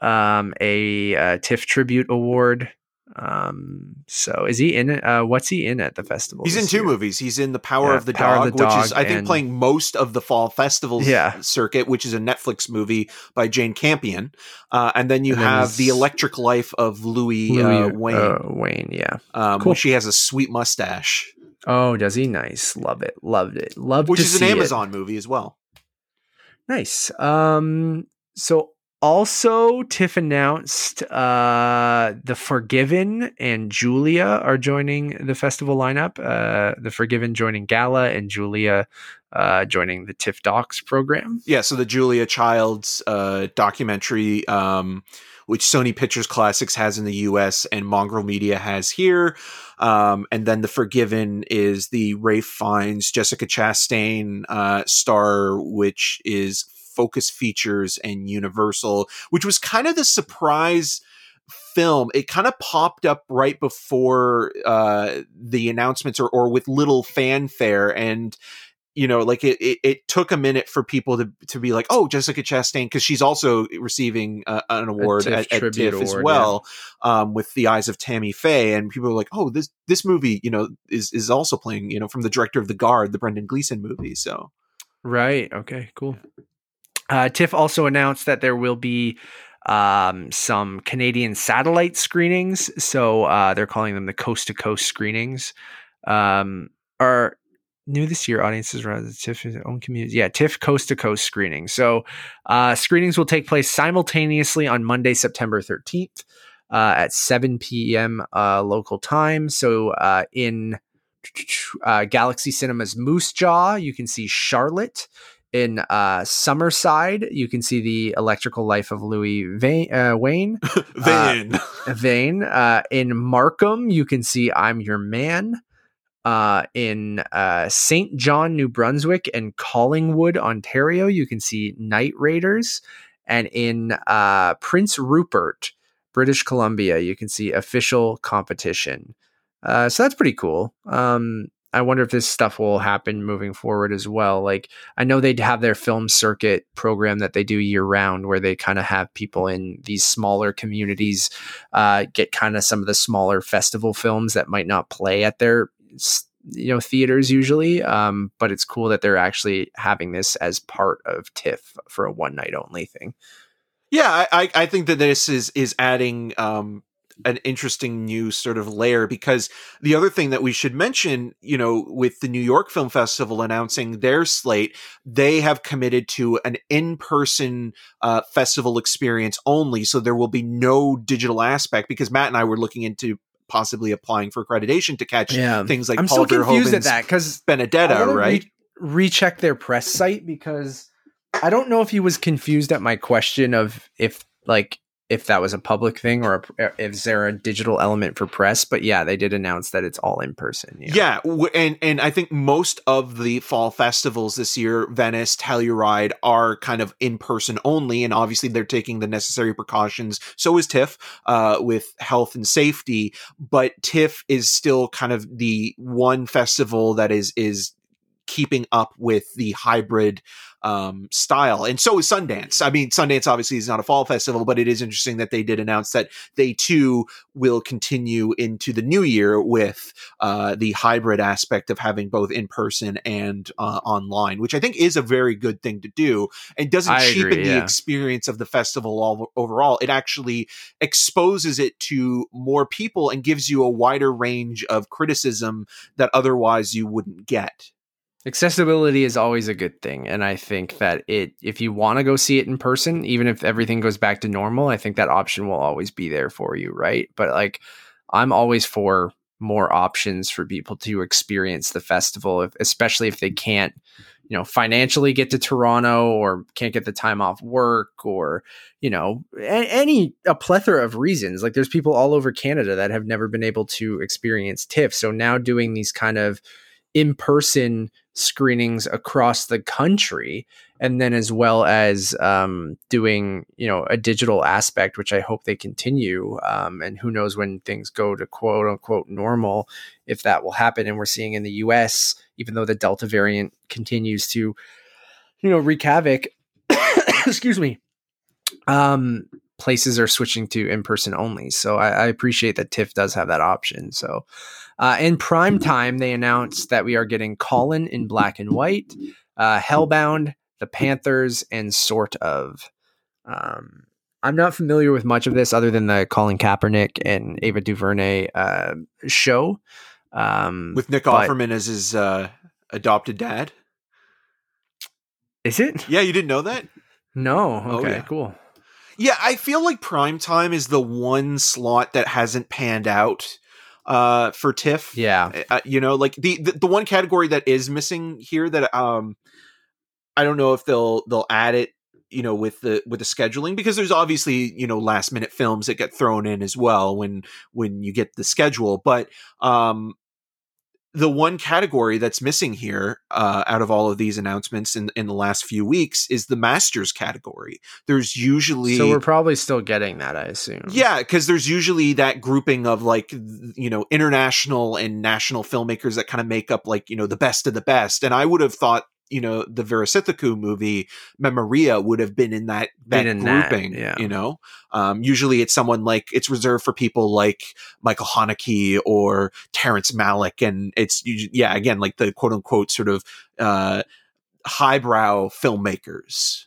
um a, a uh, tiff tribute award um, so is he in it? Uh, what's he in at the festival? He's in two year? movies. He's in The Power, Yeah, of, the Power of Dog, which is, I think, and- playing most of the fall festivals Yeah. circuit, which is a Netflix movie by Jane Campion. Uh, and then you And have he's- The Electric Life of Louis, Louis, uh, Wain, uh, Wain, yeah. um, cool. which he has a sweet mustache, Oh, does he? Nice. Love it. Loved it. Loved which is an see it. Amazon movie as well. Nice. Um, so also Tiff announced uh The Forgiven and Julia are joining the festival lineup. Uh The Forgiven joining Gala and Julia uh joining the Tiff Docs program. Yeah, so the Julia Childs uh, documentary, um, which Sony Pictures Classics has in the US and Mongrel Media has here. Um, and then The Forgiven is the Ralph Fiennes, Jessica Chastain uh, star, which is Focus Features and Universal, which was kind of the surprise film. It kind of popped up right before uh, the announcements or, or with little fanfare. And you know, like it, it, it took a minute for people to to be like, oh, Jessica Chastain, because she's also receiving uh, an award TIFF at, at TIFF as award, well, um, with the eyes of Tammy Faye, and people are like, oh, this this movie, you know, is is also playing, you know, from the director of The Guard, the Brendan Gleeson movie. So Right. Okay. Cool. Uh, TIFF also announced that there will be um, some Canadian satellite screenings. So uh, they're calling them the coast to coast screenings. Um, are new this year audiences rather TIFF's own community. Yeah, TIFF coast to coast screening. So uh, screenings will take place simultaneously on Monday, September 13th uh, at 7 p.m. Uh, local time. So uh, in uh, Galaxy Cinema's Moose Jaw, you can see Charlotte. In uh, Summerside, you can see the Electrical Life of Louis Vane, uh, Wain. Vane, Vane. Uh, in Markham, you can see I'm Your Man. Uh, in uh, St. John, New Brunswick, and Collingwood, Ontario, you can see Night Raiders. And in uh, Prince Rupert, British Columbia, you can see Official Competition. Uh, so that's pretty cool. Um, I wonder if this stuff will happen moving forward as well. Like, I know they'd have their film circuit program that they do year round where they kind of have people in these smaller communities uh, get kind of some of the smaller festival films that might not play at their you know theaters usually um, but it's cool that they're actually having this as part of tiff for a one night only thing yeah, I, I think that this is is adding um an interesting new sort of layer because the other thing that we should mention, you know, with the New York Film Festival announcing their slate, they have committed to an in-person uh, festival experience only, so there will be no digital aspect. Because Matt and I were looking into possibly applying for accreditation to catch yeah things like i'm Paul so confused at that because Benedetta, right? Re- recheck their press site because I don't know if he was confused at my question of if like if that was a public thing or a, if there a digital element for press. But yeah, they did announce that it's all in person. Yeah, w- and and I think most of the fall festivals this year, Venice, Telluride, are kind of in person only, and obviously they're taking the necessary precautions. So is TIFF uh, with health and safety, but TIFF is still kind of the one festival that is is keeping up with the hybrid um, style. And so is Sundance. I mean, Sundance obviously is not a fall festival, but it is interesting that they did announce that they too will continue into the new year with uh, the hybrid aspect of having both in person and uh, online, which I think is a very good thing to do and doesn't I cheapen agree, the experience of the festival all, overall. It actually exposes it to more people and gives you a wider range of criticism that otherwise you wouldn't get. Accessibility is always a good thing and i think that it if you want to go see it in person even if everything goes back to normal i think that option will always be there for you right? But like i'm always for more options for people to experience the festival if, especially if they can't you know financially get to Toronto or can't get the time off work or you know a- any a plethora of reasons. Like there's people all over Canada that have never been able to experience TIFF so now doing these kind of in-person screenings across the country and then as well as um, doing you know a digital aspect which i hope they continue um, and who knows when things go to quote unquote normal if that will happen. And we're seeing in the us even though the delta variant continues to you know wreak havoc excuse me um places are switching to in person only. So I, I appreciate that tiff does have that option. So uh, in prime time, they announced that we are getting Colin in black and white, uh, Hellbound, The Panthers, and sort of. Um, I'm not familiar with much of this other than the Colin Kaepernick and Ava DuVernay uh, show. Um, with Nick but- Offerman as his uh, adopted dad. is it? Yeah, you didn't know that? No. Oh, Okay. yeah. Cool. Yeah, I feel like prime time is the one slot that hasn't panned out uh, for TIFF. Yeah. uh, you know like the, the the one category that is missing here that um i don't know if they'll they'll add it you know with the with the scheduling because there's obviously you know last minute films that get thrown in as well when when you get the schedule but um the one category that's missing here uh, out of all of these announcements in in the last few weeks is the masters category there's usually So we're probably still getting that, I assume. yeah, because there's usually that grouping of like you know international and national filmmakers that kind of make up like you know the best of the best. And I would have thought you know the Weerasethakul movie Memoria would have been in that that in that, grouping. yeah. You know, um, usually it's someone like it's reserved for people like Michael Haneke or Terrence Malick, and it's yeah again like the quote unquote sort of uh, highbrow filmmakers.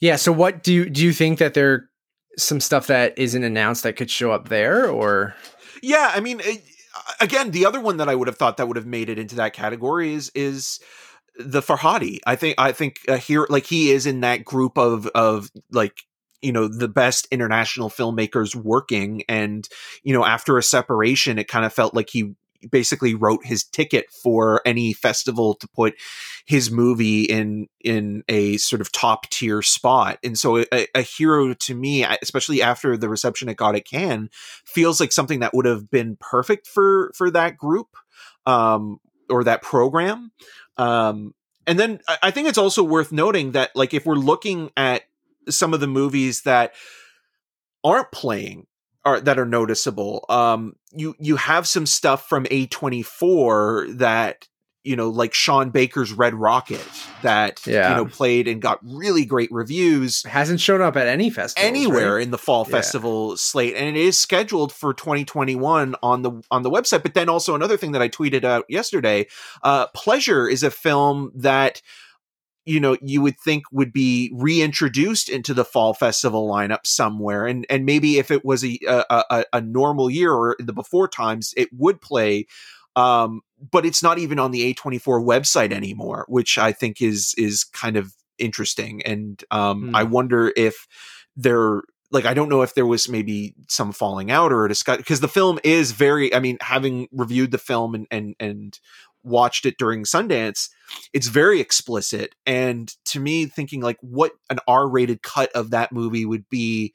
Yeah. So what do you do you think that there some stuff that isn't announced that could show up there or Yeah, I mean, it, again, the other one that I would have thought that would have made it into that category is is the Farhadi. I think I think uh, here, like he is in that group of of like you know the best international filmmakers working, and you know after a separation, it kind of felt like he basically wrote his ticket for any festival to put his movie in in a sort of top tier spot and so a, a hero to me especially after the reception it got at cannes feels like something that would have been perfect for for that group um or that program um and then I, think it's also worth noting that like if we're looking at some of the movies that aren't playing are that are noticeable um you you have some stuff from A24 that you know like Sean Baker's Red Rocket that Yeah. you know played and got really great reviews hasn't shown up at any festival anywhere in the fall Yeah. festival slate and it is scheduled for 2021 on the on the website but then also another thing that i tweeted out yesterday uh pleasure is a film that you know you would think would be reintroduced into the fall festival lineup somewhere and and maybe if it was a a, a, a normal year or in the before times it would play um but it's not even on the A24 website anymore which i think is is kind of interesting and um Hmm. i wonder if there like I don't know if there was maybe some falling out or a discussion because the film is very I mean having reviewed the film and and and watched it during Sundance it's very explicit and to me thinking like what an R-rated cut of that movie would be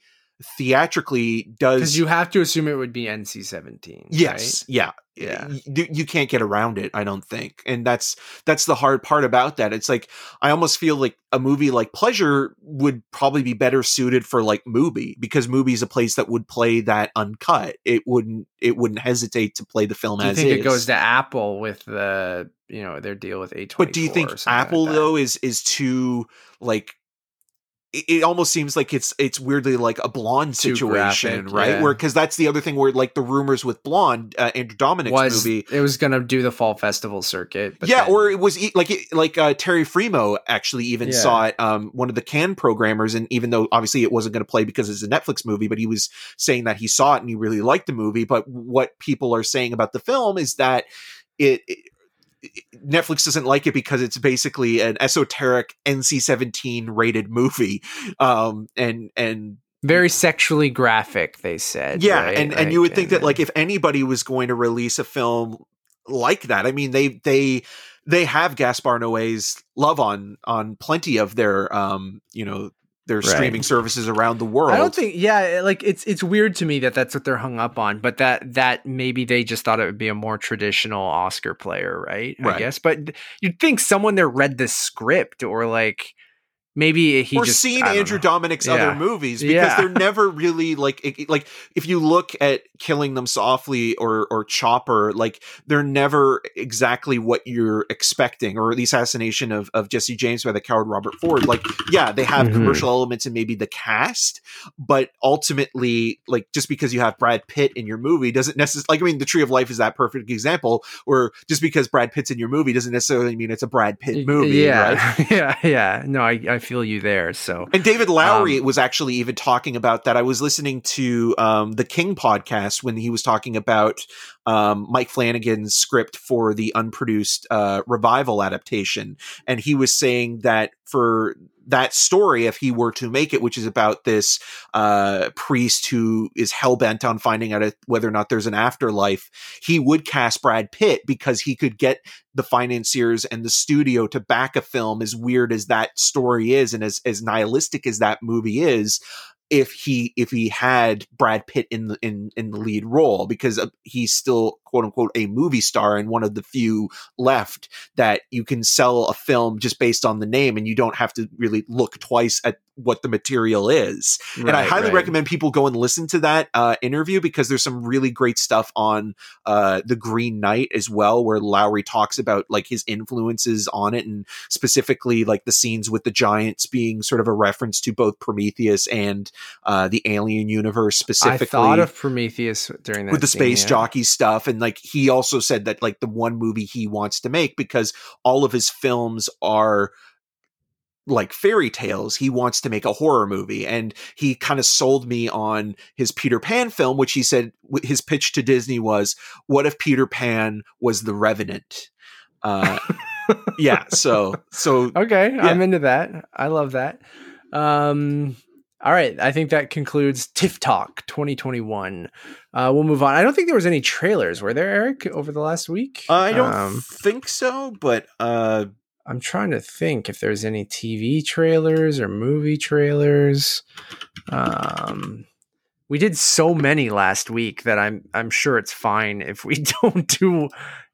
theatrically does because you have to assume it would be NC-17. Yes. Yeah. Yeah. You, you can't get around it, I don't think. And that's that's the hard part about that. It's like I almost feel like a movie like Pleasure would probably be better suited for like Mubi because Mubi is a place that would play that uncut. It wouldn't it wouldn't hesitate to play the film Do you as think is. it goes to Apple with the you know their deal with A24? but do you think something like Apple though is is too like it, it almost seems like it's it's weirdly like a blonde Too situation, graphic, right? yeah. Where because that's the other thing where like the rumors with blonde uh, Andrew Dominik's was movie it was gonna do the fall festival circuit? But yeah, then- or it was like it- like uh, Thierry Frémaux actually even Yeah. saw it. Um, one of the Cannes programmers, and even though obviously it wasn't going to play because it's a Netflix movie, but he was saying that he saw it and he really liked the movie. But what people are saying about the film is that it. it Netflix doesn't like it because it's basically an esoteric NC-17 rated movie, um, and and very sexually graphic. They said, yeah right? and and you would think that and like if anybody was going to release a film like that i mean they they they have Gaspar Noé's love on on plenty of their um you know their Right. streaming services around the world. I don't think. Yeah, like it's it's weird to me that that's what they're hung up on, but that that maybe they just thought it would be a more traditional Oscar player, right? I guess, but you'd think someone there read the script or like maybe he or just seen Andrew know. Dominik's Yeah. other movies because Yeah. they're never really like like if you look at Killing Them Softly or or Chopper, like they're never exactly what you're expecting, or the assassination of of Jesse James by the coward Robert Ford. Like, yeah, they have Mhm. commercial elements and maybe the cast, but ultimately, like just because you have Brad Pitt in your movie doesn't necessarily like I mean, The Tree of Life is that perfect example, where just because Brad Pitt's in your movie doesn't necessarily mean it's a Brad Pitt movie, yeah, right? yeah, yeah. No, I I feel you there. So And David Lowery Um, was actually even talking about that. I was listening to um, the King podcast when he was talking about um, Mike Flanagan's script for the unproduced uh, revival adaptation. And he was saying that for that story, if he were to make it, which is about this uh, priest who is hell bent on finding out whether or not there's an afterlife, he would cast Brad Pitt because he could get the financiers and the studio to back a film as weird as that story is and as, as nihilistic as that movie is if he if he had Brad Pitt in the in in the lead role because uh, he's still quote unquote a movie star and one of the few left that you can sell a film just based on the name and you don't have to really look twice at what the material is and I highly right. recommend people go and listen to that uh, interview because there's some really great stuff on uh, the Green Knight as well, where Lowery talks about like his influences on it, and specifically like the scenes with the giants being sort of a reference to both Prometheus and uh, the Alien universe I specifically. thought of Prometheus during that with the scene, space yeah. jockey stuff and like he also said that like the one movie he wants to make because all of his films are like fairy tales he wants to make a horror movie and he kind of sold me on his peter pan film which he said his pitch to disney was what if peter pan was the revenant uh yeah so so Okay, Yeah. I'm into that. I love that. Um, all right, I think that concludes TIFF Talk 2021. Uh, we'll move on. I don't think there was any trailers, were there, Eric, over the last week? i don't Um, think so but uh I'm trying to think if there's any TV trailers or movie trailers. Um, we did so many last week that I'm I'm sure it's fine if we don't do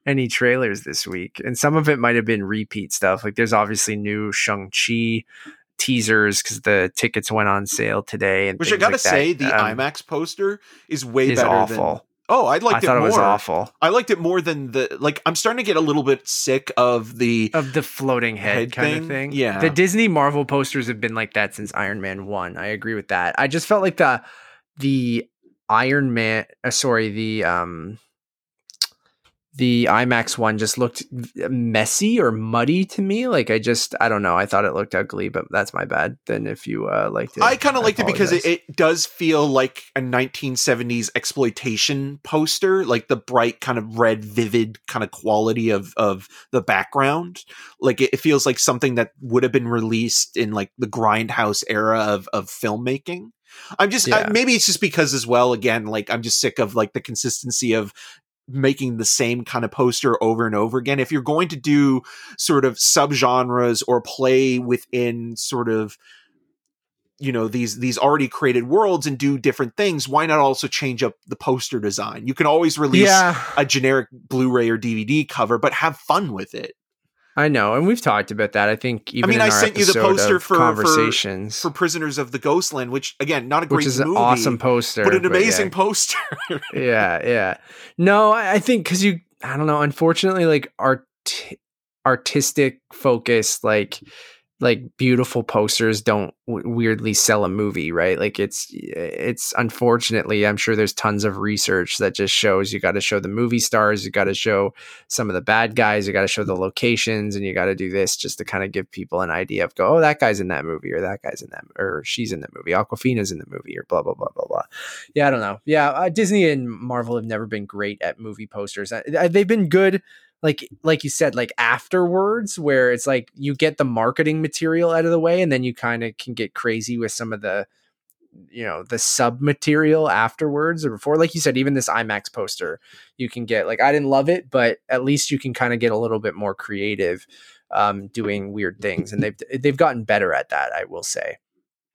any trailers this week. And some of it might have been repeat stuff. Like there's obviously new Shang Chi teasers because the tickets went on sale today. And which i gotta like that. say the Um, imax poster is way is better awful. than oh i liked I thought it it, more was awful. I liked it more than the like. I'm starting to get a little bit sick of the. of the floating head, Head kind thing? of thing. Yeah. The Disney Marvel posters have been like that since Iron Man 1. I agree with that. I just felt like the the Iron Man uh, sorry, the um the IMAX one just looked messy or muddy to me. Like I just I don't know. I thought it looked ugly, but that's my bad. Then if you uh liked it. I kind of liked it because it, it does feel like a 1970s exploitation poster, like the bright kind of red, vivid kind of quality of of the background. Like it, it feels like something that would have been released in like the grindhouse era of of filmmaking. I'm just I- maybe it's just because as well. Again, like I'm just sick of like the consistency of making the same kind of poster over and over again. If you're going to do sort of subgenres or play within sort of you know these these already created worlds and do different things why not also change up the poster design? You can always release yeah, a generic blu-ray or dvd cover but have fun with it I know, and we've talked about that. I think even I mean, I sent you the poster for- for- conversations, for prisoners of the ghostland which again not a great which is an awesome poster, but an yeah. amazing poster yeah, yeah. No, I, I think because you, I don't know. Unfortunately, like art, artistic focus, like like beautiful posters don't w- weirdly sell a movie, right? Like it's it's unfortunately, I'm sure there's tons of research that just shows you got to show the movie stars, you got to show some of the bad guys, you got to show the locations, and you got to do this just to kind of give people an idea of go, oh, that guy's in that movie, or that guy's in that, or she's in the movie, Awkwafina's in the movie, or blah blah blah blah blah. Yeah, I don't know. Yeah, uh, Disney and Marvel have never been great at movie posters. Uh, uh, they've been good, like like you said, like afterwards, where it's like you get the marketing material out of the way, and then you kind of can get crazy with some of the you know the sub material afterwards or before like you said even this imax poster you can get like i didn't love it but at least you can kind of get a little bit more creative um, doing weird things and they've they've gotten better at that i will say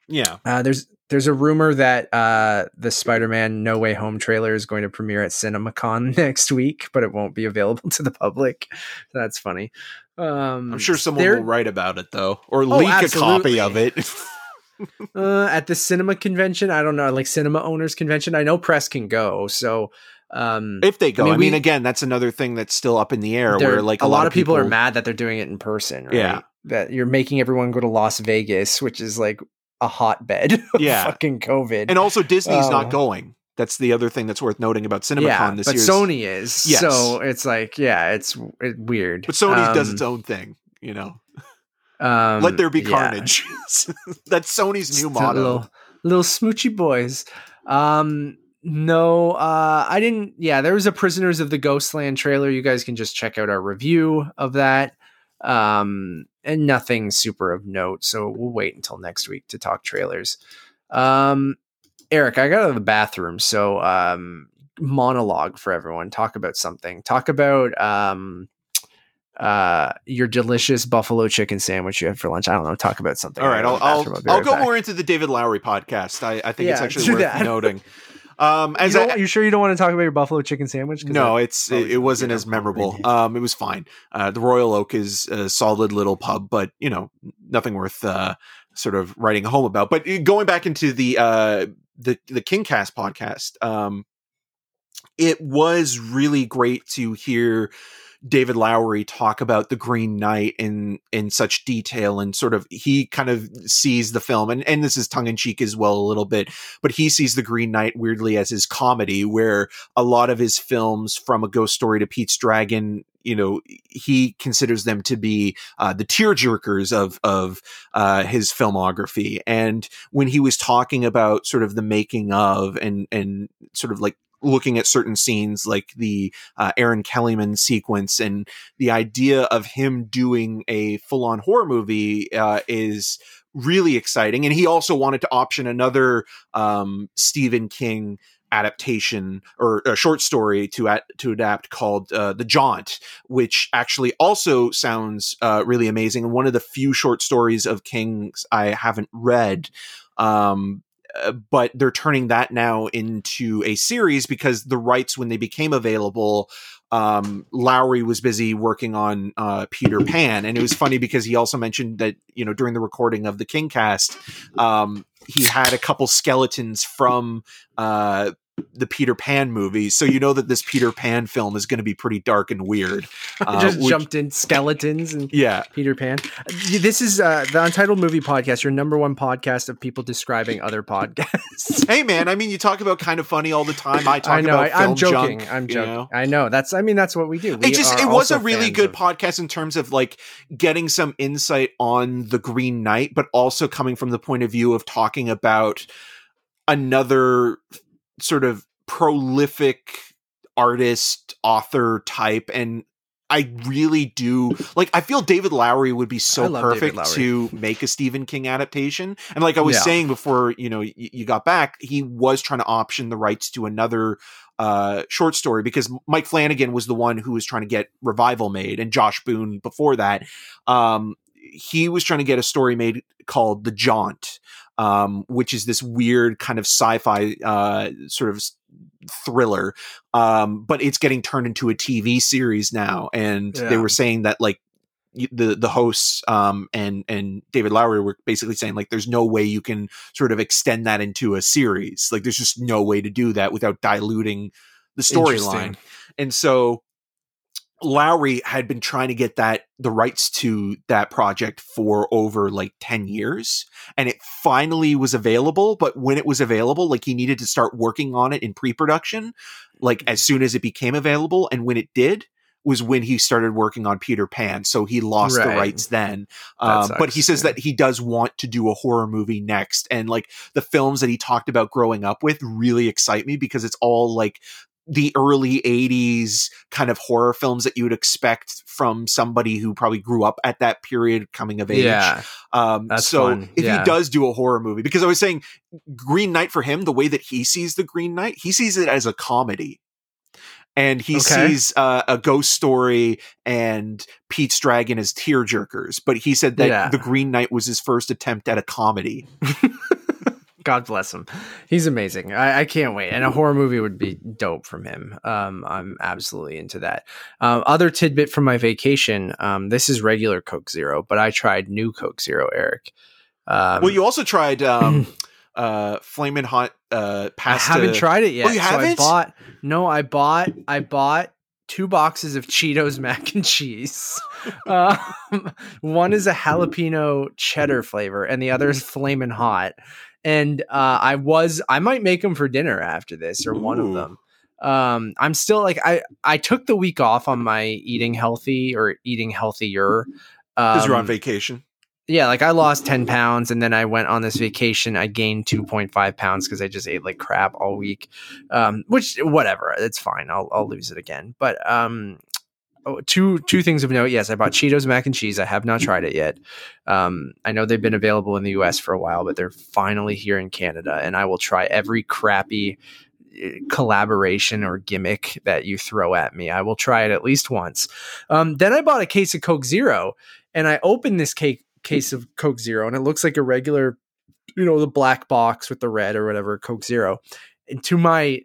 yeah uh, there's there's a rumor that uh, the Spider-Man No Way Home trailer is going to premiere at CinemaCon next week, but it won't be available to the public. That's funny. Um, I'm sure someone will write about it though, or oh, leak a copy of it. uh, at the cinema convention, I don't know, like cinema owners convention. I know press can go, so um, if they go, I mean, I mean we, again, that's another thing that's still up in the air. Where like a, a lot, lot, of people, people, are mad that they're doing it in person. Right? Yeah, that you're making everyone go to Las Vegas, which is like a hotbed. yeah, fucking COVID. And also, Disney's not oh. going. That's the other thing that's worth noting about CinemaCon yeah, this but year. Sony is. Yes. So it's like, yeah, it's it, weird. But Sony um, does its own thing, you know. Um, Let there be carnage. That's Sony's new motto. Little, little smoochy boys. Um, no, uh, I didn't. Yeah, there was a Prisoners of the Ghostland trailer. You guys can just check out our review of that. Um, and nothing super of note. So we'll wait until next week to talk trailers. Um, Eric, I got out of the bathroom, so um, monologue for everyone. Talk about something. Talk about um, uh, your delicious buffalo chicken sandwich you had for lunch. I don't know. Talk about something. All right, I'll I'll, I'll, I'll go back. more into the David Lowery podcast. I, I think yeah, it's actually worth that. noting. Um, as you I, you sure you don't want to talk about your buffalo chicken sandwich? No, it's it, it wasn't as memorable. Um, it was fine. Uh, the Royal Oak is a solid little pub, but you know nothing worth uh, sort of writing home about. But uh, going back into the uh, the the Kingcast podcast, um, it was really great to hear David Lowery talk about the Green Knight in in such detail and sort of he kind of sees the film and and this is tongue in cheek as well a little bit, but he sees the Green Knight weirdly as his comedy, where a lot of his films, from A Ghost Story to Pete's Dragon, you know he considers them to be uh, the tearjerkers of of uh, his filmography. And when he was talking about sort of the making of and and sort of like looking at certain scenes like the uh, Erin Kellyman sequence and the idea of him doing a full on horror movie uh, is really exciting. And he also wanted to option another um, Stephen King adaptation or a short story to at, to adapt called uh, The Jaunt, which actually also sounds uh, really amazing and one of the few short stories of King's I haven't read. Um, uh, but they're turning that now into a series because the rights when they became available um, Lowery was busy working on uh, Peter Pan, and it was funny because he also mentioned that you know during the recording of the King cast, um, he had a couple skeletons from uh, the Peter Pan movie, so you know that this Peter Pan film is going to be pretty dark and weird. Uh, Just which, jumped in skeletons and yeah, Peter Pan. This is uh, the Untitled Movie Podcast, your number one podcast of people describing other podcasts. hey man, I mean, you talk about kind of funny all the time. I talk I know, about I, am joking. Junk, I'm joking. You know? I know. That's. I mean, that's what we do. We it just it was a really good of... podcast in terms of like getting some insight on the Green Knight, but also coming from the point of view of talking about another sort of prolific artist author type and I really do like I feel David Lowery would be so perfect to make a Stephen King adaptation. And like I was yeah. saying before, you know, y- you got back, he was trying to option the rights to another uh short story because Mike Flanagan was the one who was trying to get revival made and Josh Boone before that. Um he was trying to get a story made called The Jaunt um, which is this weird kind of sci-fi uh, sort of thriller. Um, but it's getting turned into a TV series now, and yeah. they were saying that like the the hosts um, and and David Lowery were basically saying like there's no way you can sort of extend that into a series. Like there's just no way to do that without diluting the storyline. And so Lowery had been trying to get that the rights to that project for over like 10 years and it finally was available but when it was available like he needed to start working on it in pre-production like as soon as it became available and when it did was when he started working on Peter Pan so he lost right. the rights then um, but he says yeah. that he does want to do a horror movie next and like the films that he talked about growing up with really excite me because it's all like the early 80s kind of horror films that you would expect from somebody who probably grew up at that period coming of age. Yeah. Um, That's so fun. if Yeah. he does do a horror movie, because I was saying Green Knight for him, the way that he sees the Green Knight, he sees it as a comedy. And he Okay. sees uh, a ghost story and Pete's Dragon as tearjerkers, but he said that Yeah. the Green Knight was his first attempt at a comedy. God bless him. He's amazing. I, I can't wait. And a horror movie would be dope from him. Um, I'm absolutely into that. Um, other tidbit from my vacation. Um, this is regular Coke Zero, but I tried new Coke Zero, Eric. Um, well, you also tried um, uh, Flamin' Hot uh, I haven't tried it yet. Oh, you So I haven't? bought no, I bought I bought two boxes of Cheetos mac and cheese. um, one is a jalapeno cheddar flavor, and the other is flamin' hot. And uh, I was I might make them for dinner after this, or one of them. Um, I'm still like I I took the week off on my eating healthy or eating healthier. Because you're on Um, vacation. yeah, like I lost 10 pounds and then I went on this vacation. I gained 2.5 pounds because I just ate like crap all week. Um, which whatever, it's fine. I'll I'll lose it again. But um oh, two two things of note. Yes, I bought Cheetos mac and cheese. I have not tried it yet. Um, I know they've been available in the US for a while, but they're finally here in Canada, and I will try every crappy eh, collaboration or gimmick that you throw at me. I will try it at least once. Um, then I bought a case of Coke Zero, and I opened this cake case of Coke Zero, and it looks like a regular, you know, the black box with the red or whatever Coke Zero. And to my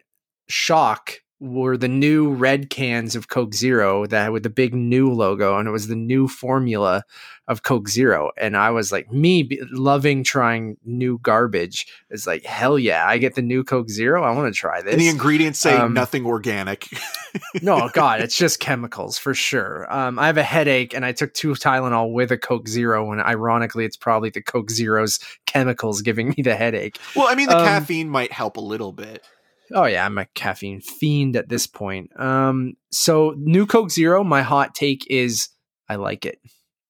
shock, were the new red cans of Coke Zero that with the big new logo, and it was the new formula of Coke Zero. And I was like, me be- loving trying new garbage is like, hell yeah, I get the new Coke Zero. I want to try this And the ingredients say um, nothing organic. no, God, it's just chemicals for sure. Um, I have a headache, and I took two Tylenol with a Coke Zero, and ironically, it's probably the Coke Zero's chemicals giving me the headache. well, I mean, the um, caffeine might help a little bit. Oh yeah, I'm a caffeine fiend at this point. Um, so new Coke Zero, my hot take is I like it.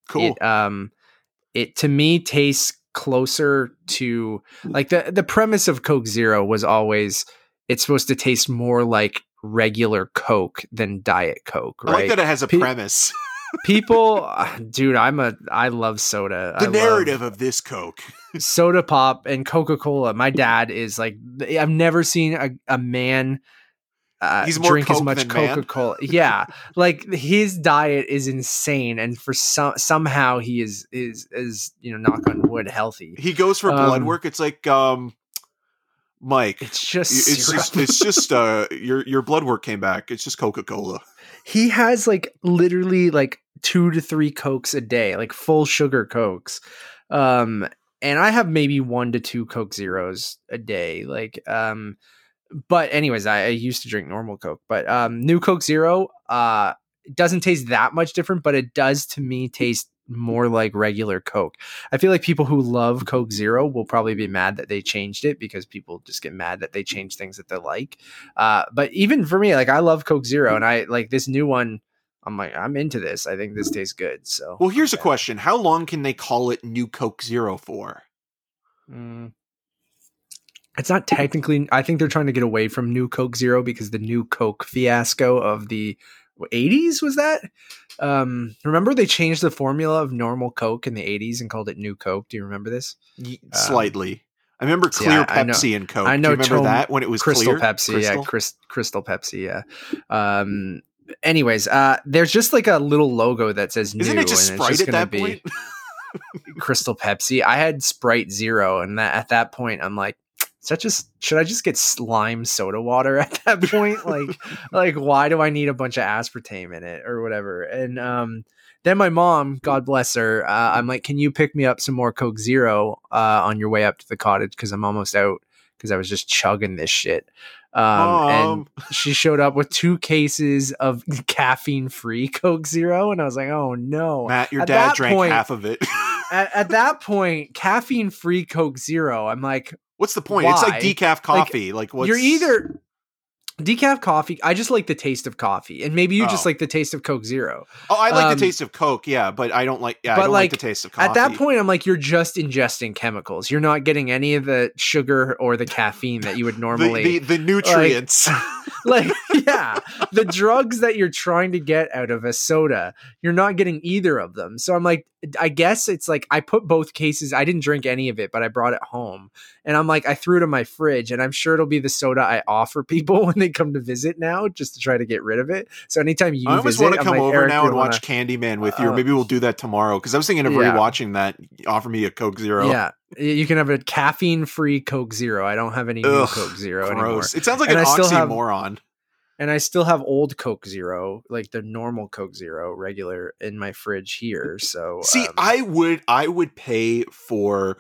Cool. It um, it to me tastes closer to like the the premise of Coke Zero was always it's supposed to taste more like regular Coke than Diet Coke, I right? like that it has a Pe- premise. people dude i'm a i love soda I the love narrative of this Coke. soda pop and coca-cola my dad is like i've never seen a, a man uh, He's drink as much than coca-cola yeah like his diet is insane and for some somehow he is is is you know knock on wood healthy He goes for blood Um, work. It's like, um, Mike. it's just It's syrup. just, it's just, uh, your your blood work came back. It's just Coca Cola. he has like literally like two to three cokes a day like full sugar cokes um and i have maybe one to two coke zeros a day like um but anyways I, I used to drink normal coke but um new coke zero uh doesn't taste that much different but it does to me taste more like regular coke i feel like people who love coke zero will probably be mad that they changed it because people just get mad that they change things that they like uh, but even for me, like I love Coke Zero, and I like this new one. I'm like, I'm into this. I think this tastes good. So, Well, here's a question: How long can they call it New Coke Zero for? Mm. It's not technically. I think they're trying to get away from new Coke Zero because the new Coke fiasco of the 80s was that. Um, remember they changed the formula of normal Coke in the 80s and called it New Coke. Do you remember this? Um, Slightly. I remember clear I- I know- Pepsi and Coke. I Do know you remember Tome- that when it was Crystal clear? Pepsi, yeah, Crystal? Chris, Crystal Pepsi, yeah. Um, anyways, uh, there's just like a little logo that says new, Isn't it just and it's Sprite just at gonna that be point? Crystal Pepsi. I had Sprite Zero, and that at that point, I'm like, such as should I just get slime soda water at that point? like, like why do I need a bunch of aspartame in it or whatever? And um, then my mom, God bless her, uh, I'm like, can you pick me up some more Coke Zero uh, on your way up to the cottage because I'm almost out because I was just chugging this shit. Um, and she showed up with two cases of caffeine free Coke Zero, and I was like, oh no. Matt, your At dad drank point- half of it. At, at that point, caffeine free Coke Zero, I'm like, What's the point? It's like decaf coffee. Like, what's you're either decaf coffee. I just like the taste of coffee, and maybe you just Oh. like the taste of Coke Zero. Oh, I like um, the taste of Coke, yeah, but I don't like. Yeah, I but don't like, like, the taste of coffee. At that point, I'm like, you're just ingesting chemicals. You're not getting any of the sugar or the caffeine that you would normally the the nutrients. like. Yeah, yeah, the drugs that you're trying to get out of a soda, you're not getting either of them. So I'm like, I guess it's like I put both cases. I didn't drink any of it, but I brought it home, and I'm like, I threw it in my fridge, and I'm sure it'll be the soda I offer people when they come to visit now, just to try to get rid of it. So anytime you, I almost visit, want to come like, over "Eric, now and wanna-" watch Candyman with you, or Uh, maybe we'll do that tomorrow. Because I was thinking of Yeah. rewatching that. Offer me a Coke Zero. Yeah, you can have a caffeine-free Coke Zero. I don't have any new Ugh, Coke Zero anymore. It sounds like And an I still have- oxymoron. And I still have old Coke Zero, like the normal Coke Zero, regular in my fridge here. So See, um, I would I would pay for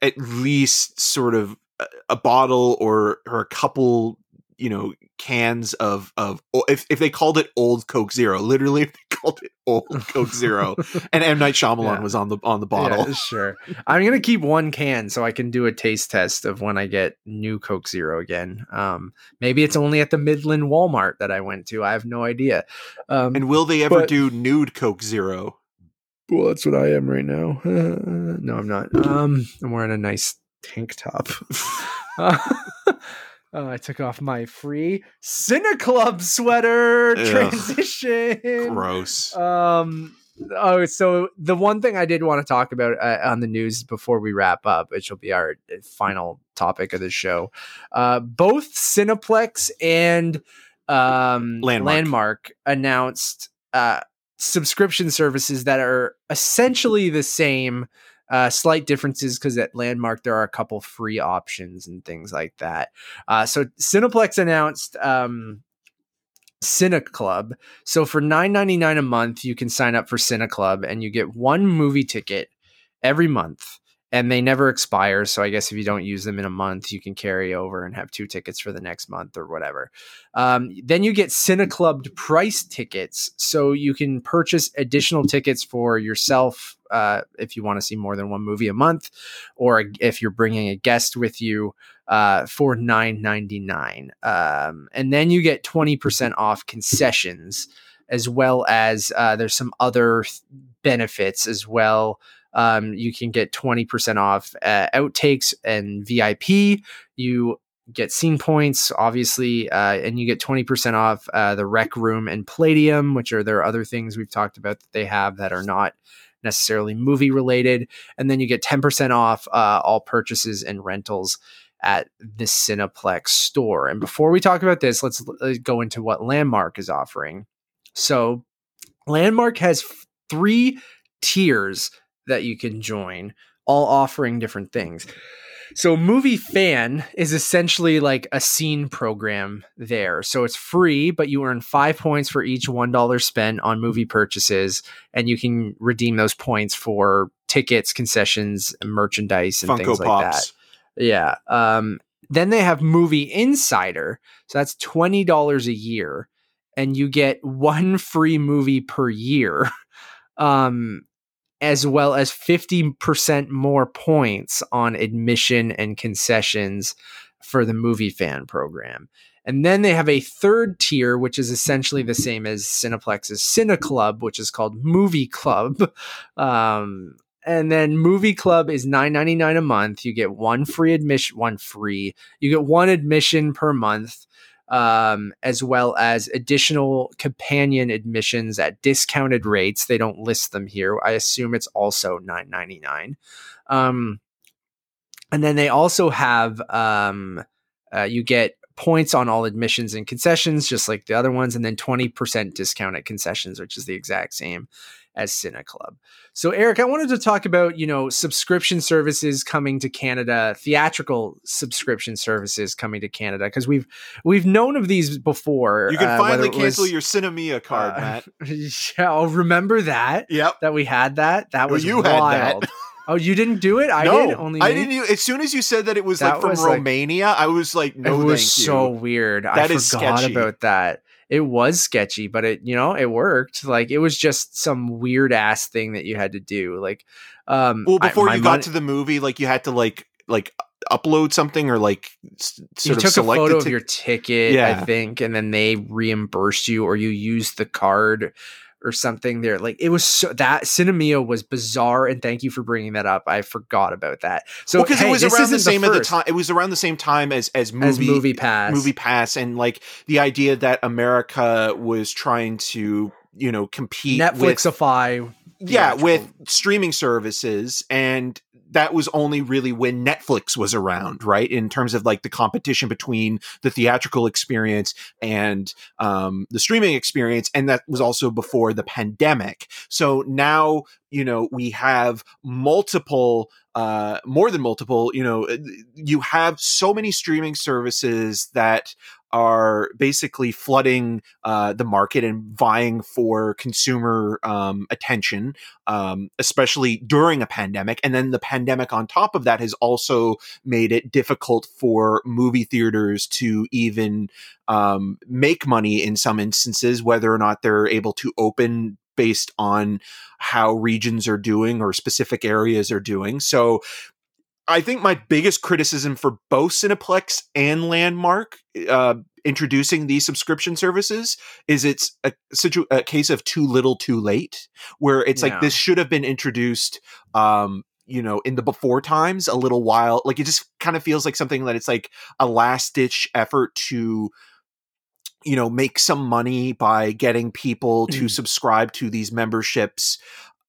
at least sort of a, a bottle or or a couple, you know, cans of of if if they called it old Coke Zero, literally if they called it old Coke Zero, and M Night Shyamalan Yeah. was on the on the bottle. Yeah, sure. I'm gonna keep one can so I can do a taste test of when I get new Coke Zero again. Um, maybe it's only at the Midland Walmart that I went to. I have no idea. Um, And will they ever But- do nude Coke Zero? well, that's what I am right now. no, I'm not. Um, I'm wearing a nice tank top. Uh, I took off my free Cine Club sweater Ugh. transition. Gross. Um. Oh, so the one thing I did want to talk about uh, on the news before we wrap up, which will be our uh, final topic of the show, uh, both Cineplex and um, Landmark. Landmark announced uh, subscription services that are essentially the same. Uh, slight differences because at Landmark there are a couple free options and things like that. Uh, so Cineplex announced um, Cine Club. So for nine ninety nine a month, you can sign up for Cine Club and you get one movie ticket every month. And they never expire. So I guess if you don't use them in a month, you can carry over and have two tickets for the next month or whatever. Um, then you get Cine Club price tickets. So you can purchase additional tickets for yourself uh, if you want to see more than one movie a month, or if you're bringing a guest with you uh, for nine ninety nine, um, and then you get twenty percent off concessions, as well as uh, there's some other th- benefits as well. Um, you can get twenty percent off uh, outtakes and VIP. You get scene points, obviously, uh, and you get twenty percent off uh, the rec room and Playdium, which are there other things we've talked about that they have that are not necessarily movie related, and then you get ten percent off uh, all purchases and rentals at the Cineplex store. And before we talk about this, let's uh, go into what Landmark is offering. So, Landmark has f- three tiers that you can join, all offering different things. So, Movie Fan is essentially like a scene program there. So, it's free, but you earn five points for each $1 spent on movie purchases, and you can redeem those points for tickets, concessions, merchandise, and Funko things like that. Yeah. Um, then they have Movie Insider. So that's $20 a year. And you get one free movie per year, um, as well as 50% more points on admission and concessions for the movie fan program. And then they have a third tier, which is essentially the same as Cineplex's Cine Club, which is called Movie Club. Um, and then Movie Club is nine ninety nine a month. You get one free admission, one free. You get one admission per month, um, as well as additional companion admissions at discounted rates. They don't list them here. I assume it's also nine ninety nine. Um, and then they also have um, uh, you get points on all admissions and concessions, just like the other ones, and then twenty percent discount at concessions, which is the exact same as Cine Club. So, Eric, I wanted to talk about you know subscription services coming to Canada, theatrical subscription services coming to Canada, because we've we've known of these before. You can uh, finally cancel was- your Sinemia card, uh, Matt. yeah, I'll remember that Yep. that we had that. That was you had that. oh, you didn't do it? I no, did. Only I me? didn't. Even, as soon as you said that it was That like from was, like- Romania, I was like, no, it was so weird. I That is forgot sketchy. about that. It was sketchy, but it you know it worked. Like it was just some weird ass thing that you had to do. Like, um, Well, before my you got mon- to the movie, like you had to like like upload something or like s- you of took a photo the of your ticket, Yeah. I think, and then they reimbursed you, or you used the card or something there. Like it was so that Sinemia was bizarre, and thank you for bringing that up. I forgot about that. So because well, hey, it was around the same the at the time. It was around the same time as as movie as movie pass, movie pass, and like the idea that America was trying to you know compete Netflixify. With, yeah, with streaming services and that was only really when Netflix was around, right? In terms of like the competition between the theatrical experience and um, the streaming experience. And that was also before the pandemic. So now, you know, we have multiple uh, more than multiple, you know, you have so many streaming services that are basically flooding uh, the market and vying for consumer um, attention, um, especially during a pandemic. And then the pandemic on top of that has also made it difficult for movie theaters to even um, make money in some instances, whether or not they're able to open based on how regions are doing or specific areas are doing. So I think my biggest criticism for both Cineplex and Landmark uh, introducing these subscription services is it's a, situ- a case of too little, too late, where it's yeah. like this should have been introduced. Um, you know, in the before times, a little while, like it just kind of feels like something that it's like a last ditch effort to you know make some money by getting people to mm. subscribe to these memberships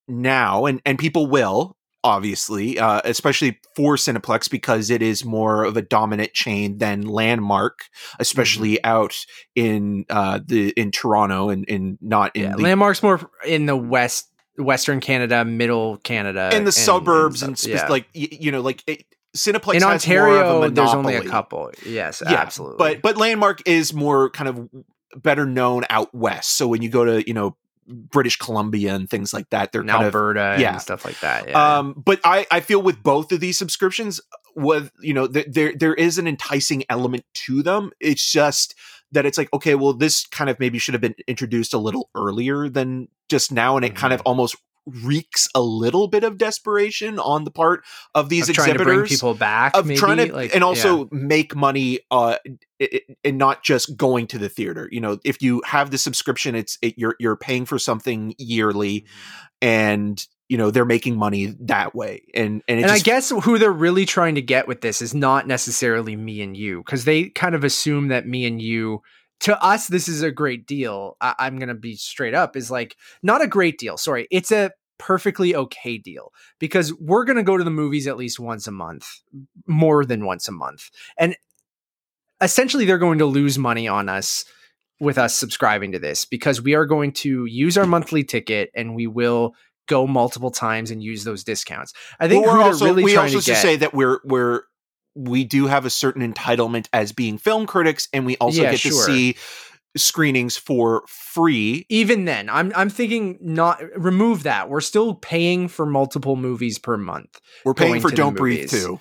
now and and people will obviously, uh, especially for Cineplex because it is more of a dominant chain than Landmark, especially mm-hmm. out in uh, the in Toronto and, and not in yeah, the, Landmark's more in the west. Western Canada, Middle Canada, and the and, suburbs, and, spe- yeah. like you know, like it, Cineplex in Ontario. there's only a couple. Yes, yeah, absolutely. But but Landmark is more kind of better known out west. So when you go to you know British Columbia and things like that. They're kind Alberta of, yeah. and stuff like that. Yeah. Um, but I, I feel with both of these subscriptions, with you know, th- there there is an enticing element to them. It's just that it's like, okay, well, this kind of maybe should have been introduced a little earlier than just now, and it mm-hmm. kind of mm-hmm. almost reeks a little bit of desperation on the part of these of exhibitors trying to bring people back of maybe? trying to like, and also yeah. make money uh and not just going to the theater you know if you have the subscription it's it, you're you're paying for something yearly and you know they're making money that way and and, and just, i guess who they're really trying to get with this is not necessarily me and you because they kind of assume that me and you to us this is a great deal I- i'm gonna be straight up is like not a great deal sorry it's a perfectly okay deal because we're going to go to the movies at least once a month, more than once a month. And essentially, they're going to lose money on us with us subscribing to this because we are going to use our monthly ticket and we will go multiple times and use those discounts. I think well, we're also, really we also to get, say that we're we're we do have a certain entitlement as being film critics and we also yeah, get sure. to see screenings for free. Even then, I'm I'm thinking not remove that. We're still paying for multiple movies per month. We're paying for Don't Breathe too.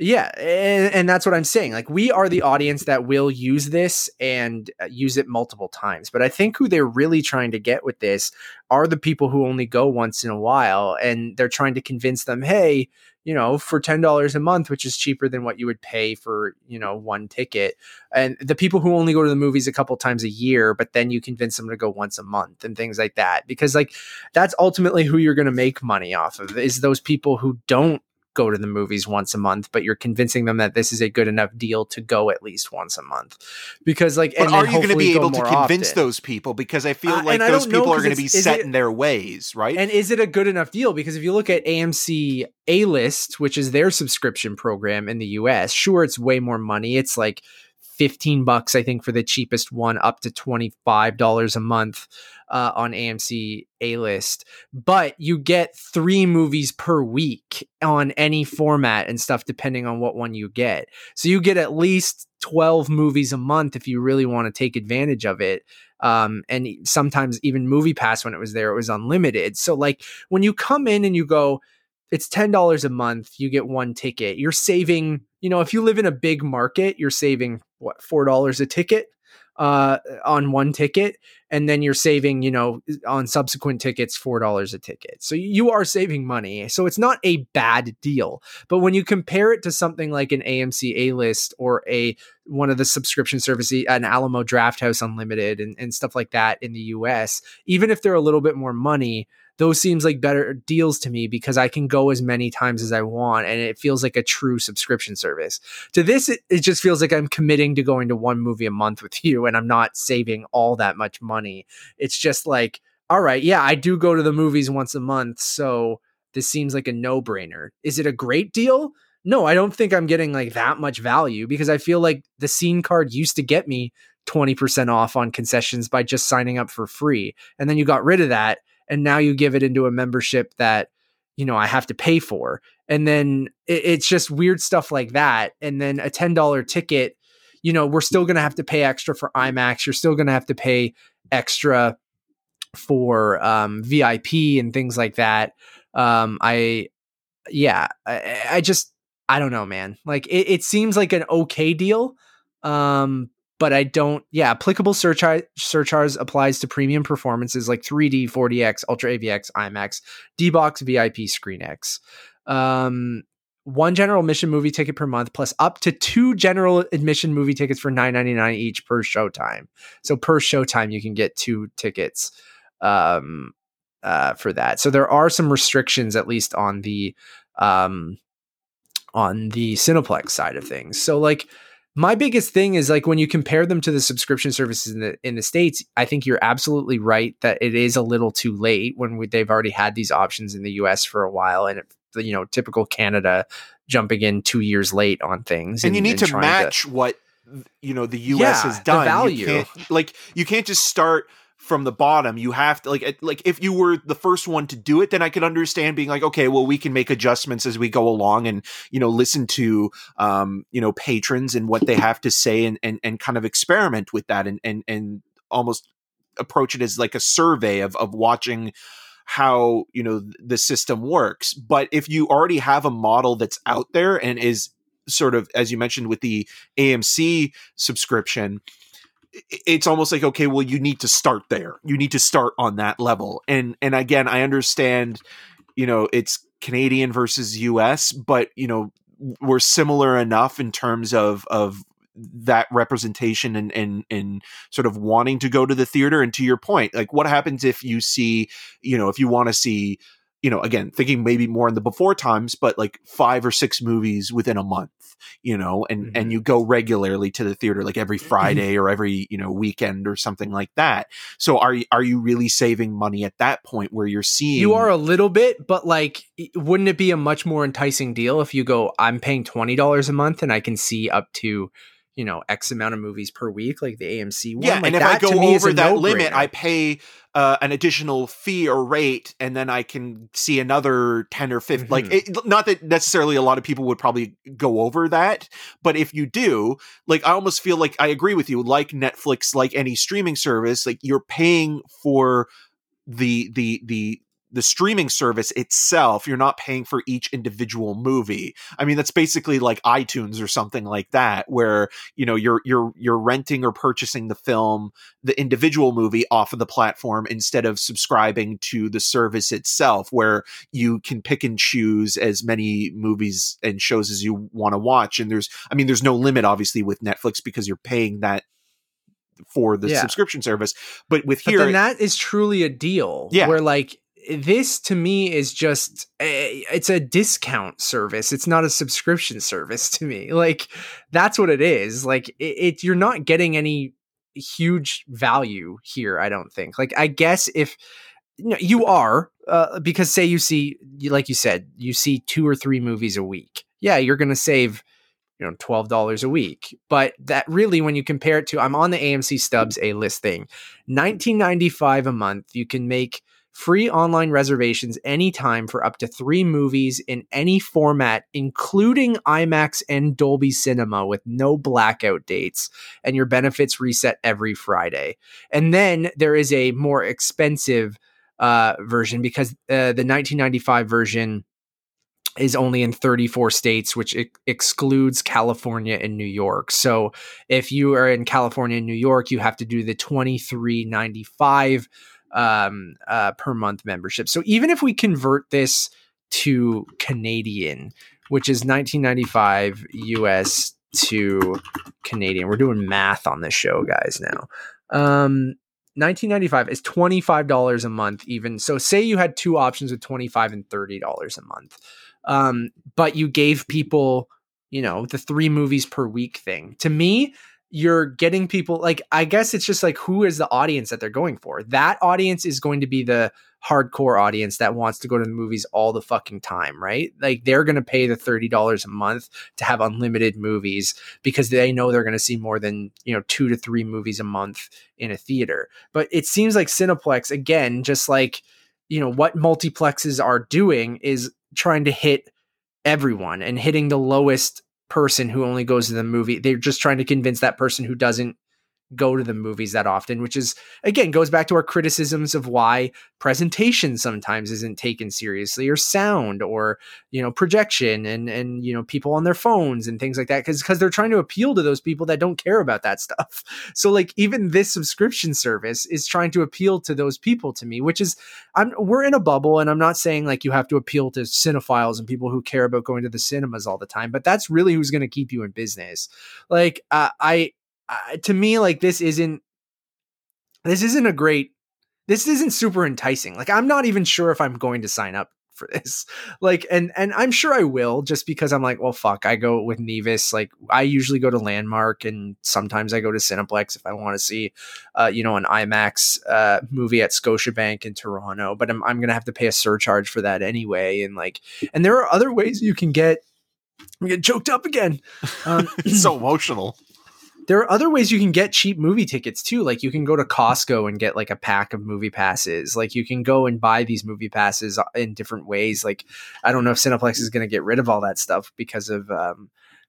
Yeah, and, and, that's what I'm saying. Like we are the audience that will use this and uh, use it multiple times. But I think who they're really trying to get with this are the people who only go once in a while and they're trying to convince them, "Hey, you know, for $10 a month, which is cheaper than what you would pay for, you know, one ticket. And the people who only go to the movies a couple times a year, but then you convince them to go once a month and things like that. Because like that's ultimately who you're going to make money off of is those people who don't go to the movies once a month, but you're convincing them that this is a good enough deal to go at least once a month. Because like, but are you going to be able to convince often. those people? Because I feel uh, like those people are going to be set it, in their ways, right? And is it a good enough deal? Because if you look at AMC A List, which is their subscription program in the US, sure, it's way more money. It's like 15 bucks, I think, for the cheapest one, up to $25 a month uh, on AMC A list. But you get three movies per week on any format and stuff, depending on what one you get. So you get at least 12 movies a month if you really want to take advantage of it. Um, and sometimes even Movie Pass, when it was there, it was unlimited. So, like, when you come in and you go, it's $10 a month, you get one ticket, you're saving, you know, if you live in a big market, you're saving what, $4 a ticket uh, on one ticket, and then you're saving, you know, on subsequent tickets four dollars a ticket. So you are saving money. So it's not a bad deal. But when you compare it to something like an AMC A List or a one of the subscription services, an Alamo Drafthouse Unlimited, and, and stuff like that in the US, even if they're a little bit more money, those seems like better deals to me because I can go as many times as I want and it feels like a true subscription service. To this, it, it, just feels like I'm committing to going to one movie a month with you and I'm not saving all that much money. It's just like, all right, yeah, I do go to the movies once a month. So this seems like a no brainer. Is it a great deal? No, I don't think I'm getting like that much value because I feel like the scene card used to get me 20% off on concessions by just signing up for free. And then you got rid of that and now you give it into a membership that you know I have to pay for, and then it, it's just weird stuff like that. And then a ten dollar ticket, you know, we're still going to have to pay extra for IMAX. You're still going to have to pay extra for um, VIP and things like that. Um, I, yeah, I, I, just I don't know, man. Like it, it seems like an okay deal, um, but I don't. Yeah, applicable surcharge surcharge applies to premium performances like 3D, 4DX, Ultra AVX, IMAX, D-Box, VIP, ScreenX. Um, one general admission movie ticket per month plus up to two general admission movie tickets for 9.99 each per showtime. So per showtime you can get two tickets um, uh, for that. So there are some restrictions at least on the um, on the Cineplex side of things. So like my biggest thing is like when you compare them to the subscription services in the in the states i think you're absolutely right that it is a little too late when we, they've already had these options in the us for a while and it, you know typical canada jumping in two years late on things and, and you need and to match to, what you know the us yeah, has done. Value. you like you can't just start from the bottom you have to like like if you were the first one to do it then i could understand being like okay well we can make adjustments as we go along and you know listen to um you know patrons and what they have to say and and, and kind of experiment with that and and and almost approach it as like a survey of of watching how you know the system works. But if you already have a model that's out there and is sort of as you mentioned with the AMC subscription it's almost like okay well you need to start there. You need to start on that level. And and again i understand you know it's canadian versus us but you know we're similar enough in terms of of that representation and and and sort of wanting to go to the theater. And to your point like what happens if you see you know if you want to see you know, again, thinking maybe more in the before times, but like five or six movies within a month, you know, and, mm-hmm. and you go regularly to the theater like every mm-hmm. Friday or every, you know, weekend or something like that. So are you, are you really saving money at that point where you're seeing? You are a little bit, but like, wouldn't it be a much more enticing deal if you go, I'm paying $20 a month and I can see up to, you know x amount of movies per week like the amc one yeah like and if i go over that limit i pay uh, an additional fee or rate and then i can see another 10 or 15 mm-hmm. like it, not that necessarily a lot of people would probably go over that but if you do like i almost feel like i agree with you like netflix like any streaming service like you're paying for the the the the streaming service itself you're not paying for each individual movie i mean that's basically like itunes or something like that where you know you're you're you're renting or purchasing the film the individual movie off of the platform instead of subscribing to the service itself where you can pick and choose as many movies and shows as you want to watch and there's i mean there's no limit obviously with netflix because you're paying that for the yeah. subscription service but with here but that is truly a deal yeah. where like this to me is just a, it's a discount service. It's not a subscription service to me. Like that's what it is. Like it, it, you're not getting any huge value here i don't think. Like i guess if you, know, you are uh, because say you see like you said you see two or three movies a week. Yeah you're gonna save you know $12 a week. But that really when you compare it to i'm on the amc stubs a list thing 1995 a month you can make free online reservations anytime for up to three movies in any format, including IMAX and Dolby Cinema with no blackout dates, and your benefits reset every Friday. And then there is a more expensive uh, version because uh, the 1995 version is only in 34 states, which ex- excludes California and New York. So if you are in California and New York, you have to do the 23.95 um, uh, per month membership. So even if we convert this to Canadian, which is 1995 US to Canadian, we're doing math on this show, guys. Now, um, 1995 is $25 a month even so say you had two options with 25 and $30 a month um, but you gave people you know the three movies per week thing to me you're getting people like i guess it's just like who is the audience that they're going for that audience is going to be the hardcore audience that wants to go to the movies all the fucking time, right? Like they're going to pay the $30 a month to have unlimited movies because they know they're going to see more than, you know, 2 to 3 movies a month in a theater. But it seems like Cineplex again just like, you know, what multiplexes are doing is trying to hit everyone and hitting the lowest person who only goes to the movie. They're just trying to convince that person who doesn't go to the movies that often, which is again goes back to our criticisms of why presentation sometimes isn't taken seriously or sound or you know projection and and you know people on their phones and things like that because because they're trying to appeal to those people that don't care about that stuff. So like even this subscription service is trying to appeal to those people to me, which is I'm we're in a bubble and I'm not saying like you have to appeal to cinephiles and people who care about going to the cinemas all the time, but that's really who's going to keep you in business. Like uh, I uh, to me like this isn't this isn't a great this isn't super enticing like i'm not even sure if i'm going to sign up for this like and and i'm sure i will just because i'm like well fuck i go with nevis like i usually go to landmark and sometimes i go to cineplex if i want to see uh, you know an imax uh, movie at scotiabank in toronto but I'm, I'm gonna have to pay a surcharge for that anyway and like and there are other ways you can get I'm getting choked up again. Um, it's so emotional there are other ways you can get cheap movie tickets too. Like you can go to Costco and get like a pack of movie passes. Like you can go and buy these movie passes in different ways. Like I don't know if Cineplex is going to get rid of all that stuff because of um,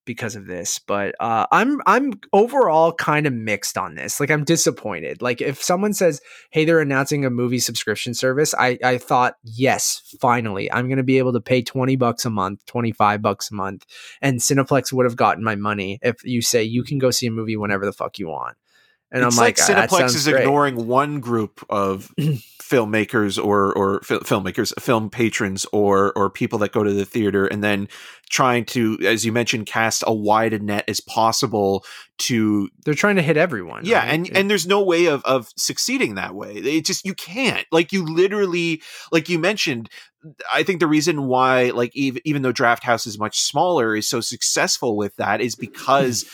because of this but uh, i'm i'm overall kind of mixed on this like i'm disappointed. Like if someone says hey they're announcing a movie subscription service i i thought yes finally i'm going to be able to pay 20 bucks a month 25 bucks a month and cineplex would have gotten my money if you say you can go see a movie whenever the fuck you want and it's I'm like, like ah, Cineplex is great. ignoring one group of filmmakers or or fil- filmmakers, film patrons, or or people that go to the theater, and then trying to, as you mentioned, cast a wide net as possible to. They're trying to hit everyone. Yeah, right? and it, and there's no way of of succeeding that way. It just you can't. Like you literally, like you mentioned, I think the reason why, like, even, even though Draft House is much smaller, is so successful with that is because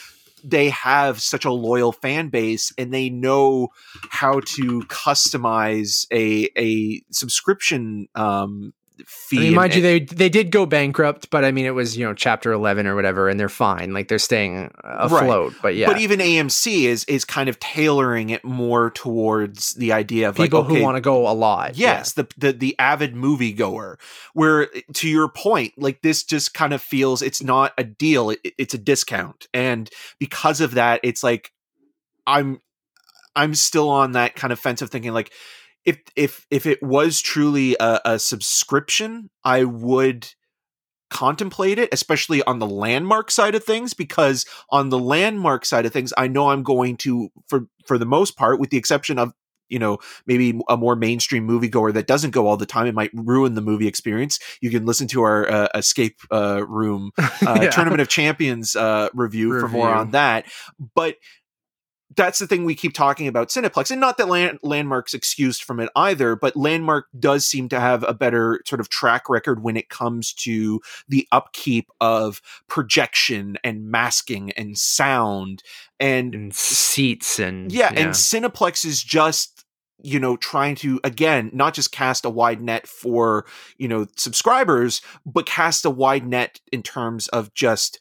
they have such a loyal fan base and they know how to customize a a subscription um, fee. I mean, mind and, you, they they did go bankrupt, but I mean, it was you know chapter eleven or whatever, and they're fine. Like they're staying afloat. Right. But yeah, but even AMC is is kind of tailoring it more towards the idea of people like, okay, who want to go a lot. Yes, yeah. the, the the avid moviegoer. Where to your point, like this just kind of feels it's not a deal; it, it's a discount, and because of that, it's like I'm I'm still on that kind of fence of thinking like if if if it was truly a, a subscription, I would contemplate it, especially on the landmark side of things, because on the landmark side of things, I know I'm going to, for for the most part, with the exception of you know maybe a more mainstream moviegoer that doesn't go all the time it might ruin the movie experience. You can listen to our uh, escape uh, room uh, yeah. tournament of champions uh, review, review for more on that. But that's the thing we keep talking about Cineplex, and not that Land- Landmark's excused from it either, but Landmark does seem to have a better sort of track record when it comes to the upkeep of projection and masking and sound and, and seats and yeah, yeah, and Cineplex is just you know trying to again not just cast a wide net for you know subscribers but cast a wide net in terms of just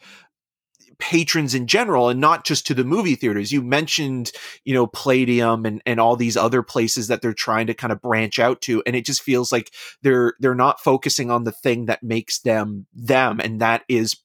patrons in general and not just to the movie theaters. You mentioned, you know, Playdium and, and all these other places that they're trying to kind of branch out to. And it just feels like they're they're not focusing on the thing that makes them them. And that is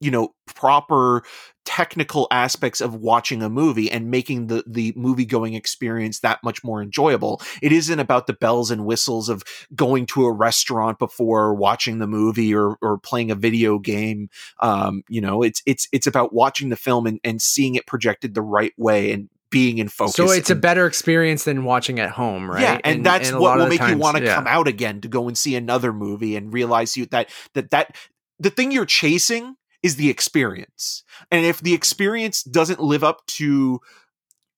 you know proper technical aspects of watching a movie and making the the movie going experience that much more enjoyable. It isn't about the bells and whistles of going to a restaurant before watching the movie or or playing a video game. Um, you know, it's it's it's about watching the film and, and seeing it projected the right way and being in focus. So it's and, a better experience than watching at home, right? Yeah, and, and that's and what will make times, you want to yeah. come out again to go and see another movie and realize you that that that the thing you're chasing is the experience. And if the experience doesn't live up to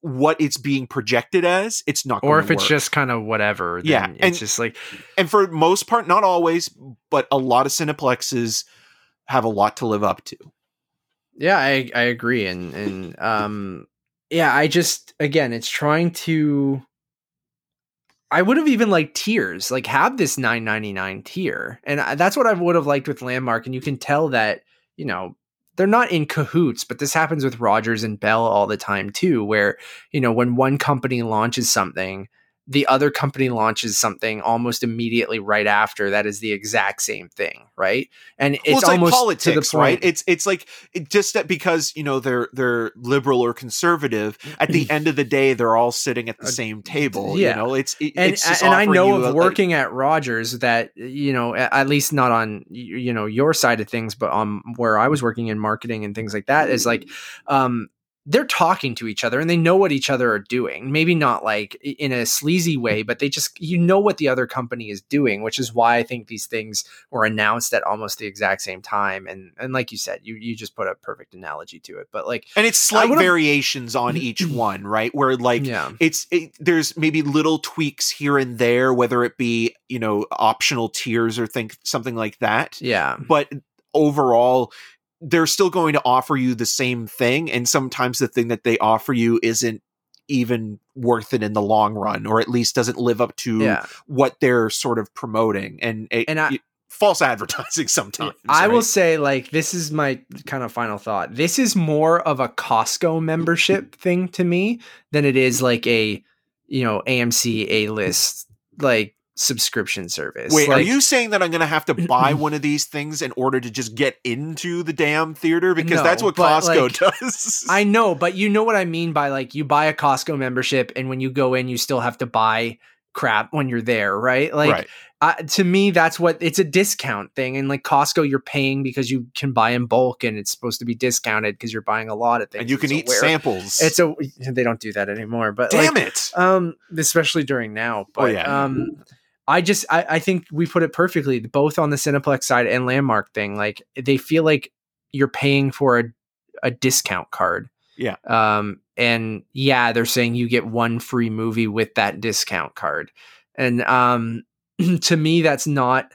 what it's being projected as, it's not or if it's work. just kind of whatever. Yeah, it's and- just like and for most part, not always, but a lot of cineplexes have a lot to live up to. Yeah, I I agree, and and um, yeah, I just again, it's trying to. I would have even liked tiers, like have this nine ninety nine tier, and I, that's what I would have liked with Landmark. And you can tell that you know they're not in cahoots, but this happens with Rogers and Bell all the time too, where you know when one company launches something, the other company launches something almost immediately right after that is the exact same thing, right? And it's, well, it's like almost politics, to the point, right? It's it's like it, just that because you know they're they're liberal or conservative. At the end of the day, they're all sitting at the Uh, same table. yeah. You know, it's it, and it's just and I know of a- working at Rogers that you know at least not on you know your side of things, but on where I was working in marketing and things like that is like, um, they're talking to each other and they know what each other are doing. Maybe not like in a sleazy way, but they just you know what the other company is doing, which is why I think these things were announced at almost the exact same time. And and like you said, you you just put a perfect analogy to it. But like, and it's slight variations on mm-hmm. each one, right? Where like yeah, it's it, there's maybe little tweaks here and there, whether it be you know optional tiers or think something like that. yeah, But overall, they're still going to offer you the same thing, and sometimes the thing that they offer you isn't even worth it in the long run, or at least doesn't live up to yeah. what they're sort of promoting, and it, And I- y- false advertising sometimes. I will say, like, this is my kind of final thought. This is more of a Costco membership thing to me than it is like a, you know, AMC A list like subscription service. Wait, are you saying that I'm going to have to buy one of these things in order to just get into the damn theater? Because that's what Costco like, does. I know, but you know what I mean by like you buy a Costco membership, and when you go in, you still have to buy crap when you're there, right? Like, right. uh, to me, that's what it's a discount thing. And like Costco, you're paying because you can buy in bulk, and it's supposed to be discounted because you're buying a lot of things. And you can It's eat samples. It's a they don't do that anymore, but like, Damn it. um especially during now but Oh, yeah. um i just I, I think we put it perfectly both on the cineplex side and landmark thing like they feel like you're paying for a, a discount card. Yeah. um and yeah they're saying you get one free movie with that discount card. And um to me that's not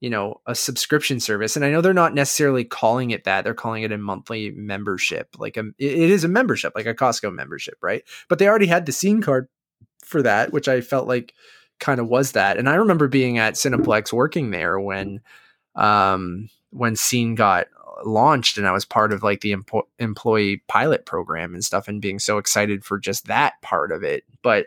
you know a subscription service and i know they're not necessarily calling it that they're calling it a monthly membership like a, it it is a membership like a costco membership right? But they already had the scene card for that which i felt like kind of was that and i remember being at cineplex working there when um when scene got launched and i was part of like the empo- employee pilot program and stuff and being so excited for just that part of it but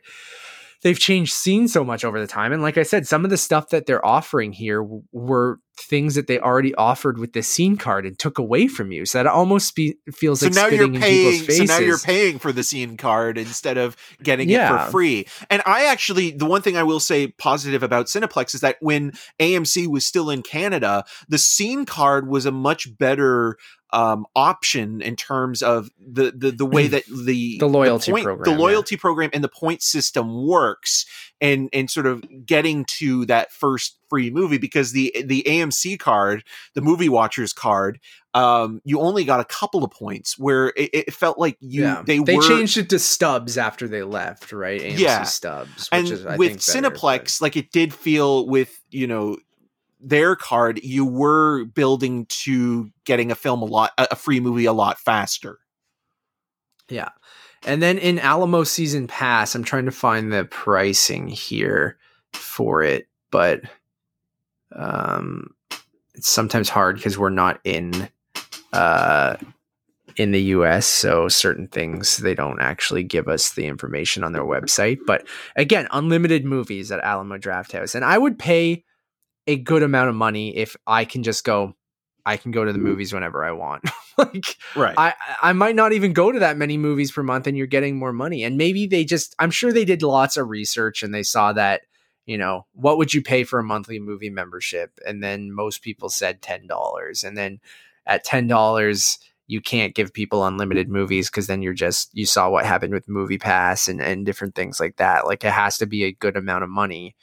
they've changed scene so much over the time and like i said some of the stuff that they're offering here w- were things that they already offered with the scene card and took away from you so that almost be, feels So like now you're paying. people's faces So now you're paying for the scene card instead of getting it for free. And I actually, the one thing I will say positive about Cineplex is that when AMC was still in Canada, the scene card was a much better um, option in terms of the the, the way that the The loyalty point, program, the yeah. loyalty program, and the point system works, and and sort of getting to that first free movie because the the AMC card, the movie watchers card, um, you only got a couple of points where it, it felt like you yeah. they, they were changed it to stubs after they left right AMC Yeah. stubs which and is I with think better, Cineplex, like it did feel with you know their card, you were building to getting a film a lot, a free movie a lot faster. yeah and then in Alamo season pass I'm trying to find the pricing here for it but um it's sometimes hard because we're not in uh in the US so certain things they don't actually give us the information on their website but again unlimited movies at Alamo Drafthouse and I would pay a good amount of money if I can just go I can go to the movies whenever I want. like right. I I might not even go to that many movies per month and you're getting more money. And maybe they just I'm sure they did lots of research and they saw that, you know, what would you pay for a monthly movie membership? And then most people said $10. And then at $10 you can't give people unlimited movies because then you're just you saw what happened with MoviePass and, and different things like that like it has to be a good amount of money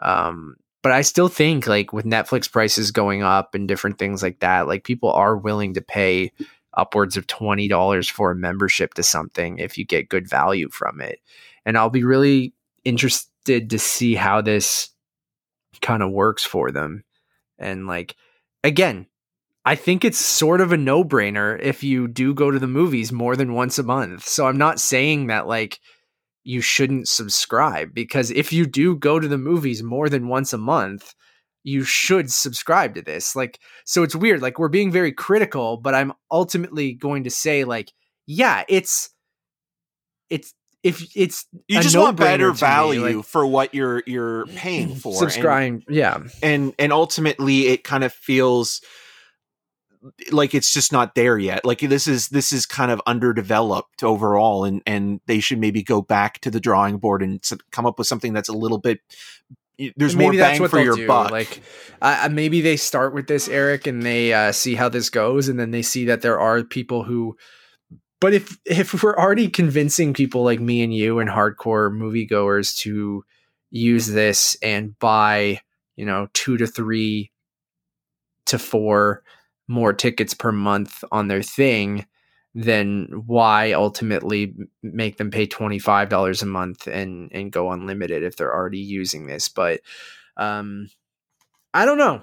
um, but i still think like with netflix prices going up and different things like that like people are willing to pay upwards of $20 for a membership to something if you get good value from it and i'll be really interested to see how this kind of works for them and like again I think it's sort of a no brainer if you do go to the movies more than once a month. So I'm not saying that like you shouldn't subscribe because if you do go to the movies more than once a month, you should subscribe to this. Like, so it's weird. Like, we're being very critical, but I'm ultimately going to say, like, yeah, it's, it's, if it's you just want better value me, like, for what you're you're paying for subscribing and, yeah and and ultimately it kind of feels like it's just not there yet. Like this is this is kind of underdeveloped overall, and and they should maybe go back to the drawing board and come up with something that's a little bit. There's maybe more bang for your do. buck. Like uh, maybe they start with this, Eric, and they uh, see how this goes, and then they see that there are people who. But if if we're already convincing people like me and you and hardcore moviegoers to use this and buy, you know, two to three to four more tickets per month on their thing, then why ultimately make them pay $25 a month and and go unlimited if they're already using this? But um I don't know.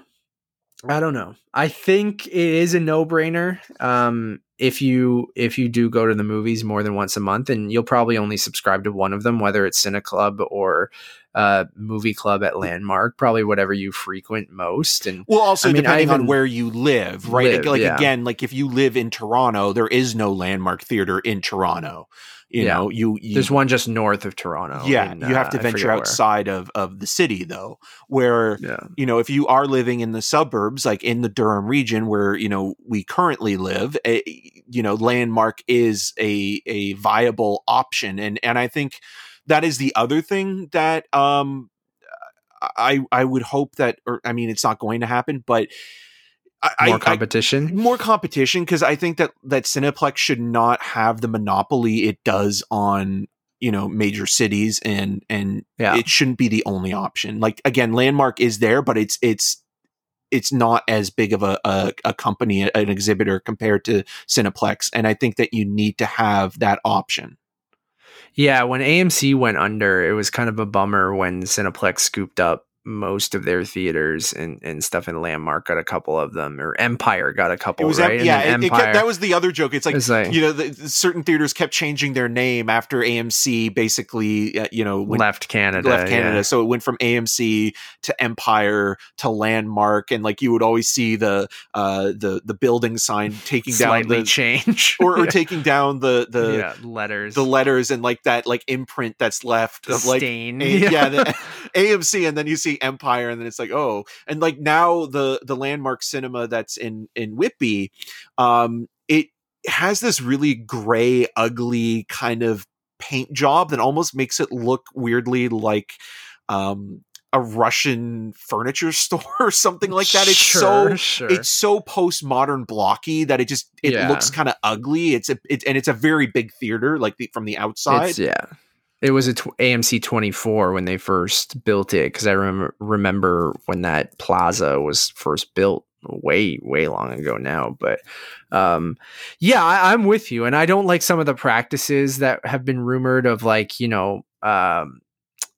I don't know. I think it is a no-brainer. Um if you if you do go to the movies more than once a month and you'll probably only subscribe to one of them whether it's cineclub or uh, movie club at landmark probably whatever you frequent most and well also I mean, depending on where you live right live, like, yeah. again like if you live in toronto there is no landmark theater in toronto you yeah. know you, you, there's one just north of toronto yeah in, you have to uh, venture outside of of the city though where yeah. you know if you are living in the suburbs like in the durham region where you know we currently live a, you know landmark is a a viable option and and i think that is the other thing that um i i would hope that or i mean it's not going to happen but I, more competition? I, more competition because i think that that cineplex should not have the monopoly it does on you know major cities and and yeah. it shouldn't be the only option. Like again landmark is there but it's it's it's not as big of a, a, a company an exhibitor compared to cineplex and i think that you need to have that option. Yeah when amc went under it was kind of a bummer when cineplex scooped up most of their theaters and, and stuff in Landmark got a couple of them, or Empire got a couple. It was right? yeah, it, Empire, it kept, that was the other joke. It's like, it's like you know, the, certain theaters kept changing their name after AMC basically, uh, you know, left Canada, left Canada. Yeah. So it went from AMC to Empire to Landmark, and like you would always see the uh, the the building sign taking Slightly down the change or, or taking down the the yeah, letters, the letters, and like that like imprint that's left the of like stain. A, yeah, the, AMC, and then you see Empire, and then it's like, oh, and like now the the landmark cinema that's in in Whitby, um, it has this really gray, ugly kind of paint job that almost makes it look weirdly like um a Russian furniture store or something like that. It's sure, so sure. it's so postmodern blocky that it just it yeah. looks kind of ugly. It's a it, and it's a very big theater like the, from the outside. It's, yeah. It was a t- AMC 24 when they first built it because I remember remember when that plaza was first built way way long ago now but um yeah I, i'm with you and i don't like some of the practices that have been rumored of like you know um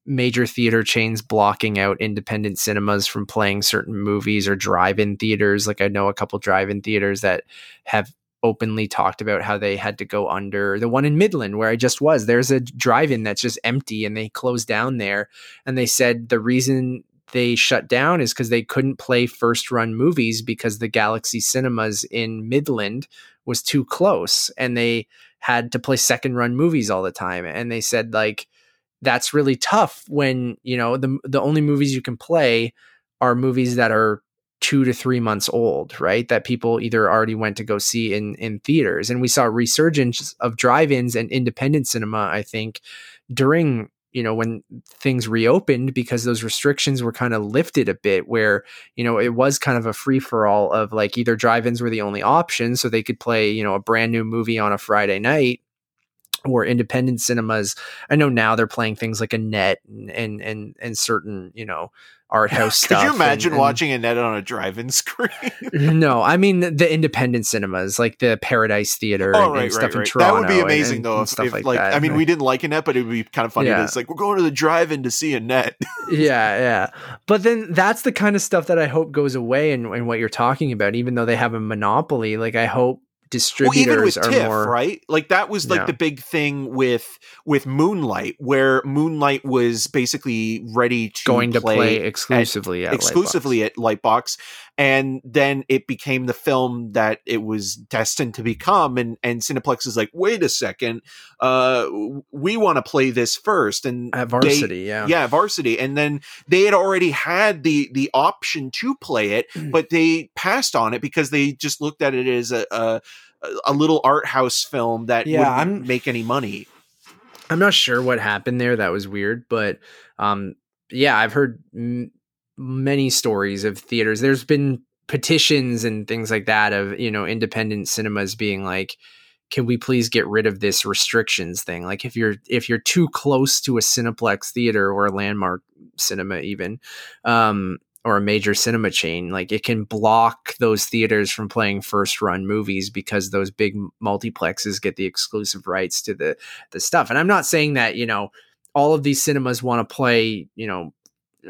major theater chains blocking out independent cinemas from playing certain movies or drive-in theaters. Like i know a couple drive-in theaters that have openly talked about how they had to go under the one in Midland where I just was. There's a drive-in that's just empty and they closed down there and they said the reason they shut down is because they couldn't play first run movies because the Galaxy Cinemas in Midland was too close and they had to play second run movies all the time and they said like that's really tough when you know the the only movies you can play are movies that are two to three months old, right? That people either already went to go see in in theaters, and we saw a resurgence of drive-ins and independent cinema. I think during you know when things reopened because those restrictions were kind of lifted a bit where you know it was kind of a free for all of like either drive-ins were the only option so they could play you know a brand new movie on a Friday night or independent cinemas i know now they're playing things like Annette and and and, and certain you know art house Could stuff you imagine and- and- watching Annette on a drive-in screen? no i mean the, independent cinemas like the paradise theater oh, and, right, and stuff right, in right. toronto That would be amazing and- though. If, stuff if, like like, that I mean, we didn't like Annette, but it would be kind of funny. Yeah. It's like we're going to the drive-in to see Annette. yeah yeah but then that's the kind of stuff that i hope goes away and, and what you're talking about even though they have a monopoly like i hope well, even with are TIFF, more right? Like that was like Yeah. the big thing with with Moonlight, where Moonlight was basically ready to going to play, play exclusively at, exclusively at Lightbox, and then it became the film that it was destined to become. And and Cineplex is like, wait a second, uh, we want to play this first, and at they- varsity yeah yeah varsity and then they had already had the the option to play it Mm. but they passed on it because they just looked at it as a a, a little art house film that Yeah, wouldn't I'm- make any money I'm not sure what happened there. That was weird, but um, yeah, I've heard m- many stories of theaters. There's been petitions and things like that of you know independent cinemas being like, "Can we please get rid of this restrictions thing?" Like if you're if you're too close to a Cineplex theater or a landmark cinema, even. Um, or a major cinema chain like it can block those theaters from playing first run movies because those big multiplexes get the exclusive rights to the the stuff. And I'm not saying that, you know, all of these cinemas want to play, you know,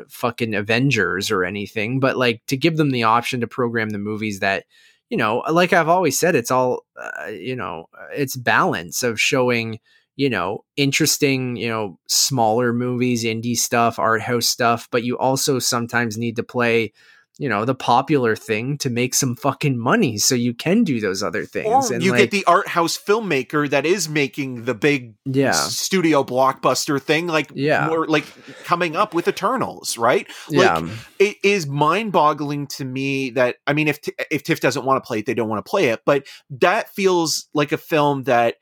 fucking Avengers or anything, but like to give them the option to program the movies that, you know, like I've always said, it's all, uh, you know, it's balance of showing, you know, interesting, you know, smaller movies, indie stuff, art house stuff, but you also sometimes need to play, you know, the popular thing to make some fucking money so you can do those other or things. and you like, get the art house filmmaker that is making the big yeah. studio blockbuster thing like Yeah. more like coming up with eternals right Yeah. it is mind-boggling to me that I mean, if if TIFF doesn't want to play it, they don't want to play it. But that feels like a film that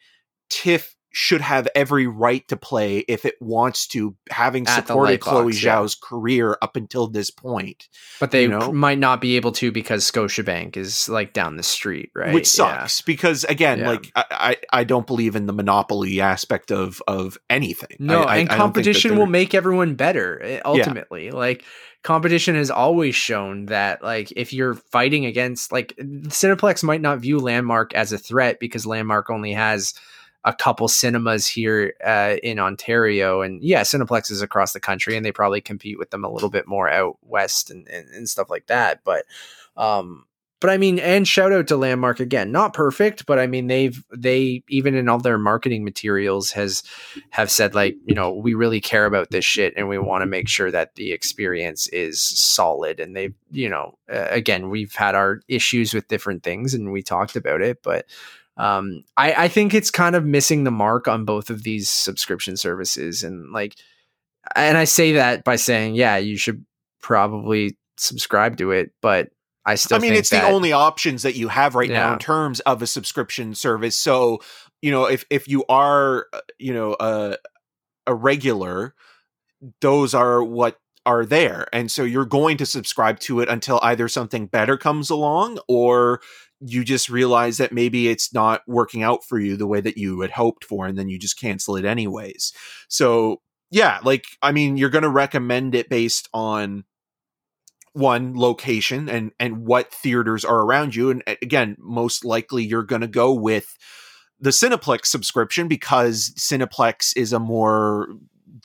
TIFF should have every right to play if it wants to, having At supported Chloe yeah. Zhao's career up until this point, But they you know? might not be able to because Scotiabank is like down the street, right? which sucks because again, Yeah. like I, I I don't believe in the monopoly aspect of of anything. No, I- I- and I don't think that competition will make everyone better eh, ultimately. Like competition has always shown that like if you're fighting against like Cineplex might not view Landmark as a threat because Landmark only has a couple cinemas here uh, in Ontario and yeah, Cineplex is across the country and they probably compete with them a little bit more out west and, and, and stuff like that. But um but I mean, and shout out to Landmark again. Not perfect, but I mean, they've they even in all their marketing materials has have said like, you know, we really care about this shit, and we want to make sure that the experience is solid. And they, you know, uh, again, we've had our issues with different things, and we talked about it, but um, I, I think it's kind of missing the mark on both of these subscription services, and like, and I say that by saying, yeah, you should probably subscribe to it, but I still. I mean, think it's that- the only options that you have right now in terms of a subscription service. So, you know, if if you are, uh, you know, a a regular, those are what are there, and so you're going to subscribe to it until either something better comes along or you just realize that maybe it's not working out for you the way that you had hoped for, and then you just cancel it anyways. So, yeah, like I mean, you're going to recommend it based on one location and and what theaters are around you and again most likely you're going to go with the cineplex subscription because cineplex is a more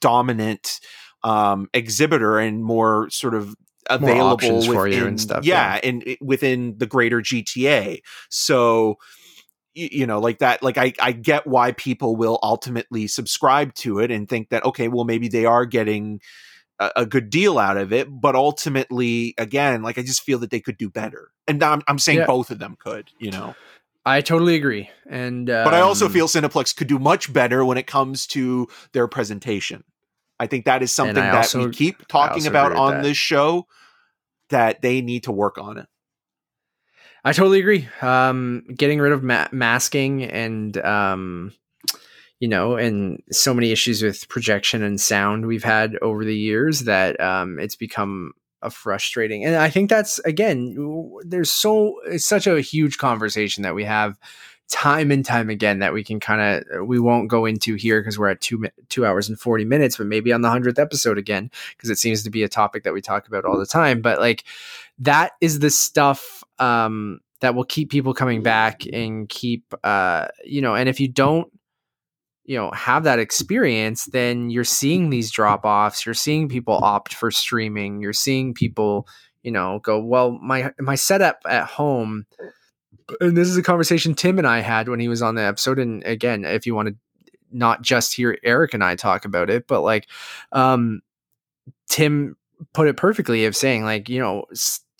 dominant um exhibitor and more sort of available within, for you and stuff, yeah, yeah. and it- within the greater GTA so you know like that like I, I get why people will ultimately subscribe to it and think that okay well maybe they are getting a, a good deal out of it but ultimately again like i just feel that they could do better and i'm, I'm saying Yeah. both of them could you know I totally agree, and um, but i also feel cineplex could do much better when it comes to their presentation i think that is something that also- we keep talking about on that. this show that they need to work on it. I totally agree. Um, getting rid of ma- masking and um, you know, and so many issues with projection and sound we've had over the years that um, it's become a frustrating. And I think that's again, there's so it's such a huge conversation that we have time and time again that we can kind of we won't go into here because we're at two two hours and 40 minutes but maybe on the 100th episode again because it seems to be a topic that we talk about all the time. But like that is the stuff um that will keep people coming back and keep uh you know and if you don't you know have that experience then you're seeing these drop offs you're seeing people opt for streaming you're seeing people you know go well my my setup at home and this is a conversation Tim and I had when he was on the episode. And again, if you want to not just hear Eric and I talk about it, but like, um, Tim put it perfectly of saying like, you know,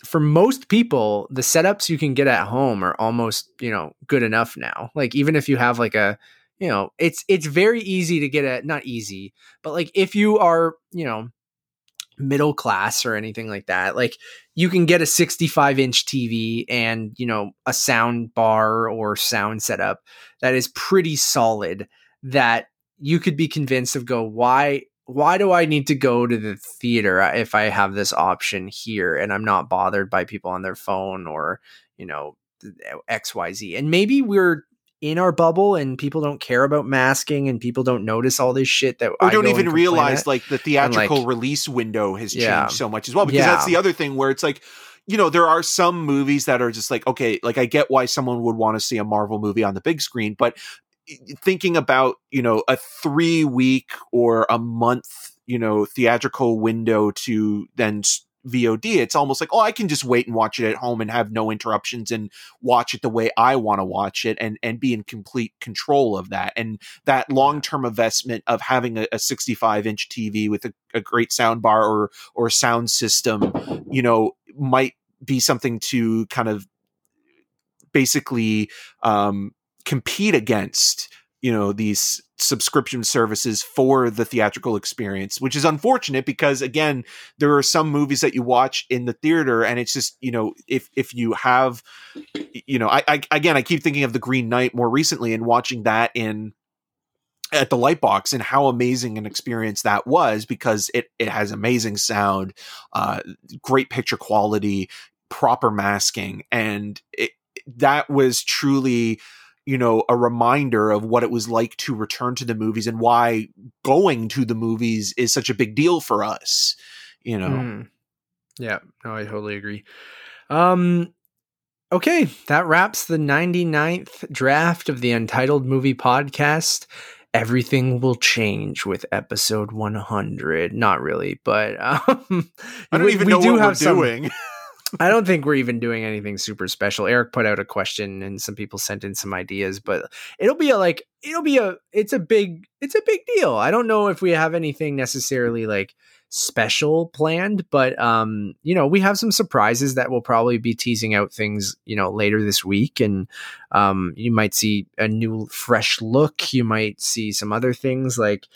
for most people, the setups you can get at home are almost, you know, good enough now. Like, even if you have like a, you know, it's, it's very easy to get at, not easy, but like if you are, you know, middle class or anything like that. Like you can get a 65 inch TV and, you know, a sound bar or sound setup that is pretty solid that you could be convinced of go, why why do I need to go to the theater if I have this option here and I'm not bothered by people on their phone or, you know, XYZ. And maybe we're in our bubble and people don't care about masking and people don't notice all this shit that I don't even realize at. like the theatrical like, release window has changed so much as well because yeah. that's the other thing where it's like you know there are some movies that are just like okay like I get why someone would want to see a Marvel movie on the big screen but thinking about you know a 3 week or a month you know theatrical window to then VOD, it's almost like, oh, I can just wait and watch it at home and have no interruptions and watch it the way I want to watch it and and be in complete control of that. And that long term investment of having a, a 65 inch TV with a, a great sound bar or or sound system, you know, might be something to kind of basically um, compete against you know these subscription services for the theatrical experience which is unfortunate because again there are some movies that you watch in the theater and it's just you know if if you have you know I, I again i keep thinking of the green knight more recently and watching that in at the lightbox and how amazing an experience that was because it it has amazing sound uh great picture quality proper masking and it that was truly you know a reminder of what it was like to return to the movies and why going to the movies is such a big deal for us you know? Mm. yeah. No i totally agree. Um okay that wraps the 99th draft of the untitled movie podcast. Everything will change with episode 100 not really but um i don't even we know do what have we're some, doing I don't think we're even doing anything super special. Eric put out a question and some people sent in some ideas, but it'll be a like it'll be a it's a big it's a big deal. I don't know if we have anything necessarily like special planned, but um, you know, we have some surprises that will probably be teasing out things, you know, later this week. And um, you might see a new fresh look. You might see some other things like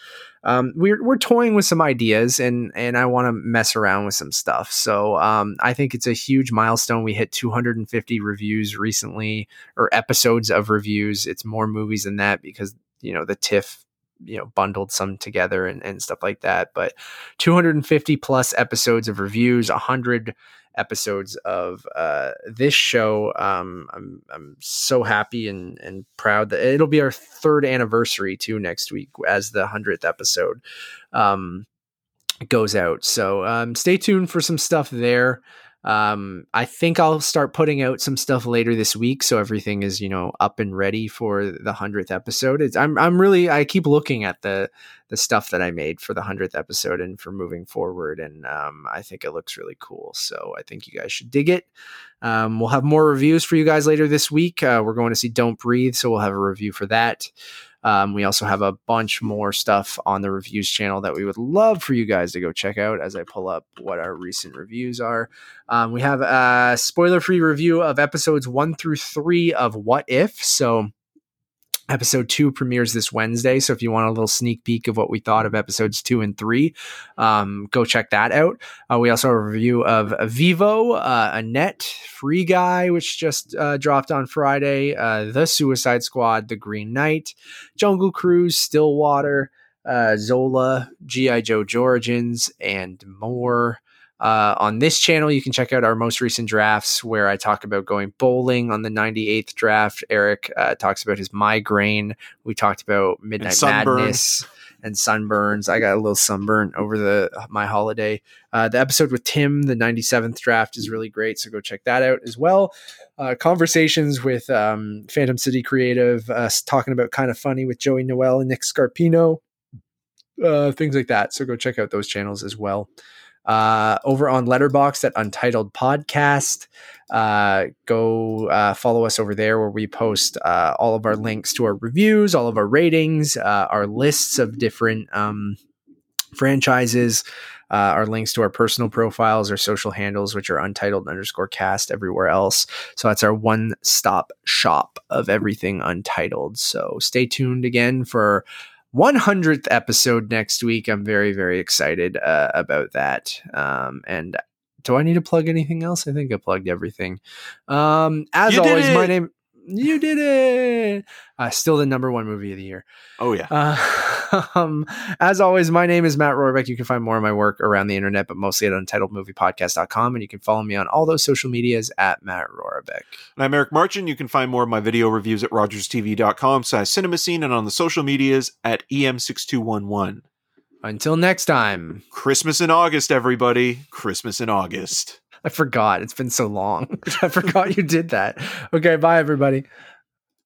um, we're we're toying with some ideas and and I want to mess around with some stuff. So um, I think it's a huge milestone. We hit 250 reviews recently or episodes of reviews. It's more movies than that because you know the TIFF you know bundled some together and, and stuff like that but 250 plus episodes of reviews 100 episodes of uh, this show um, I'm, I'm so happy and, and proud that it'll be our third anniversary too next week as the 100th episode um, goes out. So um, stay tuned for some stuff there um, I think I'll start putting out some stuff later this week, so everything is you know up and ready for the hundredth episode. It's, I'm I'm really I keep looking at the the stuff that I made for the hundredth episode and for moving forward, and um, I think it looks really cool. So I think you guys should dig it. Um, we'll have more reviews for you guys later this week. Uh, we're going to see Don't Breathe, so we'll have a review for that. Um, we also have a bunch more stuff on the reviews channel that we would love for you guys to go check out as I pull up what our recent reviews are. Um, we have a spoiler free review of episodes one through three of What If. So, Episode two premieres this Wednesday. So if you want a little sneak peek of what we thought of episodes two and three, um, go check that out. Uh, we also have a review of Vivo, uh, Annette, Free Guy, which just uh, dropped on Friday, uh, The Suicide Squad, The Green Knight, Jungle Cruise, Stillwater, uh, Zola, G.I. Joe Origins, and more. Uh, on this channel, you can check out our most recent drafts where I talk about going bowling on the 98th draft. Eric uh, talks about his migraine. We talked about Midnight Madness and sunburns. I got a little sunburn over the my holiday. Uh, the episode with Tim, the 97th draft, is really great. So go check that out as well. Uh, conversations with um, Phantom City Creative, us talking about kind of funny with Joey Noelle and Nick Scarpino, uh, things like that. So go check out those channels as well uh, over on Letterboxd at Untitled Podcast. Uh, go uh, follow us over there where we post uh, all of our links to our reviews, all of our ratings, uh, our lists of different um, franchises. Uh, our links to our personal profiles, our social handles, which are untitled underscore cast everywhere else. So that's our one stop shop of everything untitled. So stay tuned again for 100th episode next week. I'm very, very excited uh, about that. Um, and do I need to plug anything else? I think I plugged everything. Um, as you always, my name. You did it. Uh, still the number one movie of the year. Oh yeah. Uh, um, as always, my name is Matt Rohrbeck. You can find more of my work around the internet, but mostly at untitledmoviepodcast.com. And you can follow me on all those social medias at Matt Rohrbeck. And I'm Eric Marchin. You can find more of my video reviews at rogerstv.com slash cinema scene and on the social medias at EM6211. Until next time. Christmas in August, everybody. Christmas in August. I forgot. It's been so long. I forgot you did that. Okay, bye everybody.